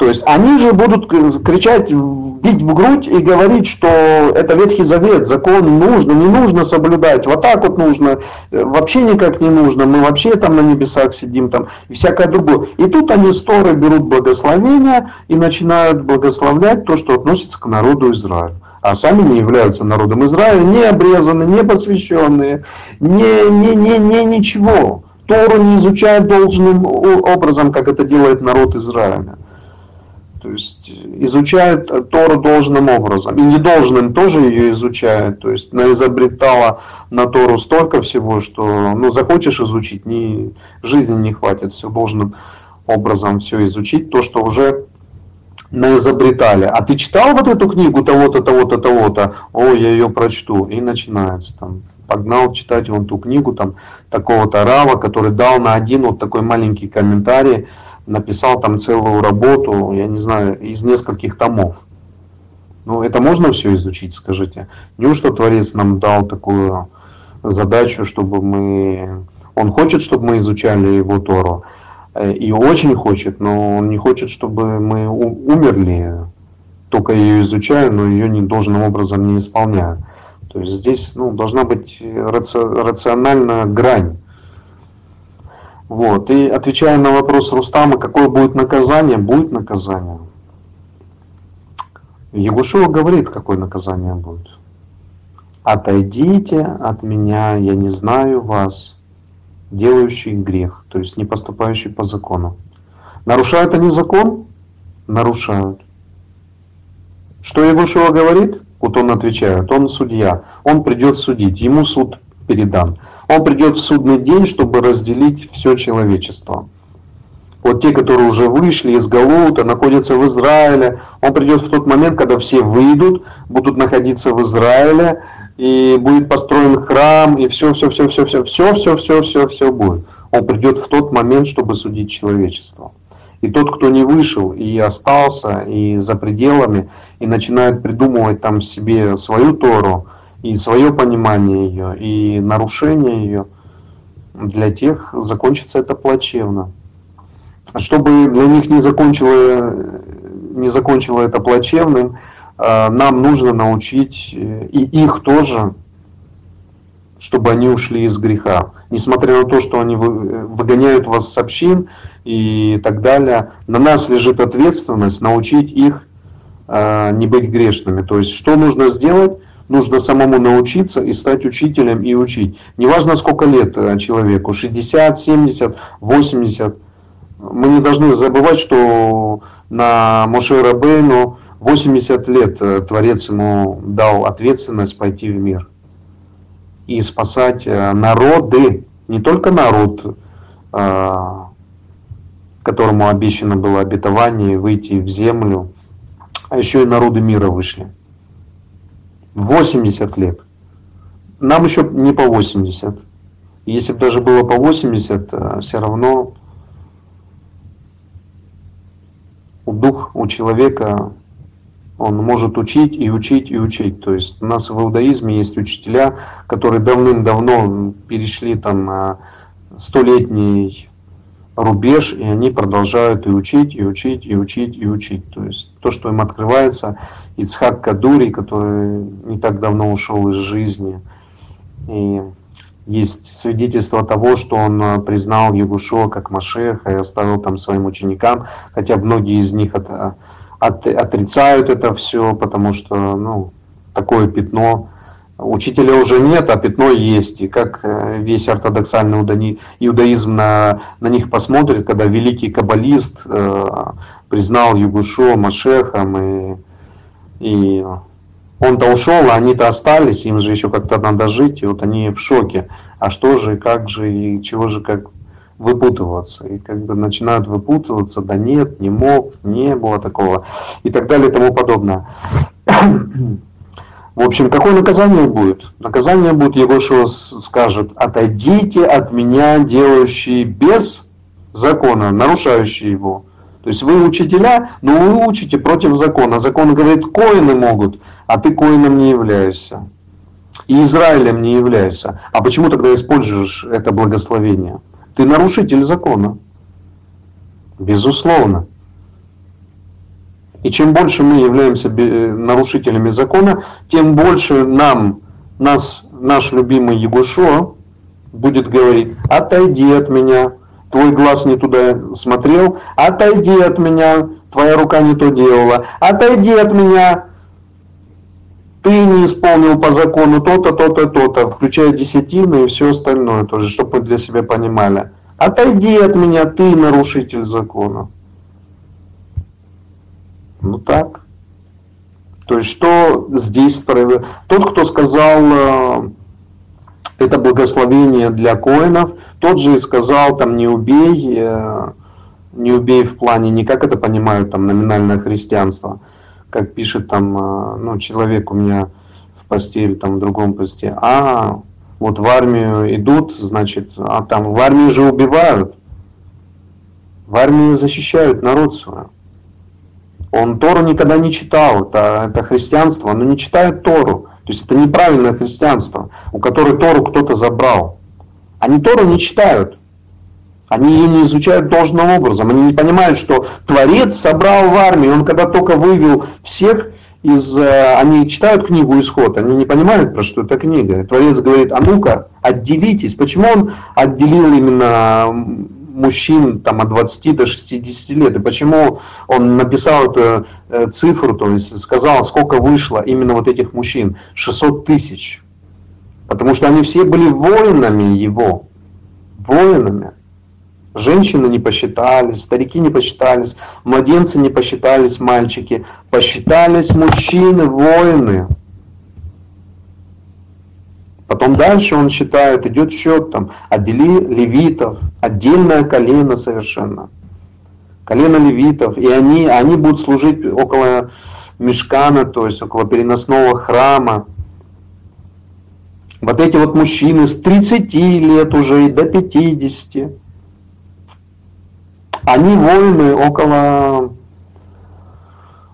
[SPEAKER 2] То есть они же будут кричать, бить в грудь и говорить, что это Ветхий Завет, закон нужно, не нужно соблюдать, вот так вот нужно, э, вообще никак не нужно, мы вообще там на небесах сидим там и всякое другое. И тут они с берут благословения и начинают благословлять то, что относится к народу Израиля а сами не являются народом Израиля, не обрезаны, не посвященные, не, не, не, не ничего. Тору не изучают должным образом, как это делает народ Израиля. То есть изучает Тору должным образом. И недолжным тоже ее изучает. То есть она изобретала на Тору столько всего, что ну, захочешь изучить, ни, жизни не хватит все должным образом все изучить. То, что уже наизобретали. А ты читал вот эту книгу того-то, того-то, того-то? О, я ее прочту. И начинается там. Погнал читать вон ту книгу там такого-то Рава, который дал на один вот такой маленький комментарий написал там целую работу, я не знаю, из нескольких томов. Ну, это можно все изучить, скажите? Неужто Творец нам дал такую задачу, чтобы мы... Он хочет, чтобы мы изучали его Тору, э, и очень хочет, но он не хочет, чтобы мы умерли, только ее изучая, но ее не должным образом не исполняя. То есть здесь ну, должна быть раци... рациональная грань вот. И отвечая на вопрос Рустама, какое будет наказание, будет наказание. Ягушева говорит, какое наказание будет. Отойдите от меня, я не знаю вас, делающий грех, то есть не поступающий по закону. Нарушают они закон? Нарушают. Что Ягушева говорит? Вот он отвечает, он судья, он придет судить, ему суд передан. Он придет в судный день, чтобы разделить все человечество. Вот те, которые уже вышли из Галута, находятся в Израиле, он придет в тот момент, когда все выйдут, будут находиться в Израиле, и будет построен храм, и все, все, все, все, все, все, все, все, все, все будет. Он придет в тот момент, чтобы судить человечество. И тот, кто не вышел и остался, и за пределами, и начинает придумывать там себе свою Тору, и свое понимание ее, и нарушение ее, для тех закончится это плачевно. Чтобы для них не закончило, не закончило это плачевным, э, нам нужно научить э, и их тоже, чтобы они ушли из греха. Несмотря на то, что они выгоняют вас с общин и так далее, на нас лежит ответственность научить их э, не быть грешными. То есть, что нужно сделать? Нужно самому научиться и стать учителем и учить. Неважно, сколько лет человеку, 60, 70, 80, мы не должны забывать, что на Моше Рабейну 80 лет э, Творец ему дал ответственность пойти в мир и спасать э, народы, не только народ, э, которому обещано было обетование выйти в землю, а еще и народы мира вышли. 80 лет. Нам еще не по 80. Если бы даже было по 80, все равно дух у человека, он может учить и учить и учить. То есть у нас в иудаизме есть учителя, которые давным-давно перешли там столетний рубеж, и они продолжают и учить, и учить, и учить, и учить. То есть то, что им открывается, Ицхак Кадури, который не так давно ушел из жизни, и есть свидетельство того, что он э, признал Ягушо как Машеха и оставил там своим ученикам, хотя многие из них от, э, от, отрицают это все, потому что ну, такое пятно. Учителя уже нет, а пятно есть. И как э, весь ортодоксальный иудаизм на, на них посмотрит, когда великий каббалист э, признал Югушо Машехом и, и он-то ушел, а они-то остались, им же еще как-то надо жить, и вот они в шоке. А что же, как же, и чего же, как выпутываться. И как бы начинают выпутываться, да нет, не мог, не было такого, и так далее и тому подобное. В общем, какое наказание будет? Наказание будет, Егошева скажет, отойдите от меня, делающие без закона, нарушающие его. То есть вы учителя, но вы учите против закона. Закон говорит, коины могут, а ты коином не являешься. И Израилем не являешься. А почему тогда используешь это благословение? Ты нарушитель закона. Безусловно. И чем больше мы являемся нарушителями закона, тем больше нам, нас, наш любимый Егушо будет говорить, отойди от меня, твой глаз не туда смотрел, отойди от меня, твоя рука не то делала, отойди от меня, ты не исполнил по закону то-то, то-то, то-то, включая десятины и все остальное тоже, чтобы мы для себя понимали. Отойди от меня, ты нарушитель закона. Ну так. То есть что здесь проявилось? Тот, кто сказал э, это благословение для коинов. Тот же и сказал, там, не убей, э, не убей в плане, не как это понимают, там, номинальное христианство, как пишет там, э, ну, человек у меня в посте или там в другом посте, а вот в армию идут, значит, а там в армии же убивают, в армии защищают народ свой. Он Тору никогда не читал, это, это христианство, оно не читает Тору. То есть это неправильное христианство, у которой Тору кто-то забрал. Они Тору не читают. Они ее не изучают должным образом. Они не понимают, что Творец собрал в армии. Он когда только вывел всех из... Э, они читают книгу «Исход», они не понимают, про что эта книга. Творец говорит, а ну-ка, отделитесь. Почему он отделил именно мужчин там, от 20 до 60 лет. И почему он написал эту э, цифру, то есть сказал, сколько вышло именно вот этих мужчин? 600 тысяч. Потому что они все были воинами его. Воинами. Женщины не посчитались, старики не посчитались, младенцы не посчитались, мальчики. Посчитались мужчины, воины. Потом дальше он считает, идет счет, там, отдели левитов, отдельное колено совершенно. Колено левитов. И они, они будут служить около мешкана, то есть около переносного храма. Вот эти вот мужчины с 30 лет уже и до 50. Они воины около,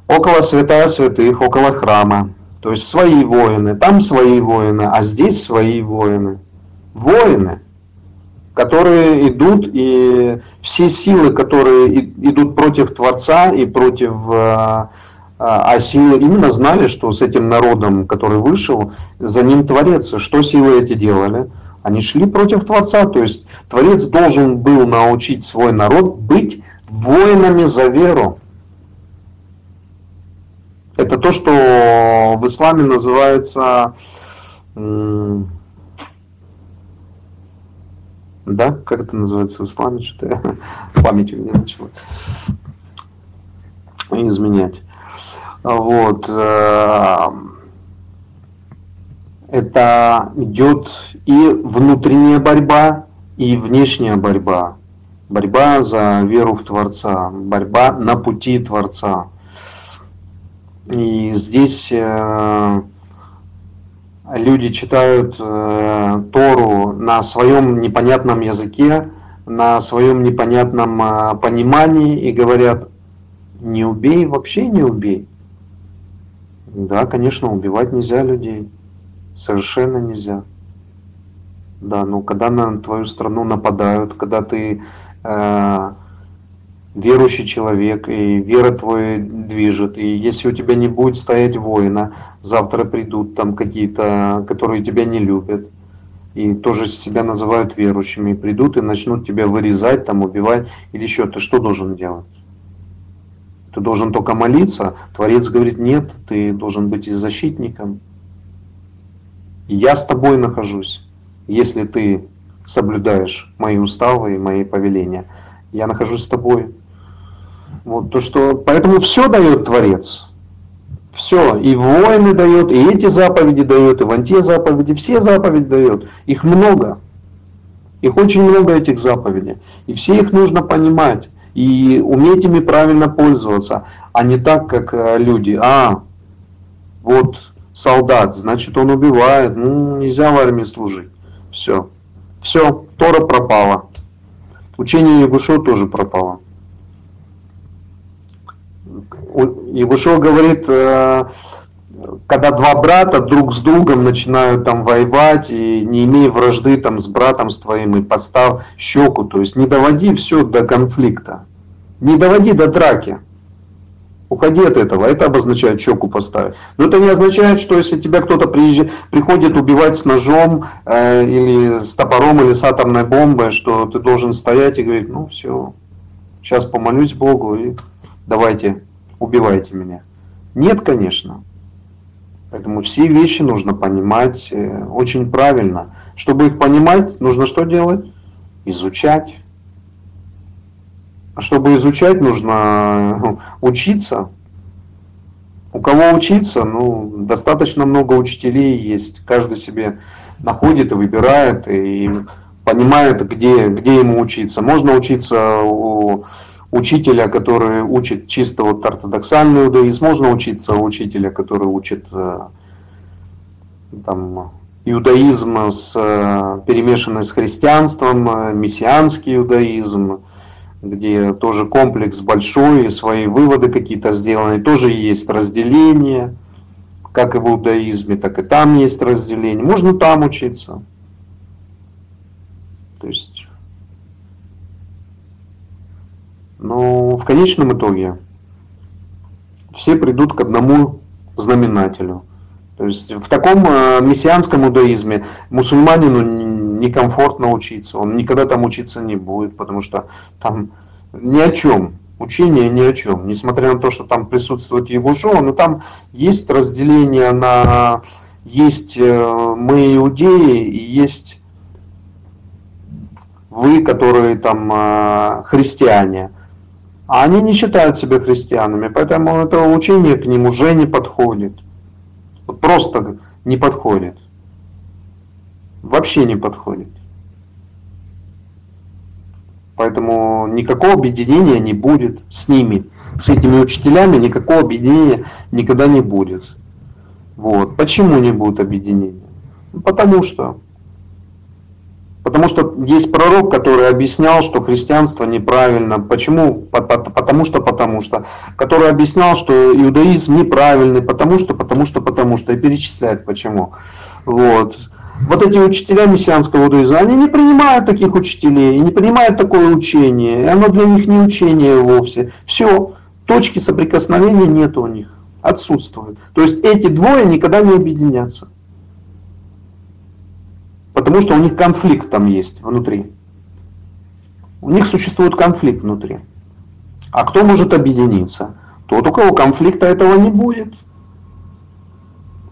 [SPEAKER 2] около святая святых, около храма. То есть свои воины, там свои воины, а здесь свои воины. Воины, которые идут, и все силы, которые идут против Творца и против э, а силы именно знали, что с этим народом, который вышел, за ним Творец. Что силы эти делали? Они шли против Творца, то есть Творец должен был научить свой народ быть воинами за веру. Это то, что в исламе называется, да, как это называется в исламе, что-то память у меня начала изменять. Вот. Э, это идет и внутренняя борьба, и внешняя борьба. Борьба за веру в Творца, борьба на пути Творца. И здесь э, люди читают э, Тору на своем непонятном языке, на своем непонятном понимании и говорят, не убей, вообще не убей. Да, конечно, убивать нельзя людей. Совершенно нельзя. Да, но когда на твою страну нападают, когда ты э, верующий человек, и вера твоя движет, и если у тебя не будет стоять воина, завтра придут там какие-то, которые тебя не любят, и тоже себя называют верующими, придут и начнут тебя вырезать, там, убивать, или еще, ты что должен делать? Ты должен только молиться. Творец говорит, нет, ты должен быть и защитником. Я с тобой нахожусь, если ты соблюдаешь мои уставы и мои повеления. Я нахожусь с тобой. Вот то, что... Поэтому все дает Творец. Все. И воины дает, и эти заповеди дает, и вон те заповеди, все заповеди дает. Их много. Их очень много этих заповедей. И все их нужно понимать и уметь ими правильно пользоваться, а не так, как э, люди. А, вот солдат, значит он убивает, ну нельзя в армии служить. Все. Все, Тора пропала. Учение Ягушо тоже пропало. Ягушо говорит, э, когда два брата друг с другом начинают там воевать, и не имея вражды там с братом с твоим, и постав щеку, то есть не доводи все до конфликта, не доводи до драки. Уходи от этого, это обозначает щеку поставить. Но это не означает, что если тебя кто-то приезжает, приходит убивать с ножом э, или с топором или с атомной бомбой, что ты должен стоять и говорить, ну все, сейчас помолюсь Богу и давайте, убивайте меня. Нет, конечно. Поэтому все вещи нужно понимать э, очень правильно. Чтобы их понимать, нужно что делать? Изучать. А чтобы изучать, нужно ну, учиться. У кого учиться? Ну, достаточно много учителей есть. Каждый себе находит и выбирает, и понимает, где, где ему учиться. Можно учиться у учителя, который учит чисто вот ортодоксальный иудаизм, можно учиться у учителя, который учит э, там, иудаизм с, э, перемешанный с христианством, э, мессианский иудаизм, где тоже комплекс большой, и свои выводы какие-то сделаны, тоже есть разделение, как и в иудаизме, так и там есть разделение. Можно там учиться. То есть Но в конечном итоге все придут к одному знаменателю. То есть в таком э, мессианском иудаизме мусульманину некомфортно учиться, он никогда там учиться не будет, потому что там ни о чем, учение ни о чем. Несмотря на то, что там присутствует Егушо, но там есть разделение на есть э, мы иудеи и есть вы, которые там э, христиане. А они не считают себя христианами, поэтому это учение к ним уже не подходит. Просто не подходит. Вообще не подходит. Поэтому никакого объединения не будет с ними. С этими учителями никакого объединения никогда не будет. Вот. Почему не будет объединения? Ну, потому что Потому что есть пророк, который объяснял, что христианство неправильно. Почему? Потому что, потому что. Который объяснял, что иудаизм неправильный, потому что, потому что, потому что. И перечисляет почему. Вот. Вот эти учителя мессианского иудаизма, они не принимают таких учителей, не принимают такое учение. И оно для них не учение вовсе. Все, точки соприкосновения нет у них, отсутствуют. То есть эти двое никогда не объединятся. Потому что у них конфликт там есть внутри. У них существует конфликт внутри. А кто может объединиться? Тот, у кого конфликта этого не будет.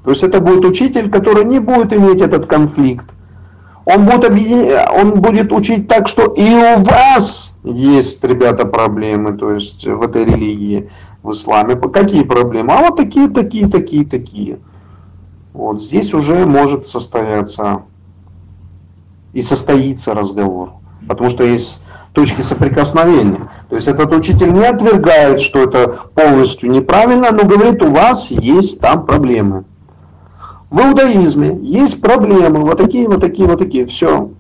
[SPEAKER 2] То есть это будет учитель, который не будет иметь этот конфликт. Он будет, объедин... он будет учить так, что и у вас есть, ребята, проблемы, то есть в этой религии, в исламе. Какие проблемы? А вот такие, такие, такие, такие. Вот здесь уже может состояться и состоится разговор. Потому что есть точки соприкосновения. То есть этот учитель не отвергает, что это полностью неправильно, но говорит, у вас есть там проблемы. В иудаизме есть проблемы, вот такие, вот такие, вот такие. Все,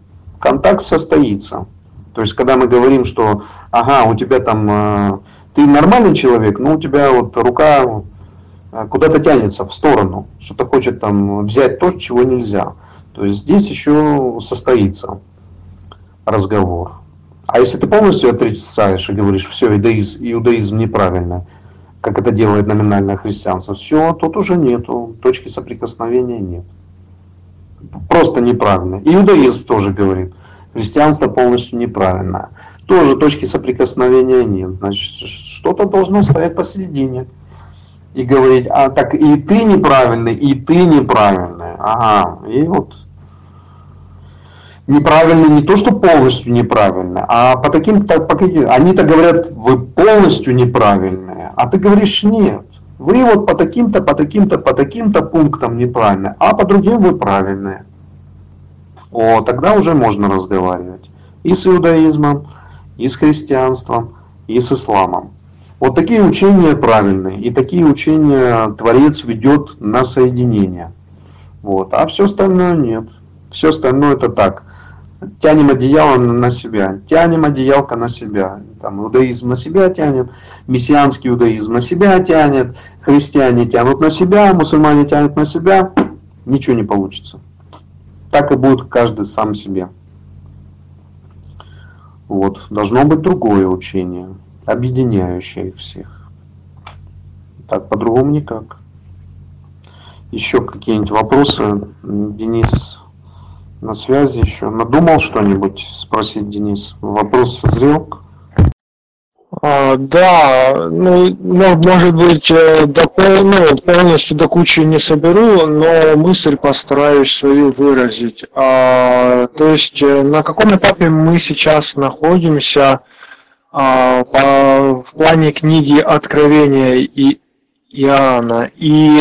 [SPEAKER 2] контакт состоится. То есть, когда мы говорим, что, ага, у тебя там, э, ты нормальный человек, но у тебя вот рука э, куда-то тянется в сторону, что-то хочет там взять то, чего нельзя. То есть здесь еще состоится разговор. А если ты полностью отрицаешь и говоришь, все, иудаизм, иудаизм неправильно, как это делает номинальное христианство, все, тут уже нету, точки соприкосновения нет. Просто неправильно. Иудаизм тоже говорит, христианство полностью неправильное. Тоже точки соприкосновения нет. Значит, что-то должно стоять посередине. И говорить, а так и ты неправильный, и ты неправильный. Ага, и вот неправильно не то, что полностью неправильно, а по таким, по каким, они-то говорят, вы полностью неправильные, а ты говоришь нет. Вы вот по таким-то, по таким-то, по таким-то пунктам неправильные, а по другим вы правильные. О, тогда уже можно разговаривать. И с иудаизмом, и с христианством, и с исламом. Вот такие учения правильные, и такие учения Творец ведет на соединение. Вот. А все остальное нет. Все остальное это так тянем одеяло на себя, тянем одеялко на себя. Там иудаизм на себя тянет, мессианский иудаизм на себя тянет, христиане тянут на себя, мусульмане тянут на себя, ничего не получится. Так и будет каждый сам себе. Вот, должно быть другое учение, объединяющее их всех. Так, по-другому никак. Еще какие-нибудь вопросы, Денис? на связи еще. Надумал что-нибудь спросить, Денис? Вопрос созрел?
[SPEAKER 3] А, да, ну, может быть, э, до, ну, полностью до кучи не соберу, но мысль постараюсь свою выразить. А, то есть, э, на каком этапе мы сейчас находимся а, по, в плане книги Откровения и Иоанна? И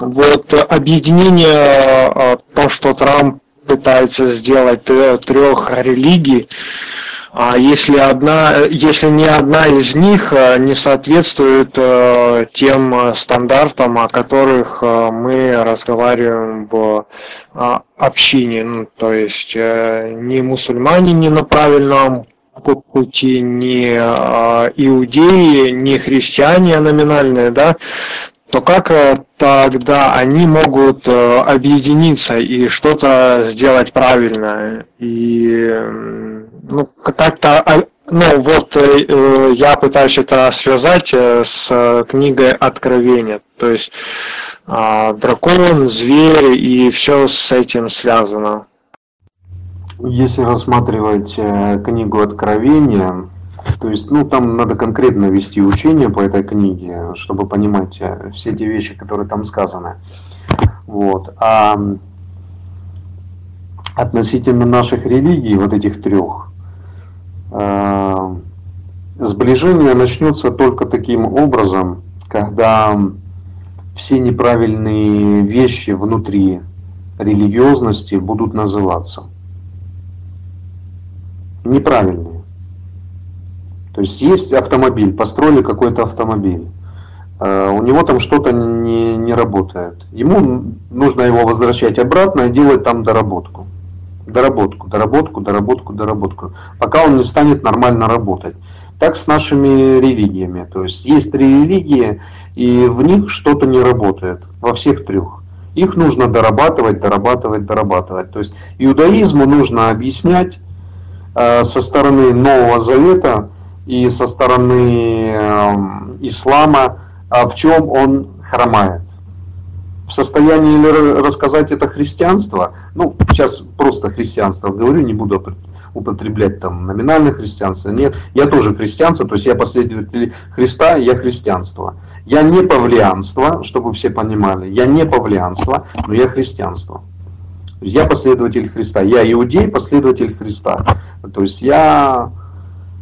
[SPEAKER 3] вот объединение, а, то, что Трамп пытается сделать трех религий, а если одна, если ни одна из них э, не соответствует э, тем стандартам, о которых э, мы разговариваем в общине, ну, то есть ни мусульмане не на правильном пути, ни иудеи, ни христиане номинальные, да, то как э, тогда они могут э, объединиться и что-то сделать правильно? И ну, как-то а, ну вот э, я пытаюсь это связать с книгой Откровения, то есть а, дракон, зверь и все с этим связано.
[SPEAKER 2] Если рассматривать книгу Откровения, то есть, ну, там надо конкретно вести учение по этой книге, чтобы понимать э, все те вещи, которые там сказаны. Вот. А относительно наших религий, вот этих трех, э, сближение начнется только таким образом, когда все неправильные вещи внутри религиозности будут называться. Неправильные. То есть есть автомобиль, построили какой-то автомобиль. Э, у него там что-то не, не работает. Ему нужно его возвращать обратно и делать там доработку. Доработку, доработку, доработку, доработку. Пока он не станет нормально работать. Так с нашими религиями. То есть есть три религии, и в них что-то не работает. Во всех трех. Их нужно дорабатывать, дорабатывать, дорабатывать. То есть иудаизму нужно объяснять э, со стороны Нового Завета и со стороны э, ислама, а в чем он хромает. В состоянии ли рассказать это христианство? Ну, сейчас просто христианство говорю, не буду употреблять там номинальное христианство. Нет, я тоже христианство, то есть я последователь Христа, я христианство. Я не павлианство, чтобы все понимали, я не павлианство, но я христианство. Я последователь Христа, я иудей, последователь Христа. То есть я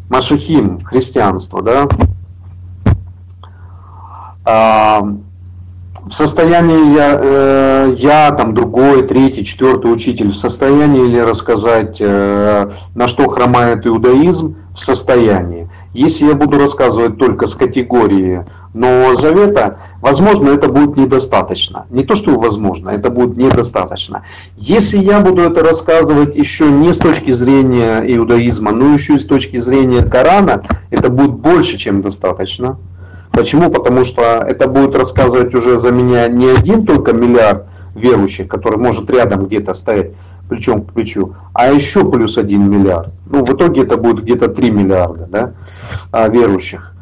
[SPEAKER 2] машихим, христианство, да. В состоянии я, э, я там другой, третий, четвертый учитель, в состоянии ли рассказать, э, на что хромает иудаизм, в состоянии. Если я буду рассказывать только с категории Нового Завета, возможно, это будет недостаточно. Не то, что возможно, это будет недостаточно. Если я буду это рассказывать еще не с точки зрения иудаизма, но еще и с точки зрения Корана, это будет больше, чем достаточно. Почему? Потому что это будет рассказывать уже за меня не один только миллиард верующих, который может рядом где-то стоять плечом к плечу, а еще плюс один миллиард. Ну, в итоге это будет где-то 3 миллиарда да, а, верующих.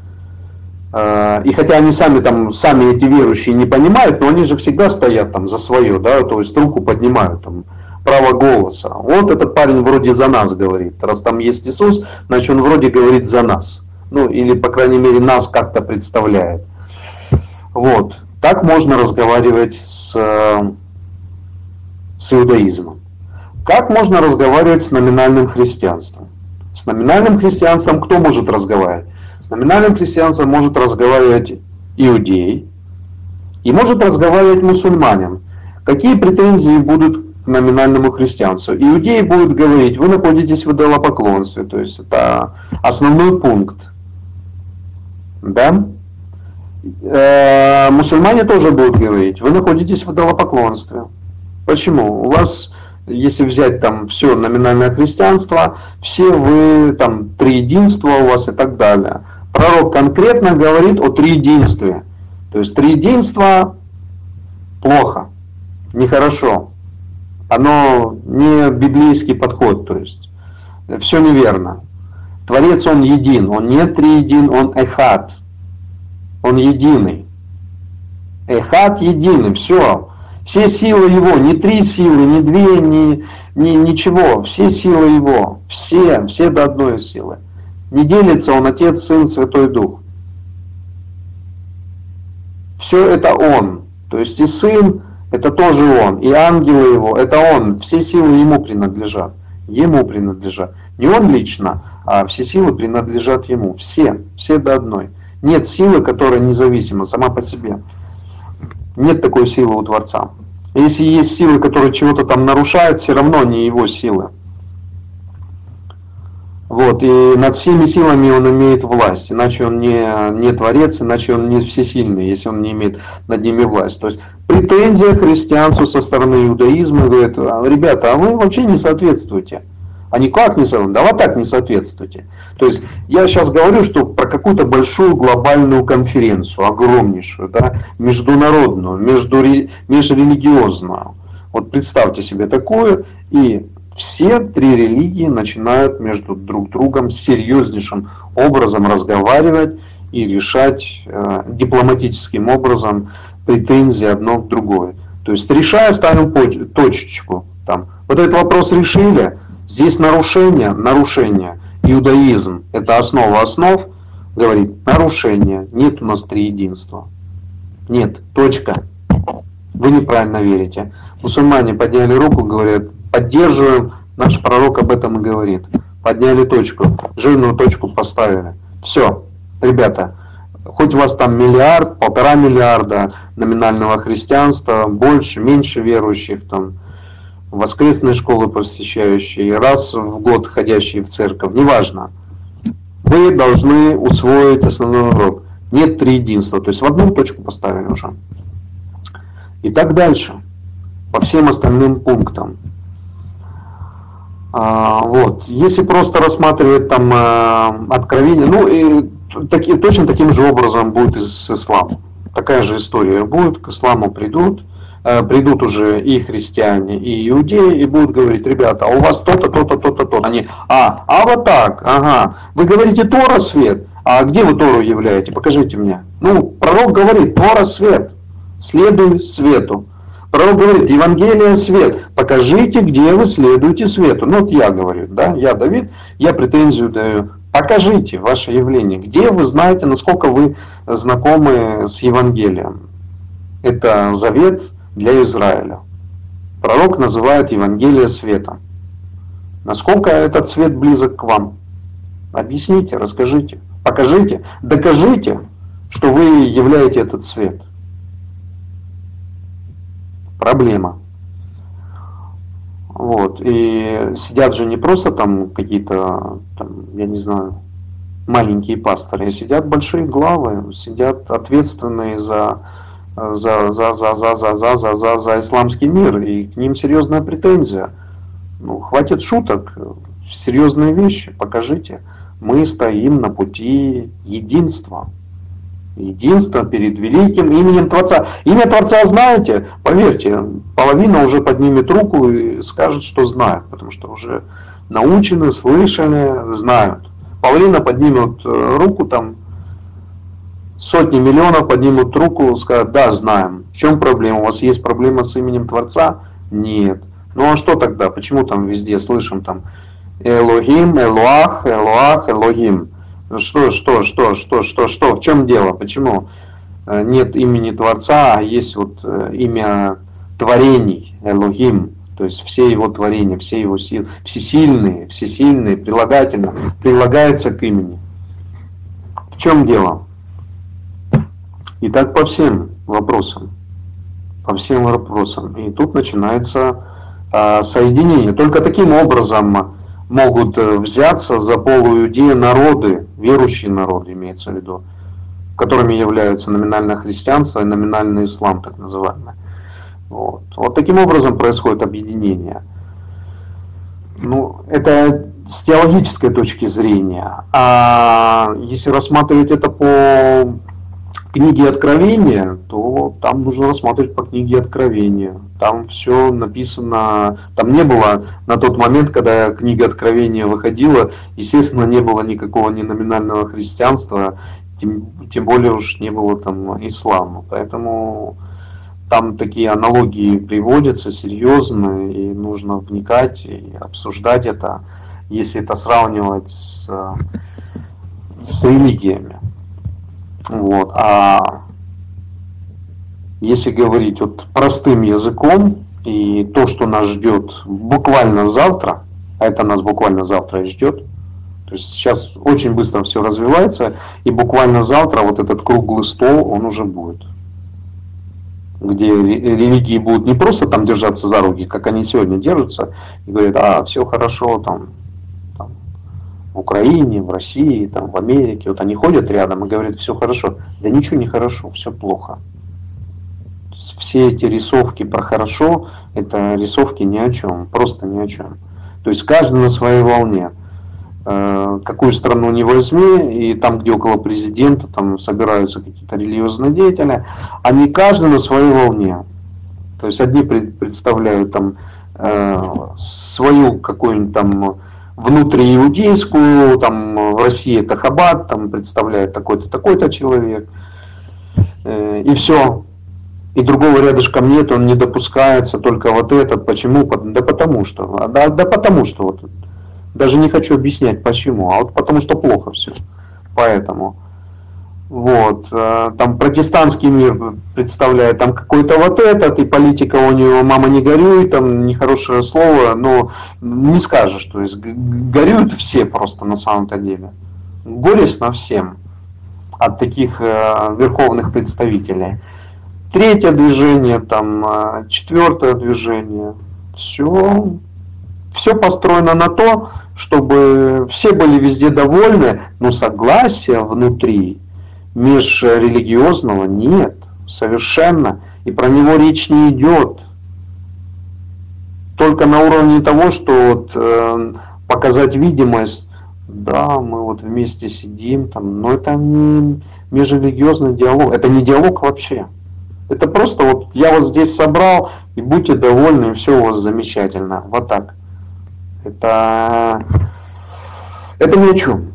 [SPEAKER 2] А, и хотя они сами там, сами эти верующие не понимают, но они же всегда стоят там за свое, да, то есть руку поднимают там, право голоса. Вот этот парень вроде за нас говорит. Раз там есть Иисус, значит он вроде говорит за нас ну или по крайней мере нас как-то представляет. Вот. Так можно разговаривать с, с иудаизмом. Как можно разговаривать с номинальным христианством? С номинальным христианством кто может разговаривать? С номинальным христианством может разговаривать иудей и может разговаривать мусульманин. Какие претензии будут к номинальному христианству? Иудеи будут говорить, вы находитесь в идолопоклонстве, то есть это основной пункт да? Э, мусульмане тоже будут говорить, вы находитесь в идолопоклонстве. Почему? У вас, если взять там все номинальное христианство, все вы там триединство у вас и так далее. Пророк конкретно говорит о триединстве. То есть триединство плохо, нехорошо. Оно не библейский подход, то есть все неверно. Творец, Он един, Он не триедин, Он эхат. Он единый. Эхат единый, все. Все силы Его, не три силы, не две, не, не, ничего. Все силы Его, все, все до одной силы. Не делится Он Отец, Сын, Святой Дух. Все это Он. То есть и Сын, это тоже Он, и ангелы Его, это Он. Все силы Ему принадлежат. Ему принадлежат. Не Он лично, а все силы принадлежат ему. Все, все до одной. Нет силы, которая независима сама по себе. Нет такой силы у Творца. Если есть силы, которые чего-то там нарушают, все равно не его силы. Вот, и над всеми силами он имеет власть, иначе он не, не творец, иначе он не всесильный, если он не имеет над ними власть. То есть претензия христианцу со стороны иудаизма говорит, «А, ребята, а вы вообще не соответствуете. А никак не соответствуете, да вот так не соответствуете. То есть я сейчас говорю, что про какую-то большую глобальную конференцию, огромнейшую, да, международную, между, межрелигиозную. Вот представьте себе такое, и все три религии начинают между друг другом серьезнейшим образом разговаривать и решать э, дипломатическим образом претензии одно к другой. То есть решая, ставим точечку. Там. Вот этот вопрос решили, Здесь нарушение, нарушение. Иудаизм – это основа основ, говорит, нарушение, нет у нас триединства. Нет, точка. Вы неправильно верите. Мусульмане подняли руку, говорят, поддерживаем, наш пророк об этом и говорит. Подняли точку, жирную точку поставили. Все, ребята, хоть у вас там миллиард, полтора миллиарда номинального христианства, больше, меньше верующих, там, воскресные школы посещающие, раз в год ходящие в церковь, неважно. Вы должны усвоить основной урок. Нет три единства, то есть в одну точку поставили уже. И так дальше, по всем остальным пунктам. А, вот. Если просто рассматривать там э, откровение, ну и таки, точно таким же образом будет и с исламом. Такая же история будет, к исламу придут, придут уже и христиане, и иудеи, и будут говорить, ребята, а у вас то-то, то-то, то-то, то-то. Они, а, а вот так, ага, вы говорите Тора свет, а где вы Тору являете, покажите мне. Ну, пророк говорит, Тора свет, следуй свету. Пророк говорит, Евангелие свет, покажите, где вы следуете свету. Ну вот я говорю, да, я Давид, я претензию даю, покажите ваше явление, где вы знаете, насколько вы знакомы с Евангелием. Это завет для Израиля. Пророк называет Евангелие светом. Насколько этот свет близок к вам? Объясните, расскажите, покажите, докажите, что вы являете этот свет – проблема. Вот. И сидят же не просто там какие-то, я не знаю, маленькие пасторы, сидят большие главы, сидят ответственные за, за, за, за, за, за, за, за, за, за исламский мир, и к ним серьезная претензия. Ну, хватит шуток, серьезные вещи, покажите. Мы стоим на пути единства. Единство перед великим именем Творца. Имя Творца знаете, поверьте, половина уже поднимет руку и скажет, что знает, потому что уже научены, слышали, знают. Половина поднимет э, руку, там сотни миллионов поднимут руку, скажут, да, знаем. В чем проблема? У вас есть проблема с именем Творца? Нет. Ну а что тогда? Почему там везде слышим там Элохим, Элуах, Элуах, Элохим? Что, что, что, что, что, что, в чем дело? Почему э, нет имени Творца, а есть вот э, имя творений, Элогим, то есть все его творения, все его силы, всесильные, всесильные, прилагательно, прилагается к имени. В чем дело? И так по всем вопросам. По всем вопросам. И тут начинается а, соединение. Только таким образом могут э, взяться за полуиудеи народы, верующие народы имеется в виду, которыми являются номинальное христианство и номинальный ислам, так называемый. Вот. вот таким образом происходит объединение. Ну, это с теологической точки зрения. А если рассматривать это по книги Откровения, то там нужно рассматривать по книге Откровения. Там все написано, там не было на тот момент, когда книга Откровения выходила, естественно, не было никакого ни номинального христианства, тем, тем более уж не было там ислама. Поэтому там такие аналогии приводятся серьезно, и нужно вникать и обсуждать это, если это сравнивать с, с религиями. Вот. А если говорить вот простым языком, и то, что нас ждет буквально завтра, а это нас буквально завтра и ждет, то есть сейчас очень быстро все развивается, и буквально завтра вот этот круглый стол, он уже будет. Где религии будут не просто там держаться за руки, как они сегодня держатся, и говорят, а, все хорошо, там, в Украине, в России, там, в Америке, вот они ходят рядом и говорят, все хорошо. Да ничего не хорошо, все плохо. Все эти рисовки про хорошо, это рисовки ни о чем, просто ни о чем. То есть каждый на своей волне. Э, какую страну не возьми, и там, где около президента, там собираются какие-то религиозные деятели, они каждый на своей волне. То есть одни представляют там э, свою какую-нибудь там внутрииудейскую, там в России это Хаббат, там представляет такой-то, такой-то человек. Э, и все. И другого рядышком нет, он не допускается, только вот этот. Почему? Да потому что. Да, да потому что. Вот. Даже не хочу объяснять почему, а вот потому что плохо все. Поэтому. Вот, э, там протестантский мир представляет там какой-то вот этот, и политика у него мама не горюет, там нехорошее слово, но не скажешь, то есть горюют все просто на самом-то деле. Горестно всем от таких э, верховных представителей. Третье движение, там, э, четвертое движение, все, все построено на то, чтобы все были везде довольны, но согласие внутри межрелигиозного нет, совершенно, и про него речь не идет. только на уровне того, что вот, э, показать видимость, да, мы вот вместе сидим, там, но это не межрелигиозный диалог, это не диалог вообще. Это просто вот я вас здесь собрал, и будьте довольны, и все у вас замечательно. Вот так. Это, это ни о чем.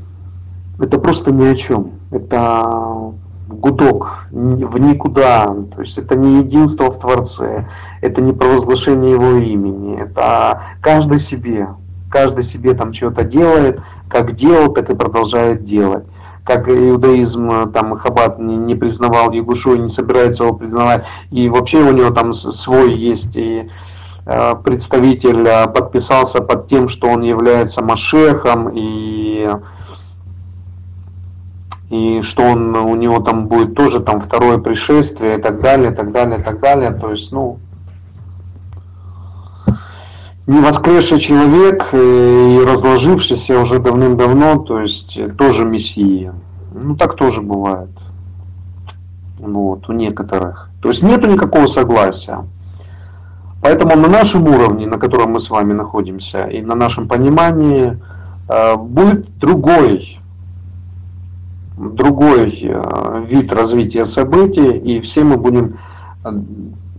[SPEAKER 2] Это просто ни о чем. Это гудок в никуда. То есть это не единство в Творце, это не провозглашение Его имени, это каждый себе. Каждый себе там что-то делает, как делал, так и продолжает делать как иудаизм, там Хаббат не, не признавал Ягушу не собирается его признавать, и вообще у него там свой есть и э, представитель э, подписался под тем, что он является Машехом и и что он у него там будет тоже там второе пришествие и так далее, и так далее, и так далее. То есть, ну, не воскресший человек э, и разложившийся уже давным-давно, то есть э, тоже мессия. Ну так тоже бывает. Вот, у некоторых. То есть нету никакого согласия. Поэтому на нашем уровне, на котором мы с вами находимся, и на нашем понимании, э, будет другой, другой вид развития событий, и все мы будем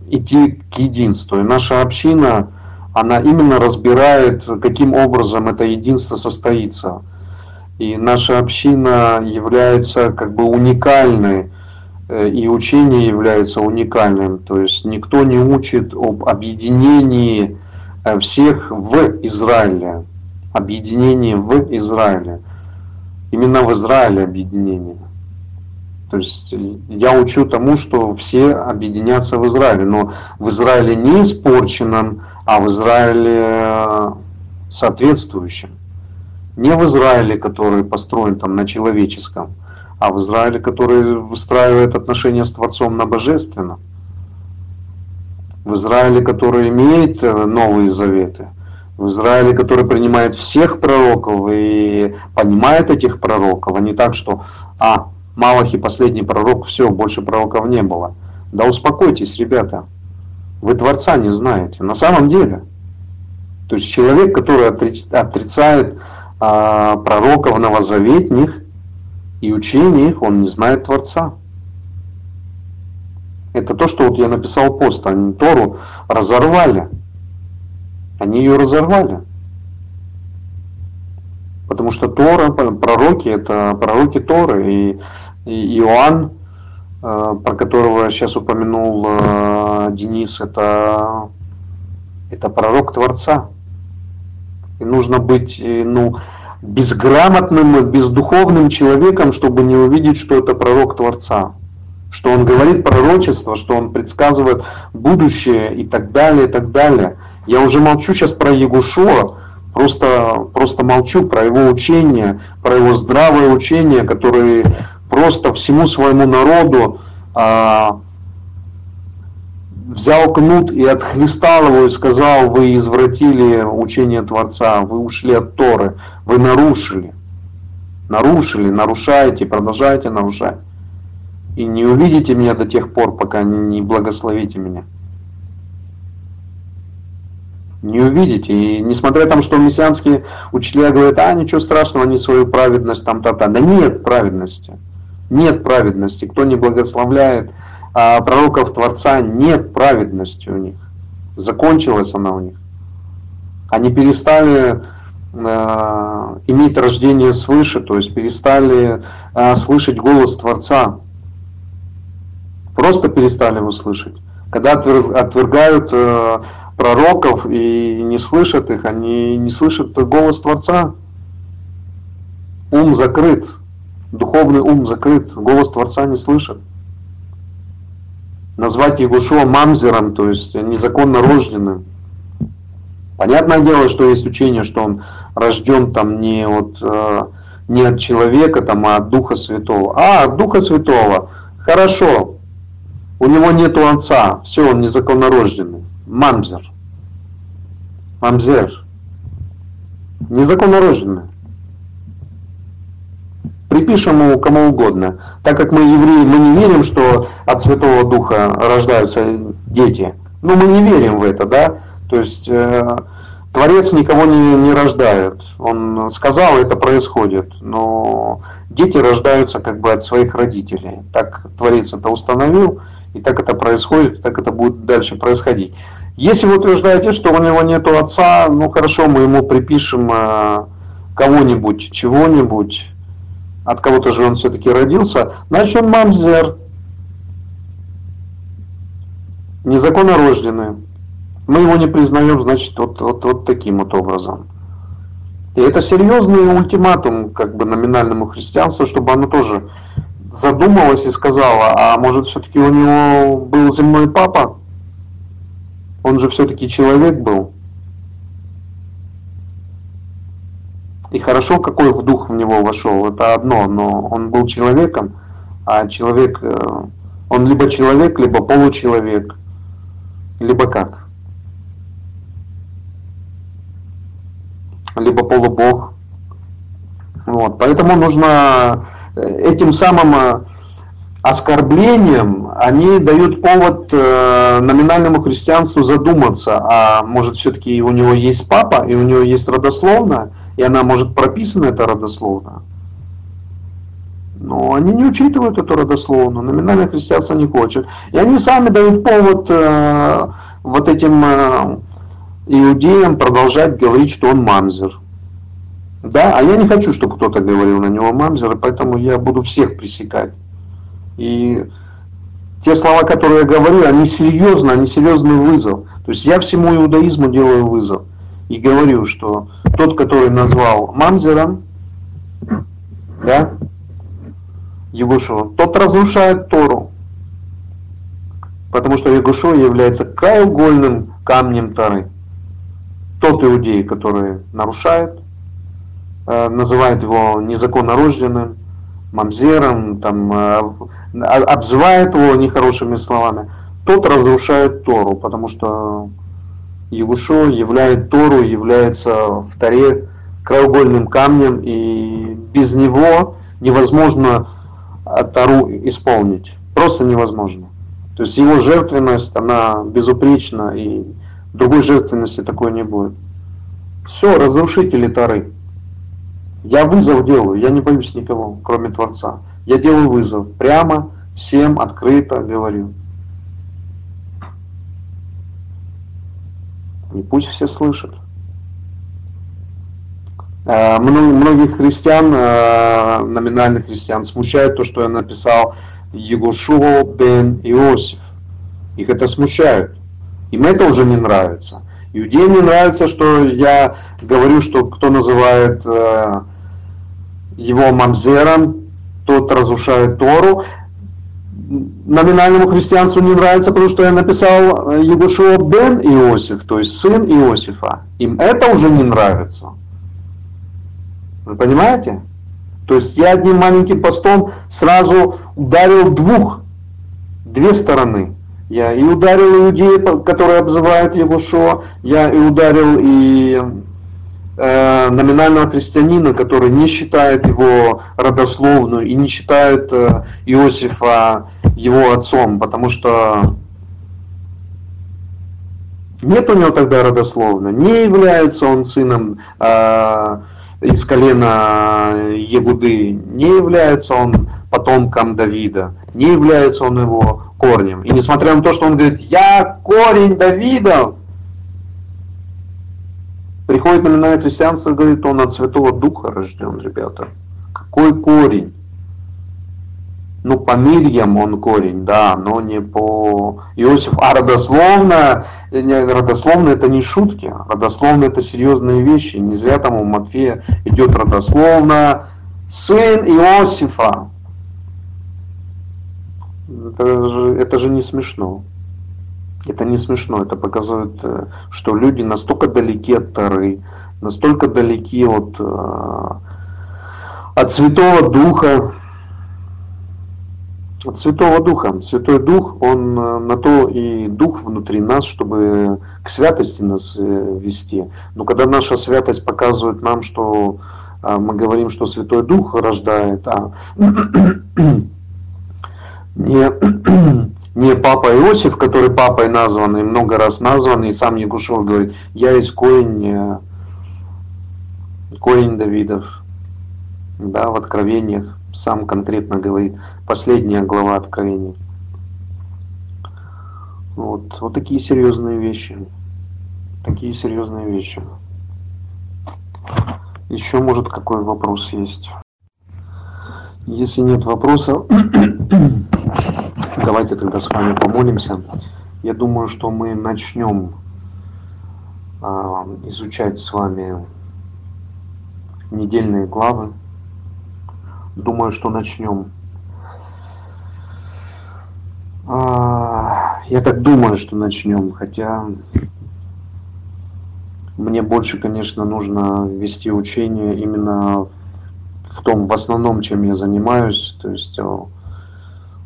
[SPEAKER 2] идти к единству. И наша община она именно разбирает, каким образом это единство состоится. И наша община является как бы уникальной, э, и учение является уникальным. То есть никто не учит об объединении э, всех в Израиле. Объединение в Израиле. Именно в Израиле объединение. То есть я учу тому, что все объединятся в Израиле, но в Израиле не испорченном, а в Израиле э, соответствующем. Не в Израиле, который построен там на человеческом, а в Израиле, который выстраивает отношения с Творцом на божественном. В Израиле, который имеет э, новые заветы. В Израиле, который принимает всех пророков и понимает этих пророков, а не так, что а, Малахи последний пророк, все, больше пророков не было. Да успокойтесь, ребята. Вы Творца не знаете. На самом деле. То есть человек, который отрицает а, пророков новозаветних и учений их, он не знает Творца. Это то, что вот я написал пост, они Тору разорвали. Они ее разорвали. Потому что Тора, пророки, это пророки Торы. И, Иоанн, э, про которого сейчас упомянул э, Денис, это, это пророк Творца. И нужно быть э, ну, безграмотным, бездуховным человеком, чтобы не увидеть, что это пророк Творца. Что он говорит пророчество, что он предсказывает будущее и так далее, и так далее. Я уже молчу сейчас про Егушуа, Просто, просто молчу про его учение, про его здравое учение, который просто всему своему народу а, взял кнут и отхлестал его и сказал, вы извратили учение Творца, вы ушли от Торы, вы нарушили. Нарушили, нарушаете, продолжаете нарушать. И не увидите меня до тех пор, пока не благословите меня не увидите. И несмотря на то, что мессианские учителя говорят, а ничего страшного, они свою праведность там то-то. Да нет праведности. Нет праведности. Кто не благословляет а, пророков Творца, нет праведности у них. Закончилась она у них. Они перестали э, иметь рождение свыше, то есть перестали э, слышать голос Творца. Просто перестали его слышать. Когда отвергают э, пророков и не слышат их, они не слышат голос Творца. Ум закрыт, духовный ум закрыт, голос Творца не слышат. Назвать Егушуа мамзером, то есть незаконно рожденным. Понятное дело, что есть учение, что он рожден там не от, э, не от человека, там, а от Духа Святого. А, от Духа Святого. Хорошо. У него нету отца. Все, он незаконно рожденный. Мамзер. Мамзер. Незаконно рожденная. Припишем ему кому угодно. Так как мы евреи, мы не верим, что от Святого Духа рождаются дети. Ну, мы не верим в это, да? То есть э, Творец никого не, не рождает. Он сказал, это происходит. Но дети рождаются как бы от своих родителей. Так Творец это установил, и так это происходит, и так это будет дальше происходить. Если вы утверждаете, что у него нет отца, ну хорошо, мы ему припишем э, кого-нибудь, чего-нибудь, от кого-то же он все-таки родился, значит он мамзер, незаконно рожденный. Мы его не признаем, значит, вот, вот, вот таким вот образом. И это серьезный ультиматум как бы номинальному христианству, чтобы оно тоже задумалось и сказала, а может все-таки у него был земной папа? Он же все-таки человек был. И хорошо, какой в дух в него вошел, это одно, но он был человеком, а человек, э, он либо человек, либо получеловек, либо как? Либо полубог. Вот, поэтому нужно этим самым э, оскорблением они дают повод э, номинальному христианству задуматься, а может все-таки у него есть папа, и у него есть родословная, и она может прописана, эта родословная. Но они не учитывают эту родословную, номинальное христианство не хочет. И они сами дают повод э, вот этим э, иудеям продолжать говорить, что он мамзер. Да, а я не хочу, чтобы кто-то говорил на него мамзер, поэтому я буду всех пресекать. И те слова, которые я говорю, они серьезно, они серьезный вызов. То есть я всему иудаизму делаю вызов. И говорю, что тот, который назвал мамзером, да, Егушева, тот разрушает Тору. Потому что Егушева является краеугольным камнем Торы. Тот иудей, который нарушает, Э, называет его незаконно рожденным, мамзером, там, э, обзывает его нехорошими словами, тот разрушает Тору, потому что Егушо являет Тору, является в Торе краеугольным камнем, и без него невозможно Тору исполнить. Просто невозможно. То есть его жертвенность, она безупречна, и другой жертвенности такой не будет. Все, разрушители Торы. Я вызов делаю, я не боюсь никого, кроме Творца. Я делаю вызов, прямо, всем открыто говорю. И пусть все слышат. Э, многих христиан, э, номинальных христиан, смущает то, что я написал Егошуо бен Иосиф. Их это смущает. Им это уже не нравится. Иудеям не нравится, что я говорю, что кто называет э, его мамзером, тот разрушает Тору. Номинальному христианству не нравится, потому что я написал э, Егошуа бен Иосиф, то есть сын Иосифа. Им это уже не нравится. Вы понимаете? То есть я одним маленьким постом сразу ударил двух, две стороны. Я и ударил иудеев, которые обзывают Егошуа, я и ударил и Э, номинального христианина, который не считает его родословную и не считает э, Иосифа его отцом, потому что нет у него тогда родословной, не является он сыном э, из колена Егуды, не является он потомком Давида, не является он его корнем. И несмотря на то, что он говорит, я корень Давида, Приходит номинальное христианство говорит, он от Святого Духа рожден, ребята. Какой корень? Ну, по Мирьям он корень, да, но не по Иосифу. А родословно, родословно это не шутки, родословно это серьезные вещи. Не зря там у Матфея идет родословно сын Иосифа. Это же, это же не смешно. Это не смешно, это показывает, э, что люди настолько далеки от Тары, настолько далеки от, э, от Святого Духа, от Святого Духа. Святой Дух, Он э, на то и Дух внутри нас, чтобы к святости нас вести. Но когда наша святость показывает нам, что мы говорим, что Святой Дух рождает, а не Не папа Иосиф, который папой названный, много раз названный, и сам Ягушев говорит, я из корень, корень Давидов. Да, в Откровениях сам конкретно говорит, последняя глава Откровений. Вот, вот такие серьезные вещи. Такие серьезные вещи. Еще, может, какой вопрос есть? Если нет вопросов, давайте тогда с вами помолимся. Я думаю, что мы начнем а, изучать с вами недельные главы. Думаю, что начнем. А, я так думаю, что начнем, хотя мне больше, конечно, нужно вести учение именно в том, в основном, чем я занимаюсь, то есть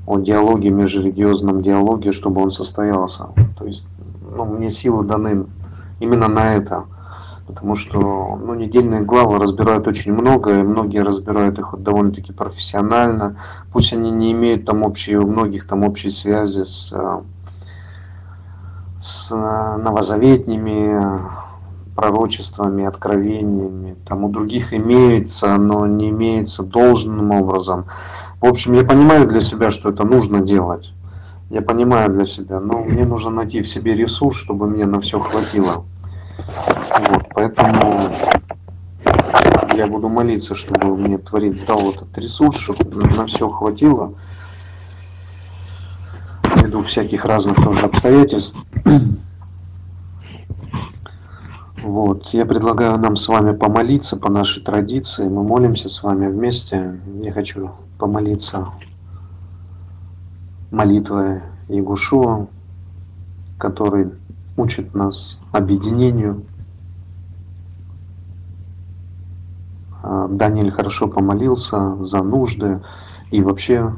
[SPEAKER 2] о, диалоге, межрелигиозном диалоге, чтобы он состоялся. То есть, ну, мне силы даны именно на это. Потому что ну, недельные главы разбирают очень много, и многие разбирают их вот довольно-таки профессионально. Пусть они не имеют там общие, у многих там общей связи с, с новозаветними пророчествами, откровениями. Там у других имеется, но не имеется должным образом. В общем, я понимаю для себя, что это нужно делать. Я понимаю для себя, но мне нужно найти в себе ресурс, чтобы мне на все хватило. Вот, поэтому я буду молиться, чтобы мне Творец дал этот ресурс, чтобы на все хватило. Ввиду всяких разных тоже обстоятельств. Вот, я предлагаю нам с вами помолиться по нашей традиции. Мы молимся с вами вместе. Я хочу помолиться молитвой Ягушуа, который учит нас объединению. А, Даниэль хорошо помолился за нужды и вообще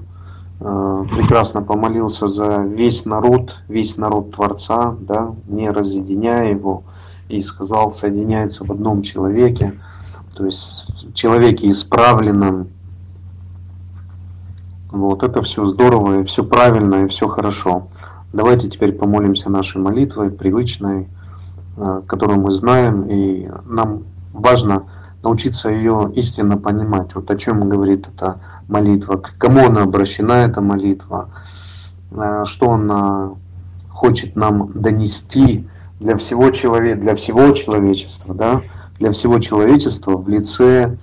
[SPEAKER 2] а, прекрасно помолился за весь народ, весь народ Творца, да, не разъединяя его, и сказал, соединяется в одном человеке, то есть человеке исправленном. Вот это все здорово, и все правильно, и все хорошо. Давайте теперь помолимся нашей молитвой, привычной, э, которую мы знаем, и нам важно научиться ее истинно понимать. Вот о чем говорит эта молитва, к кому она обращена, эта молитва, э, что она хочет нам донести, для всего человека, для всего человечества, да, для всего человечества в лице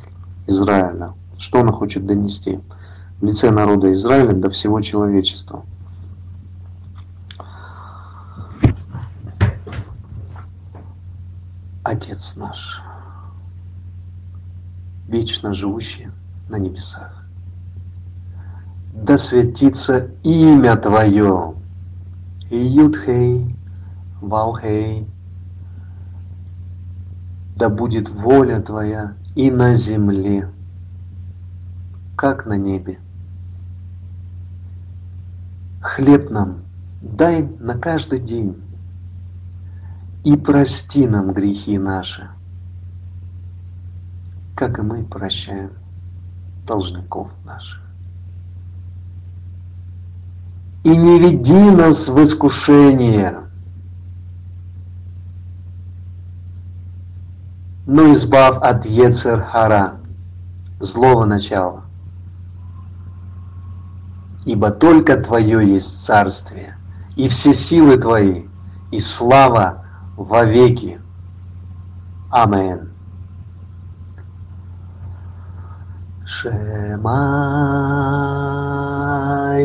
[SPEAKER 2] Израиля. Что он хочет донести? В лице народа Израиля до всего человечества. Отец наш, вечно живущий на небесах, да светится имя Твое, Иудхей, Валхей, да будет воля Твоя и на земле, как на небе. Хлеб нам дай на каждый день, и прости нам грехи наши, как и мы прощаем должников наших. И не веди нас в искушение, но избав от Ецер-Хара, злого начала. Ибо только Твое есть царствие, и все силы Твои, и слава вовеки. Амин. Шема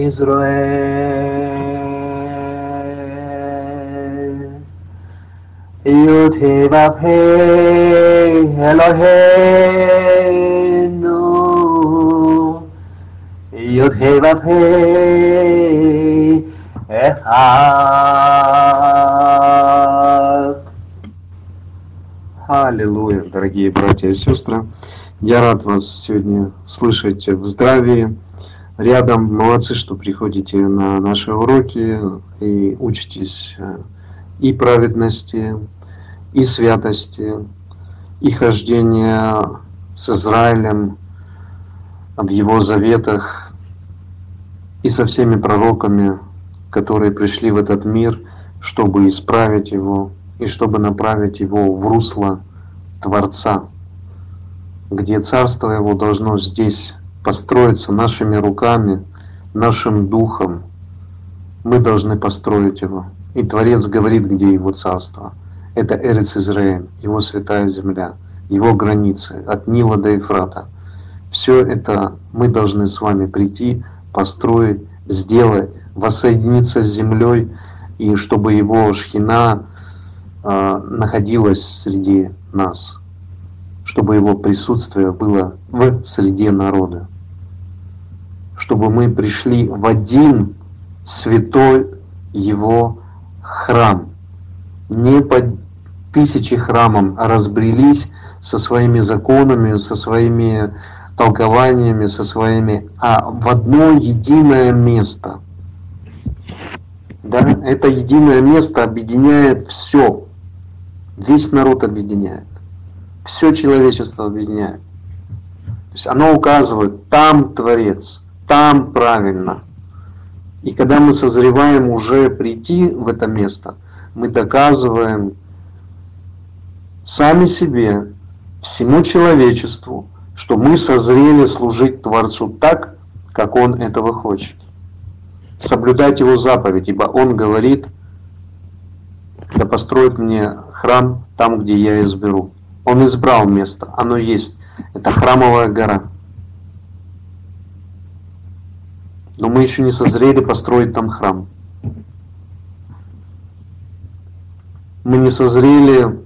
[SPEAKER 2] Израиль. י"ה ו"ה אלוהינו י"ה ו"ה אחד. Аллилуйя, дорогие братья и сестры. Я рад вас сегодня слышать в здравии. Рядом молодцы, что приходите на наши уроки и учитесь э, и праведности, и святости, и хождения с Израилем в его заветах и со всеми пророками, которые пришли в этот мир, чтобы исправить его и чтобы направить его в русло Творца, где Царство Его должно здесь построиться нашими руками, нашим духом. Мы должны построить его. И Творец говорит, где его царство. Это Эрец Израиль, его святая земля, его границы, от Нила до Ефрата. Все это мы должны с вами прийти, построить, сделать, воссоединиться с землей, и чтобы его шхина э, находилась среди нас, чтобы его присутствие было в среде народа, чтобы мы пришли в один святой его храм, не по тысячи храмам, а разбрелись со своими законами, со своими толкованиями, со своими, а в одно единое место. Да, это единое место объединяет все, весь народ объединяет, все человечество объединяет. То есть оно указывает, там Творец, там правильно. И когда мы созреваем уже прийти в это место, мы доказываем сами себе, всему человечеству, что мы созрели служить Творцу так, как Он этого хочет. Соблюдать Его заповедь, ибо Он говорит, да построит мне храм там, где я изберу. Он избрал место, оно есть. Это храмовая гора. Но мы еще не созрели построить там храм. Мы не созрели,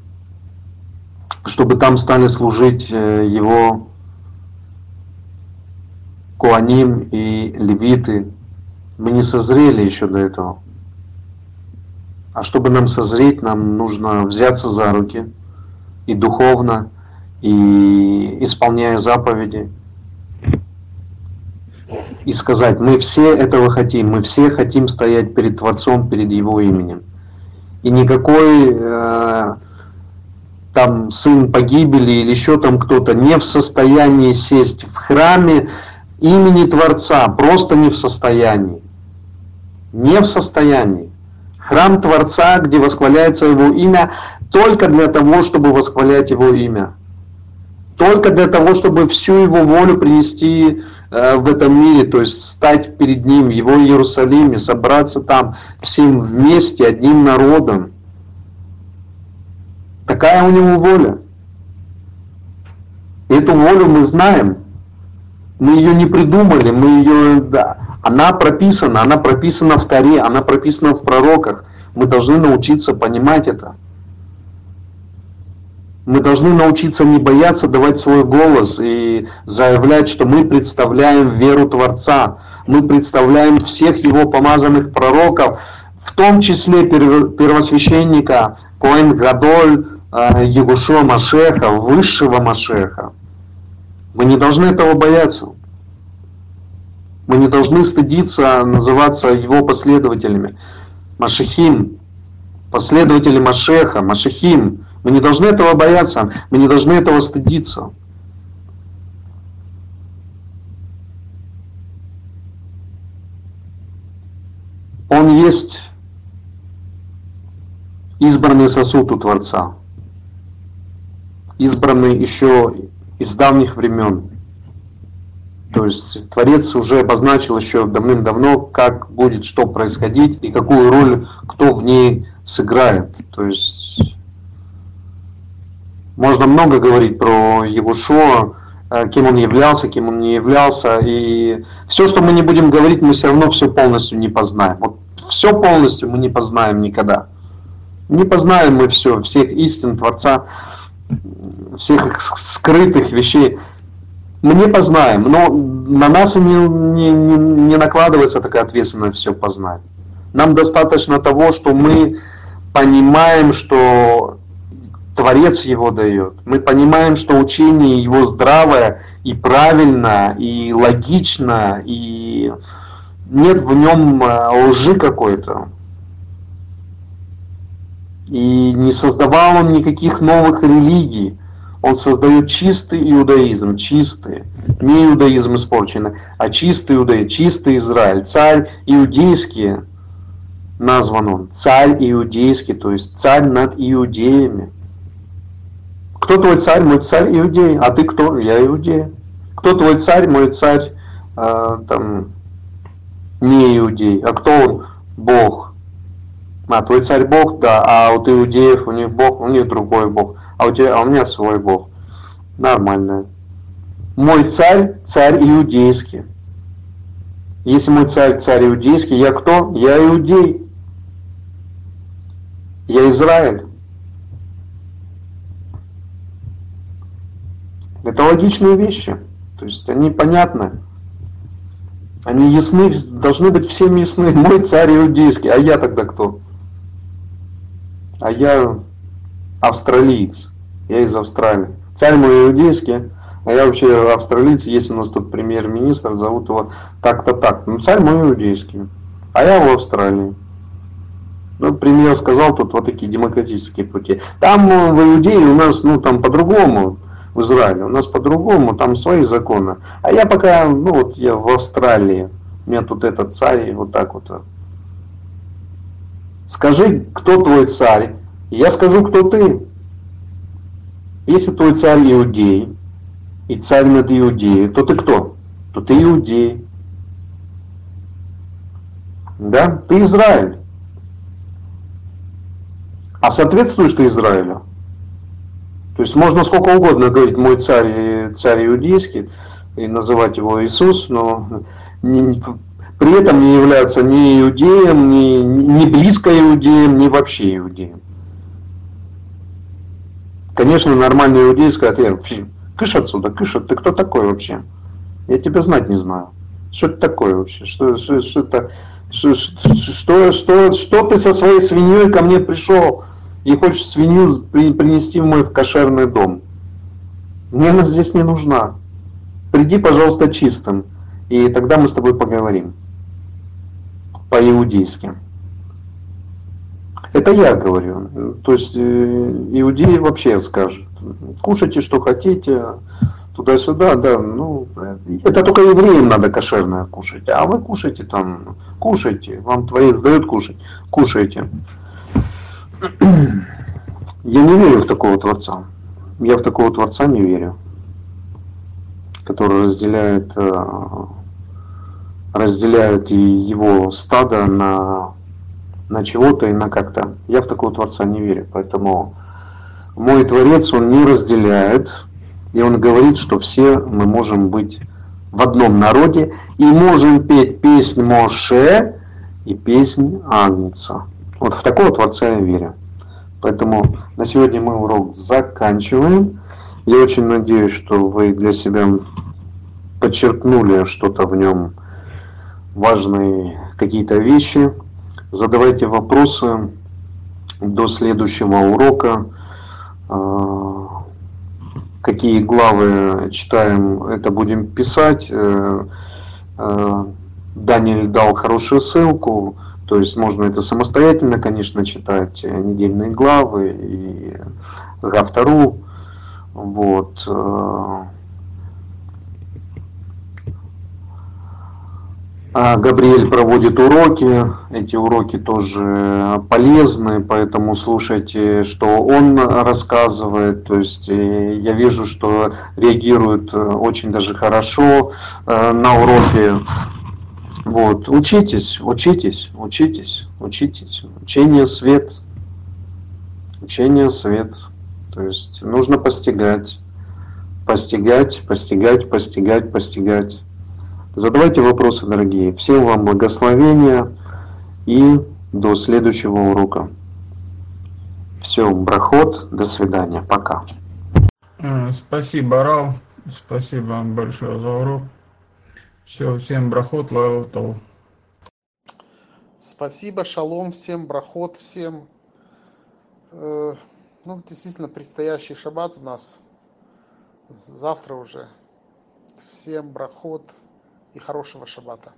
[SPEAKER 2] чтобы там стали служить э, его Куаним и левиты. Мы не созрели еще до этого. А чтобы нам созреть, нам нужно взяться за руки и духовно, и исполняя заповеди, и сказать, мы все этого хотим, мы все хотим стоять перед Творцом, перед Его именем. И никакой э, там сын погибели или еще там кто-то не в состоянии сесть в храме имени Творца, просто не в состоянии. Не в состоянии. Храм Творца, где восхваляется Его имя, только для того, чтобы восхвалять Его имя. Только для того, чтобы всю Его волю принести э, в этом мире, то есть стать перед Ним, Его Иерусалиме, собраться там всем вместе, одним народом. Такая у Него воля. Эту волю мы знаем. Мы ее не придумали, мы ее, да, она прописана, она прописана в Таре, она прописана в пророках. Мы должны научиться понимать это. Мы должны научиться не бояться давать свой голос и заявлять, что мы представляем веру Творца. Мы представляем всех его помазанных пророков, в том числе первосвященника Коэн Гадоль, э, Егушо Машеха, высшего Машеха. Мы не должны этого бояться. Мы не должны стыдиться называться его последователями. Машехим, последователи Машеха, Машехим. Мы не должны этого бояться, мы не должны этого стыдиться. Он есть избранный сосуд у Творца, избранный еще из давних времен. То есть Творец уже обозначил еще давным-давно, как будет что происходить и какую роль кто в ней сыграет. То есть можно много говорить про его шоу, э, кем он являлся, кем он не являлся. И все, что мы не будем говорить, мы все равно все полностью не познаем. Вот все полностью мы не познаем никогда. Не познаем мы все, всех истин Творца, всех скрытых вещей мы не познаем, но на нас не, не, не, не накладывается такая ответственность все познать. Нам достаточно того, что мы понимаем, что Творец его дает. Мы понимаем, что учение его здравое и правильно, и логично, и нет в нем э, лжи какой-то. И не создавал он никаких новых религий. Он создает чистый иудаизм, чистый, не иудаизм испорченный, а чистый иудаизм, чистый Израиль, царь иудейский, назван он царь иудейский, то есть царь над иудеями. Кто твой царь? Мой царь иудей. А ты кто? Я иудей. Кто твой царь? Мой царь э, там не иудей. А кто он? Бог. А твой царь Бог, да, а у иудеев у них Бог, у них другой Бог, а у тебя, а у меня свой Бог. Нормально. Мой царь, царь иудейский. Если мой царь, царь иудейский, я кто? Я иудей. Я Израиль. Это логичные вещи. То есть они понятны. Они ясны, должны быть всем ясны. Мой царь иудейский, а я тогда кто? А я австралиец. Я из Австралии. Царь мой иудейский, а я вообще австралиец, есть у нас тут премьер-министр, зовут его так-то так. Ну, царь мой иудейский, а я в Австралии. Ну, премьер сказал, тут вот такие демократические пути. Там э, в Иудее у нас, ну, там по-другому, в Израиле, у нас по-другому, там свои законы. А я пока, ну, вот я в Австралии, у меня тут этот царь, вот так вот. Скажи, кто твой царь, я скажу, кто ты. Если твой царь иудей, и царь над Иудеей, то ты кто? То ты иудей. Да? Ты Израиль. А соответствуешь ты Израилю? То есть можно сколько угодно говорить мой царь, царь иудейский, и называть его Иисус, но не, при этом не является ни иудеем, ни, ни близко иудеем, ни вообще иудеем. Конечно, нормальный иудей скажет, я Кыш отсюда, кыш, ты кто такой вообще? Я тебя знать не знаю. Что это такое вообще? Что, что, что это? Что, что, что, что ты со своей свиньей ко мне пришел и хочешь свинью принести в мой кошерный дом? Мне она здесь не нужна. Приди, пожалуйста, чистым, и тогда мы с тобой поговорим. По-иудейски. Это я говорю. То есть э, иудеи вообще скажут кушайте, что хотите, туда-сюда, да, ну, это только евреям надо кошерное кушать, а вы кушайте там, кушайте, вам творец дает кушать, кушайте. Я не верю в такого Творца. Я в такого Творца не верю, который разделяет, э, разделяет и его стадо на, на чего-то и на как-то. Я в такого Творца не верю, поэтому мой Творец, Он не разделяет, и Он говорит, что все мы можем быть в одном народе и можем петь песнь Моше и песнь Агнца. Вот в такого Творца я верю. Поэтому на сегодня мы урок заканчиваем. Я очень надеюсь, что вы для себя подчеркнули что-то в нем, важные какие-то вещи. Задавайте вопросы до следующего урока. А, какие главы читаем, это будем писать. Э, э, Даниэль дал хорошую ссылку, то есть можно это самостоятельно, конечно, читать, э, недельные главы и Гафтару. Вот. А Габриэль проводит уроки, эти уроки тоже полезны, поэтому слушайте, что он рассказывает. То есть э, я вижу, что реагируют э, очень даже хорошо э, на уроки. Вот, учитесь, учитесь, учитесь, учитесь. Учение свет. Учение свет. То есть нужно постигать, постигать, постигать, постигать, постигать. Задавайте вопросы, дорогие. Всем вам благословения и до следующего урока. Все, брахот, до свидания, пока.
[SPEAKER 1] Спасибо, Рал. Спасибо вам большое за урок. Все, всем брахот, лаутов.
[SPEAKER 5] Спасибо, шалом всем, брахот всем. Э, ну, действительно, предстоящий шаббат у нас завтра уже. Всем брахот и хорошего шаббата.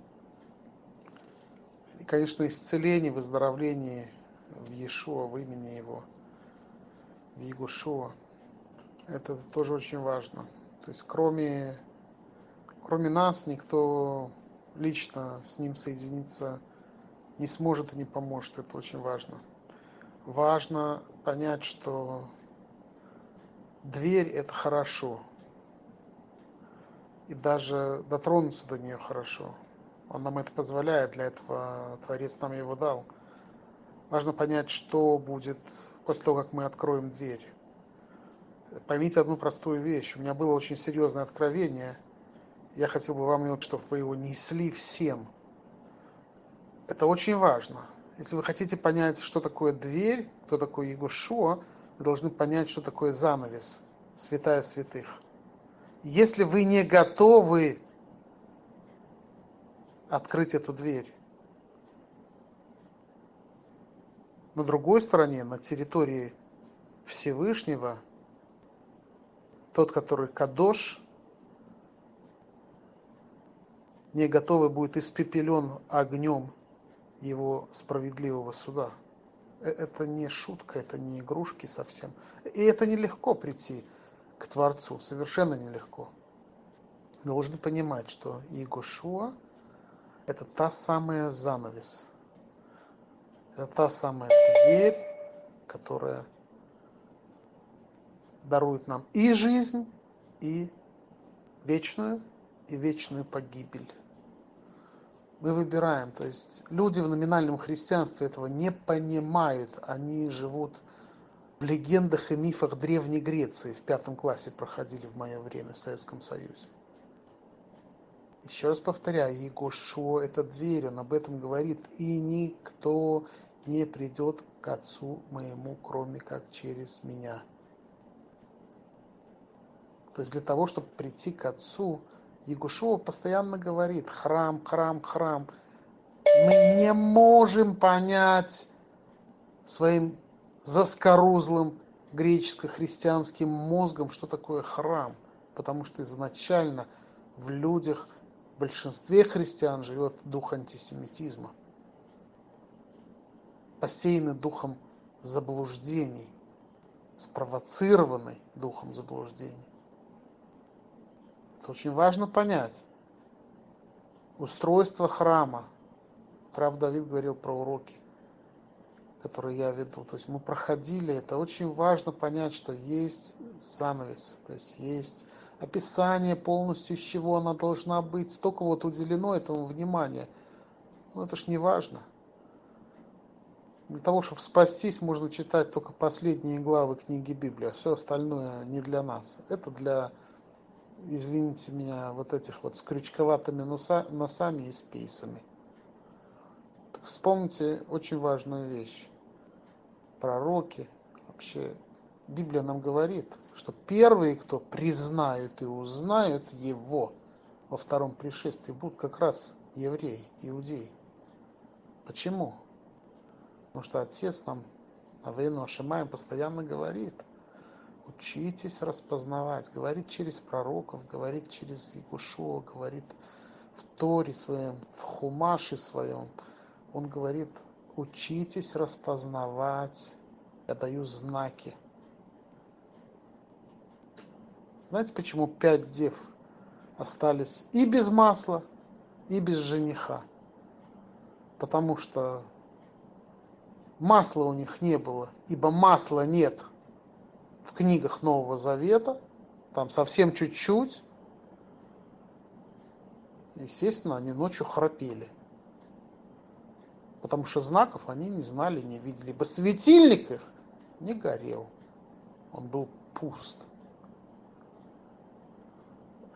[SPEAKER 5] И, конечно, исцеление, выздоровление в Иешуа, в имени Его, в Егушуа. Это тоже очень важно. То есть кроме, кроме нас никто лично с Ним соединиться не сможет и не поможет. Это очень важно. Важно понять, что дверь – это хорошо. И даже дотронуться до нее хорошо. Он нам это позволяет, для этого Творец нам его дал. Важно понять, что будет после того, как мы откроем дверь. Поймите одну простую вещь. У меня было очень серьезное откровение. Я хотел бы вам, чтобы вы его несли всем. Это очень важно. Если вы хотите понять, что такое дверь, кто такой Егушуа, вы должны понять, что такое занавес, святая святых. Если вы не готовы открыть эту дверь, на другой стороне, на территории Всевышнего, тот, который Кадош, не готовый будет испепелен огнем его справедливого суда. Э, это не шутка, это не игрушки совсем. И это нелегко прийти к Творцу, совершенно нелегко. Должны понимать, что Игошуа – это та самая занавес. Это та самая дверь, которая дарует нам и жизнь, и вечную, и вечную погибель. Мы выбираем, то есть люди в номинальном христианстве этого не понимают, они живут в легендах и мифах Древней Греции, в пятом классе проходили в мое время в Советском Союзе. Еще раз повторяю, Егошо – это дверь, он об этом говорит, и никто не придет к Отцу моему, кроме как через меня. То есть для того, чтобы прийти к Отцу, Ягушева постоянно говорит храм, храм, храм. Мы не можем понять своим заскорузлым греческо-христианским мозгом, что такое храм. Потому что изначально в людях, в большинстве христиан живет дух антисемитизма. Посеянный духом заблуждений, спровоцированный духом заблуждений. Это очень важно понять. Устройство храма. Прав Давид говорил про уроки, которые я веду. То есть мы проходили, это очень важно понять, что есть занавес, то есть есть описание полностью, из чего она должна быть. Столько вот уделено этому внимания. Ну это ж не важно. Для того, чтобы спастись, можно читать только последние главы книги Библии, а все остальное не для нас. Это для извините меня, вот этих вот с крючковатыми носа, носами и спейсами. Так вспомните очень важную вещь. Пророки, вообще, Библия нам говорит, что первые, кто признают и узнают Его во втором пришествии, будут как раз евреи, иудеи. Почему? Потому что Отец нам, Авейну Ашимаем, постоянно говорит – Учитесь распознавать. Говорит через пророков, говорит через Игушо, говорит в Торе своем, в Хумаше своем. Он говорит, учитесь распознавать. Я даю знаки. Знаете, почему пять дев остались и без масла, и без жениха? Потому что масла у них не было, ибо масла нет – книгах Нового Завета, там совсем чуть-чуть, естественно, они ночью храпели. Потому что знаков они не знали, не видели. Ибо светильник их не горел. Он был пуст.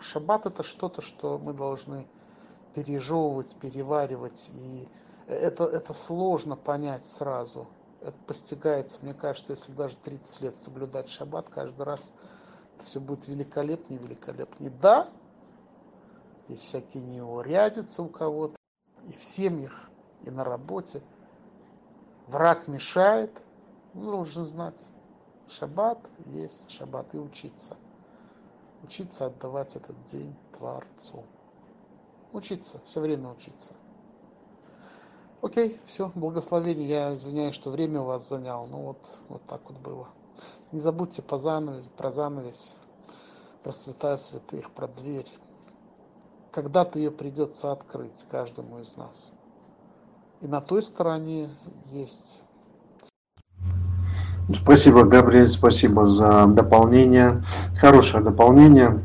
[SPEAKER 5] Шаббат это что-то, что мы должны пережевывать, переваривать. И это, это сложно понять сразу это постигается, мне кажется, если даже 30 лет соблюдать шаббат, каждый раз это все будет великолепнее, великолепнее. Да, есть всякие неурядицы у кого-то, и в семьях, и на работе. Враг мешает, вы должны знать, шаббат есть шаббат, и учиться. Учиться отдавать этот день Творцу. Учиться, все время учиться. Окей, все, благословение. Я извиняюсь, что время у вас занял. Ну вот, вот так вот было. Не забудьте по занавес, про занавес, про святая святых, про дверь. Когда-то ее придется открыть каждому из нас. И на той стороне есть
[SPEAKER 2] Спасибо, Габриэль, спасибо за дополнение. Хорошее дополнение,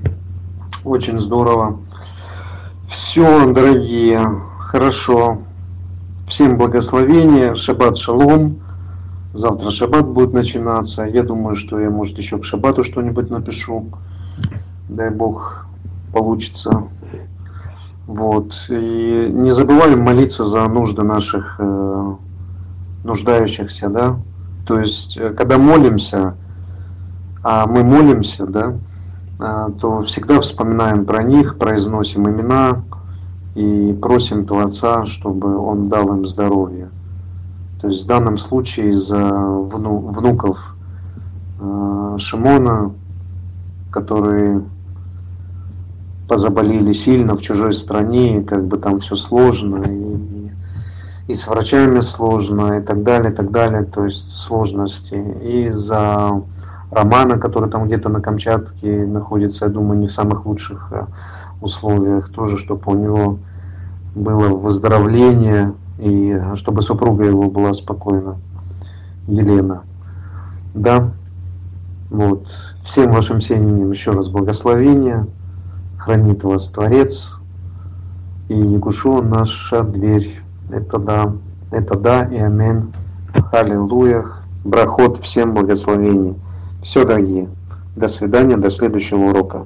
[SPEAKER 2] очень здорово. Все, дорогие, хорошо. Всем благословения, шаббат шалом. Завтра шаббат будет начинаться. Я думаю, что я, может, еще к шаббату что-нибудь напишу. Дай бог, получится. Вот. И не забываем молиться за нужды наших э, нуждающихся, да. То есть, э, когда молимся, а мы молимся, да, а, то всегда вспоминаем про них, произносим имена и просим Творца, чтобы Он дал им здоровье. То есть в данном случае за вну, внуков э, Шимона, которые позаболели сильно в чужой стране, и как бы там все сложно, и, и с врачами сложно, и так далее, и так далее, то есть сложности. И за Романа, который там где-то на Камчатке находится, я думаю, не в самых лучших э, условиях, тоже, чтобы у него было выздоровление, и чтобы супруга его была спокойна, Елена. Да, вот. Всем вашим семьям еще раз благословения, хранит вас Творец, и Якушо наша дверь. Это да, это да и амин. Аллилуйя. Брахот всем благословений. Все, дорогие. До свидания, до следующего урока.